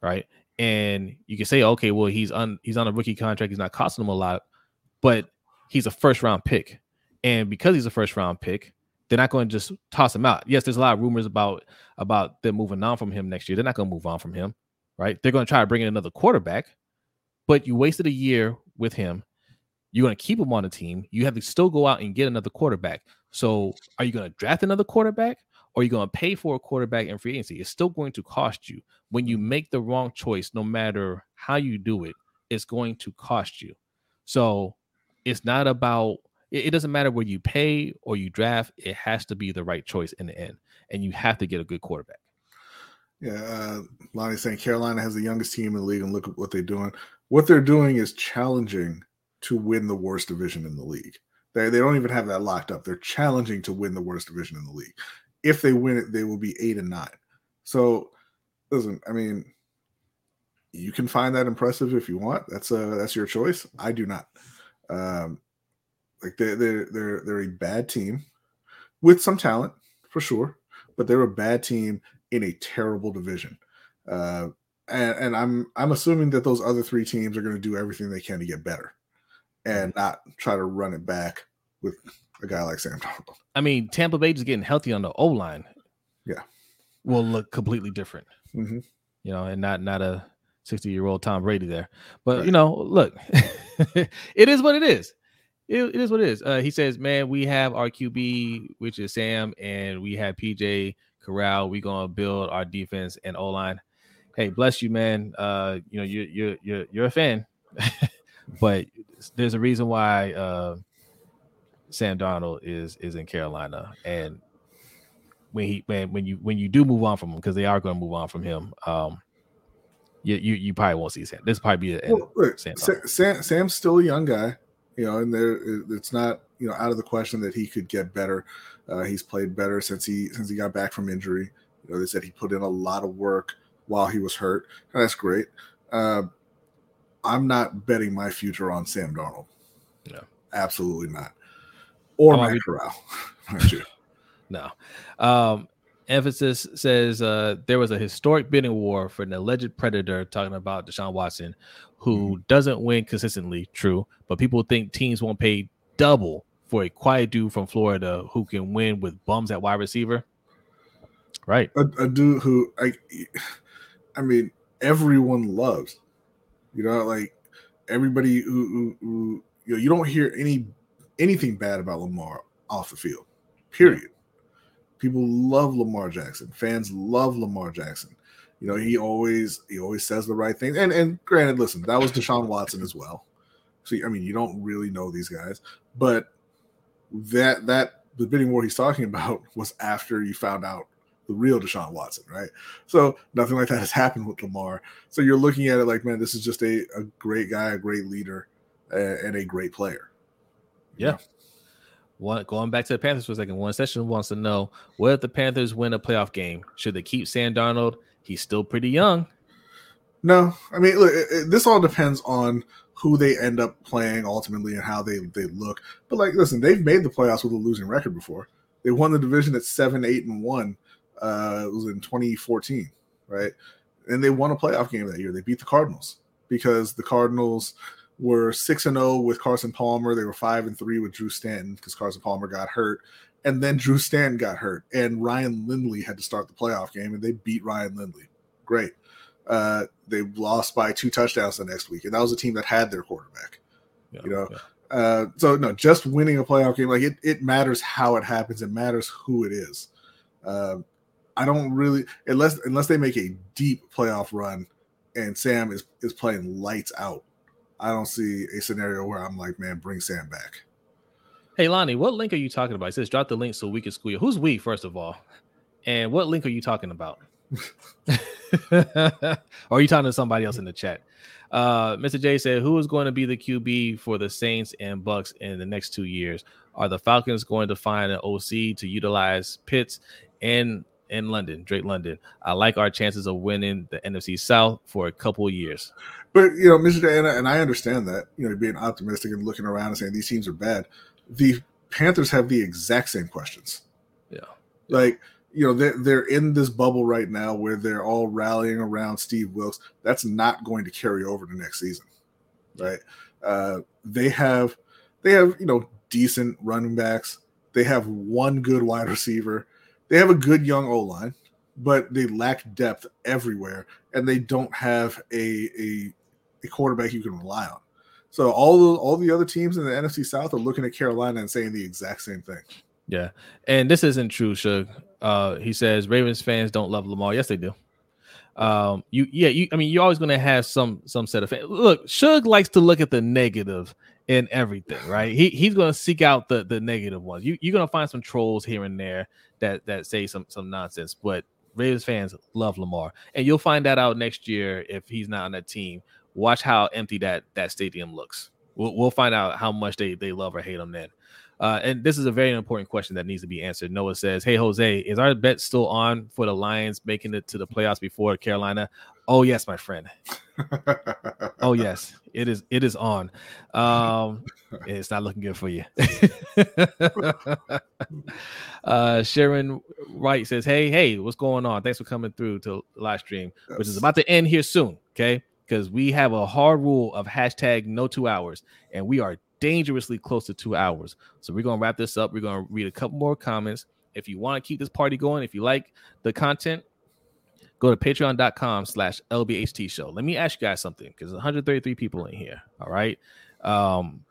right? And you can say, okay, well, he's on he's on a rookie contract, he's not costing them a lot, but he's a first round pick. And because he's a first round pick, they're not going to just toss him out. Yes, there's a lot of rumors about about them moving on from him next year. They're not going to move on from him, right? They're going to try to bring in another quarterback, but you wasted a year with him. You're going to keep him on the team. You have to still go out and get another quarterback. So, are you going to draft another quarterback, or are you going to pay for a quarterback in free agency? It's still going to cost you. When you make the wrong choice, no matter how you do it, it's going to cost you. So, it's not about it, doesn't matter where you pay or you draft, it has to be the right choice in the end. And you have to get a good quarterback. Yeah, uh, Lonnie's saying Carolina has the youngest team in the league, and look at what they're doing. What they're doing is challenging to win the worst division in the league. They, they don't even have that locked up. They're challenging to win the worst division in the league. If they win it, they will be eight and nine. So, listen, I mean, you can find that impressive if you want. That's uh that's your choice. I do not. Um, like they're they're they're they're a bad team with some talent for sure, but they're a bad team in a terrible division. Uh, and, and I'm I'm assuming that those other three teams are going to do everything they can to get better, and not try to run it back with a guy like Sam Darnold. I mean, Tampa Bay just getting healthy on the O line. Yeah, will look completely different. Mm-hmm. You know, and not not a 60 year old Tom Brady there. But right. you know, look, it is what it is it, it is what it is. Uh, he says, "Man, we have our QB, which is Sam, and we have PJ Corral. We're gonna build our defense and O line. Hey, bless you, man. Uh, you know, you you you're you're a fan, but there's a reason why uh, Sam Darnold is is in Carolina, and when he when when you when you do move on from him, because they are going to move on from him, um, you, you you probably won't see Sam. This probably be a well, look, Sam, Sam. Sam's still a young guy you know, and there it's not you know out of the question that he could get better. Uh, he's played better since he since he got back from injury. You know, they said he put in a lot of work while he was hurt. And that's great. Uh, I'm not betting my future on Sam Darnold. No, absolutely not. Or oh, Matt Corral. no. Um, emphasis says uh, there was a historic bidding war for an alleged predator talking about Deshaun Watson who mm-hmm. doesn't win consistently, true, but people think teams won't pay double for a quiet dude from Florida who can win with bums at wide receiver. Right. A, a dude who I I mean everyone loves. You know, like everybody who, who, who you know, you don't hear any anything bad about Lamar off the field. Period. People love Lamar Jackson. Fans love Lamar Jackson. You know, he always he always says the right thing. And and granted, listen, that was Deshaun Watson as well. So I mean, you don't really know these guys, but that that the bidding war he's talking about was after you found out the real Deshaun Watson, right? So nothing like that has happened with Lamar. So you're looking at it like, man, this is just a, a great guy, a great leader, and a great player. Yeah. One, going back to the Panthers for a second, one session wants to know what if the Panthers win a playoff game? Should they keep Sam Darnold he's still pretty young. No, I mean, look, it, it, this all depends on who they end up playing ultimately and how they they look. But like, listen, they've made the playoffs with a losing record before. They won the division at seven, eight, and one. Uh, it was in 2014, right? And they won a playoff game that year. They beat the Cardinals because the Cardinals were six and zero oh with Carson Palmer. They were five and three with Drew Stanton because Carson Palmer got hurt, and then Drew Stanton got hurt, and Ryan Lindley had to start the playoff game, and they beat Ryan Lindley. Great. Uh, they lost by two touchdowns the next week, and that was a team that had their quarterback. Yeah, you know, yeah. uh, so no, just winning a playoff game like it, it matters how it happens. It matters who it is. Uh, I don't really unless unless they make a deep playoff run, and Sam is is playing lights out. I don't see a scenario where I'm like, man, bring Sam back. Hey Lonnie, what link are you talking about? It says drop the link so we can school you. Who's we, first of all? And what link are you talking about? or are you talking to somebody else in the chat? Uh, Mr. J said, Who is going to be the QB for the Saints and Bucks in the next two years? Are the Falcons going to find an OC to utilize Pitts in in London, Drake London? I like our chances of winning the NFC South for a couple years. But you know, Mr. J, and I understand that, you know, being optimistic and looking around and saying these teams are bad the Panthers have the exact same questions. Yeah. Like, you know, they're, they're in this bubble right now where they're all rallying around Steve Wilks. That's not going to carry over to next season. Right. Uh, they have they have you know decent running backs. They have one good wide receiver. They have a good young O line, but they lack depth everywhere, and they don't have a a, a quarterback you can rely on. So all the all the other teams in the NFC South are looking at Carolina and saying the exact same thing. Yeah, and this isn't true, Shug. Uh, he says Ravens fans don't love Lamar. Yes, they do. Um, you yeah, you I mean you're always gonna have some some set of fans. Look, Shug likes to look at the negative in everything, right? He he's gonna seek out the the negative ones. You you're gonna find some trolls here and there that that say some some nonsense, but Ravens fans love Lamar, and you'll find that out next year if he's not on that team. Watch how empty that that stadium looks. We'll, we'll find out how much they they love or hate him then. Uh, and this is a very important question that needs to be answered. Noah says, Hey, Jose, is our bet still on for the Lions making it to the playoffs before Carolina? Oh, yes, my friend. oh, yes, it is. It is on. Um, it's not looking good for you. uh, Sharon Wright says, Hey, hey, what's going on? Thanks for coming through to live stream, which is about to end here soon. Okay. Because we have a hard rule of hashtag no two hours, and we are dangerously close to two hours. So we're gonna wrap this up. We're gonna read a couple more comments. If you want to keep this party going, if you like the content, go to patreon.com slash lbht show. Let me ask you guys something because 133 people in here all right? Um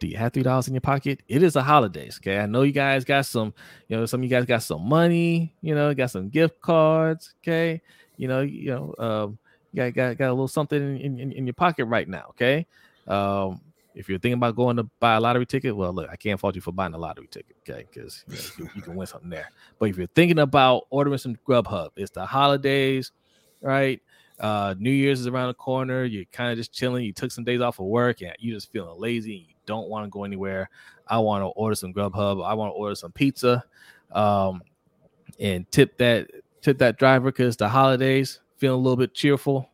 do you have three dollars in your pocket? It is a holidays okay? I know you guys got some you know some of you guys got some money you know got some gift cards okay? You know you know um you got, got, got a little something in, in, in your pocket right now okay? Um if you're thinking about going to buy a lottery ticket, well, look, I can't fault you for buying a lottery ticket, okay? Because you, know, you, you, can win something there. But if you're thinking about ordering some Grubhub, it's the holidays, right? Uh, New Year's is around the corner. You're kind of just chilling. You took some days off of work and you're just feeling lazy. And you don't want to go anywhere. I want to order some Grubhub. I want to order some pizza, um, and tip that tip that driver because the holidays feeling a little bit cheerful.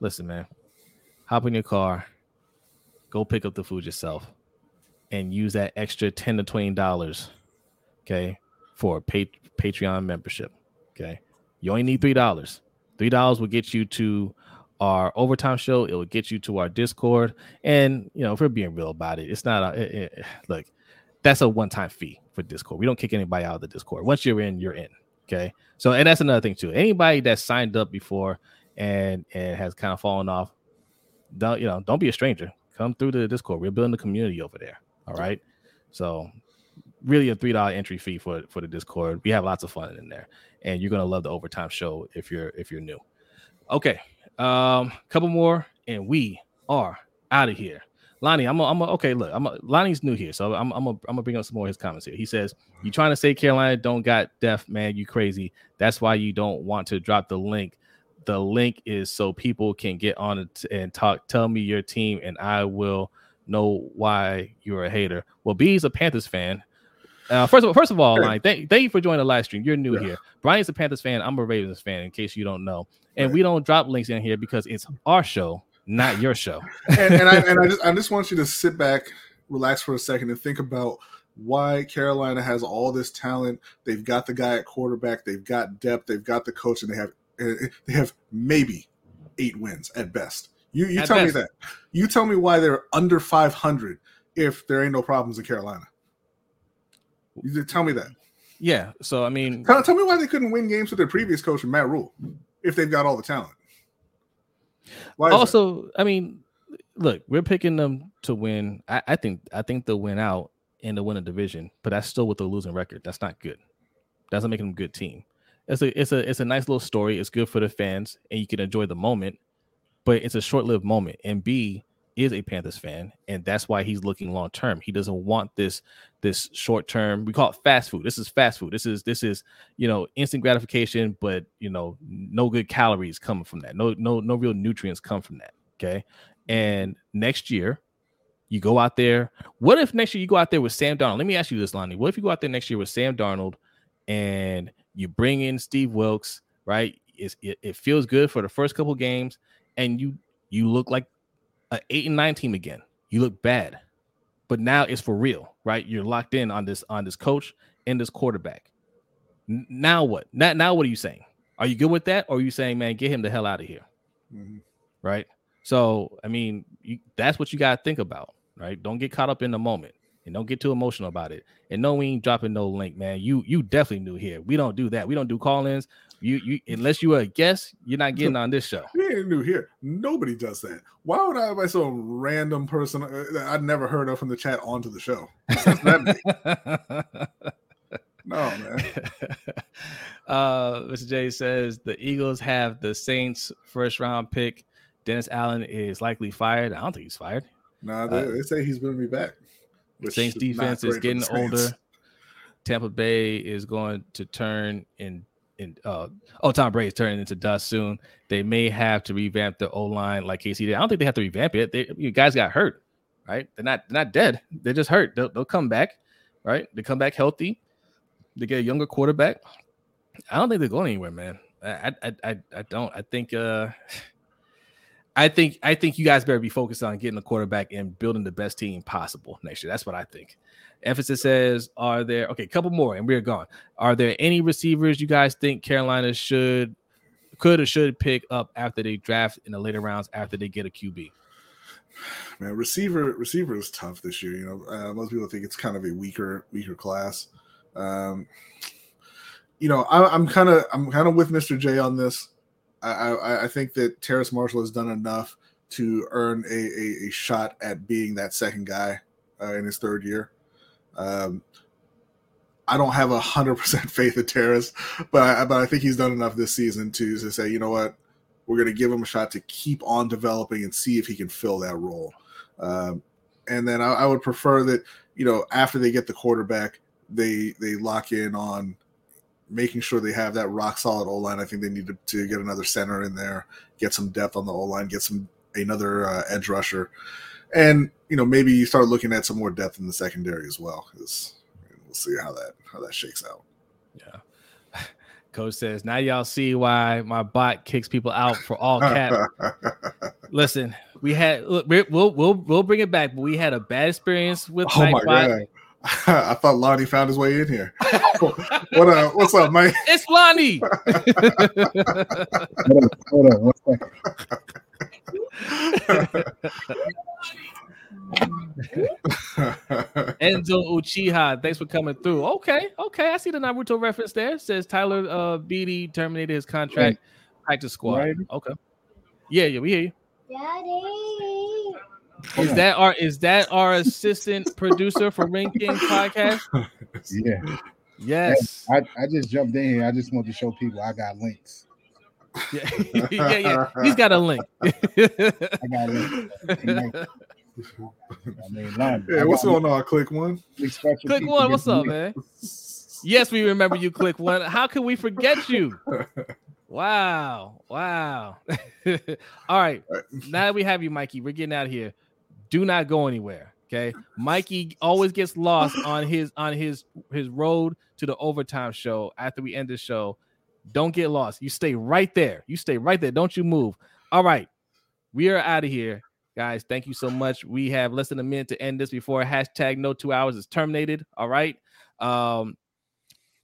Listen, man, hop in your car go pick up the food yourself and use that extra 10 to 20 dollars okay for a pay- patreon membership okay? You only need three dollars. Three dollars will get you to our overtime show. It will get you to our discord. And you know if we're being real about it it's not a it, it, look that's a one-time fee for discord. We don't kick anybody out of the discord. Once you're in you're in okay? So and that's another thing too. Anybody that signed up before and and has kind of fallen off don't you know don't be a stranger come through the Discord. We're building a community over there. All right. So really a three dollar entry fee for for the Discord. We have lots of fun in there, and you're gonna love the overtime show if you're if you're new. Okay, um, couple more, and we are out of here. Lonnie, I'm a, I'm a, okay. Look, I'm a, Lonnie's new here, so I'm I'm a, I'm gonna bring up some more of his comments here. He says, "You trying to say Carolina don't got deaf, man? You crazy? That's why you don't want to drop the link the link is so people can get on it and talk. Tell me your team, and I will know why you're a hater. Well, B's a Panthers fan. Uh, first of all, first of all, like, thank, thank you for joining the live stream. You're new yeah. here. Brian's a Panthers fan. I'm a Ravens fan. In case you don't know, and right. we don't drop links in here because it's our show, not your show. and, and, I, and I just I just want you to sit back, relax for a second, and think about why Carolina has all this talent. They've got the guy at quarterback. They've got depth. They've got the coach, and they have they have maybe eight wins at best. You you at tell best. me that. You tell me why they're under 500 if there ain't no problems in Carolina. You tell me that. Yeah. So I mean, tell, tell me why they couldn't win games with their previous coach, Matt Rhule, if they've got all the talent. also, that? I mean, look, we're picking them to win. I, I, think I think they'll win out and they'll win a division, but that's still with a losing record. That's not good. Doesn't make them a good team it's a it's a it's a nice little story. It's good for the fans, and you can enjoy the moment. But it's a short lived moment. And B is a Panthers fan, and that's why he's looking long term. He doesn't want this this short term. We call it fast food. This is fast food. This is this is you know instant gratification, but you know no good calories coming from that. No no no real nutrients come from that. Okay, and next year you go out there. What if next year you go out there with Sam Darnold? Let me ask you this, Lonnie. What if you go out there next year with Sam Darnold and you bring in Steve Wilks, right? It's, it, it feels good for the first couple games, and you you look like an eight and nine team again. You look bad, but now it's for real, right? You're locked in on this on this coach and this quarterback. N- now what? Now, now what are you saying? Are you good with that, or are you saying, man, get him the hell out of here? Mm-hmm. Right. So, I mean, you, that's what you got to think about. right? Don't get caught up in the moment and don't get too emotional about it. And no, we ain't dropping no link, man. You you definitely knew here. We don't do that. We don't do call-ins. You you unless you are a guest, you're not getting on this show. We ain't new here. Nobody does that. Why would I invite some random person uh, that I'd never heard of from the chat onto the show? no, man. Uh, Mr. J says the Eagles have the Saints first round pick. Dennis Allen is likely fired. I don't think he's fired. Nah, they, uh, they say he's going to be back. Saints defense is getting older. Tampa Bay is going to turn in in uh oh Tom Brady is turning into dust soon. They may have to revamp the O line like KC did. I don't think they have to revamp it. They, you guys got hurt, right? They're not they're not dead. They're just hurt. They'll, they'll come back, right? They come back healthy. They get a younger quarterback. I don't think they're going anywhere, man. I I I, I don't. I think uh I think I think you guys better be focused on getting a quarterback and building the best team possible next year. That's what I think. Emphasis says, are there okay, couple more and we're gone. Are there any receivers you guys think Carolina should could or should pick up after they draft in the later rounds after they get a QB? Man, receiver receiver is tough this year. You know, uh, most people think it's kind of a weaker weaker class. Um, you know, I, I'm kind of I'm kind of with Mr. J on this. I, I, think that Terrace Marshall has done enough to earn a, a, a shot at being that second guy uh, in his third year. Um, I don't have a hundred percent faith in Terrace, but I, but I think he's done enough this season to, to say, you know what, we're going to give him a shot to keep on developing and see if he can fill that role. Um, and then I, I would prefer that you know after they get the quarterback, they they lock in on making sure they have that rock solid O line. I think they need to, to, get another center in there, get some depth on the O line, get some another uh, edge rusher, and you know maybe you start looking at some more depth in the secondary as well. Because we'll see how that how that shakes out. Yeah. Coach says, now y'all see why my bot kicks people out for all cap. Listen, we had look, we'll we'll we'll bring it back, but we had a bad experience with oh my God. I thought Lonnie found his way in here. what uh, what's up, Mike? It's Lonnie. hold on, hold on, one second. Enzo Uchiha, thanks for coming through. Okay, okay, I see the Naruto reference there. It says Tyler uh Beatty terminated his contract. Practice squad. Right. Okay. Yeah, yeah, we hear you. Daddy. Is that our is that our assistant producer for Ring King podcast? Yeah. Yes. I, I just jumped in here. I just want to show people I got links. Yeah, yeah, yeah. He's got a link. I got a link. I mean, yeah, what's going on? Uh, Click one. Click one. What's up, man? Yes, we remember you. Click one. How can we forget you? Wow. Wow. All right. Now that we have you, Mikey, we're getting out of here do not go anywhere. Okay, Mikey always gets lost on his on his his road to the overtime show after we end the show. Don't get lost. You stay right there. You stay right there. Don't you move. All right, we are out of here, guys. Thank you so much. We have less than a minute to end this before hashtag no two hours is terminated. All right. Um,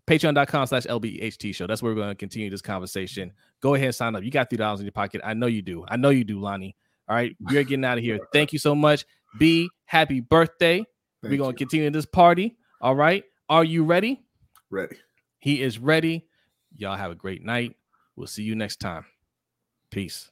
patreon.com slash lbht show that's where we're going to continue this conversation go ahead and sign up you got three dollars in your pocket i know you do i know you do lonnie all right, we're getting out of here. Thank you so much. B, happy birthday. Thank we're going to continue this party. All right. Are you ready? Ready. He is ready. Y'all have a great night. We'll see you next time. Peace.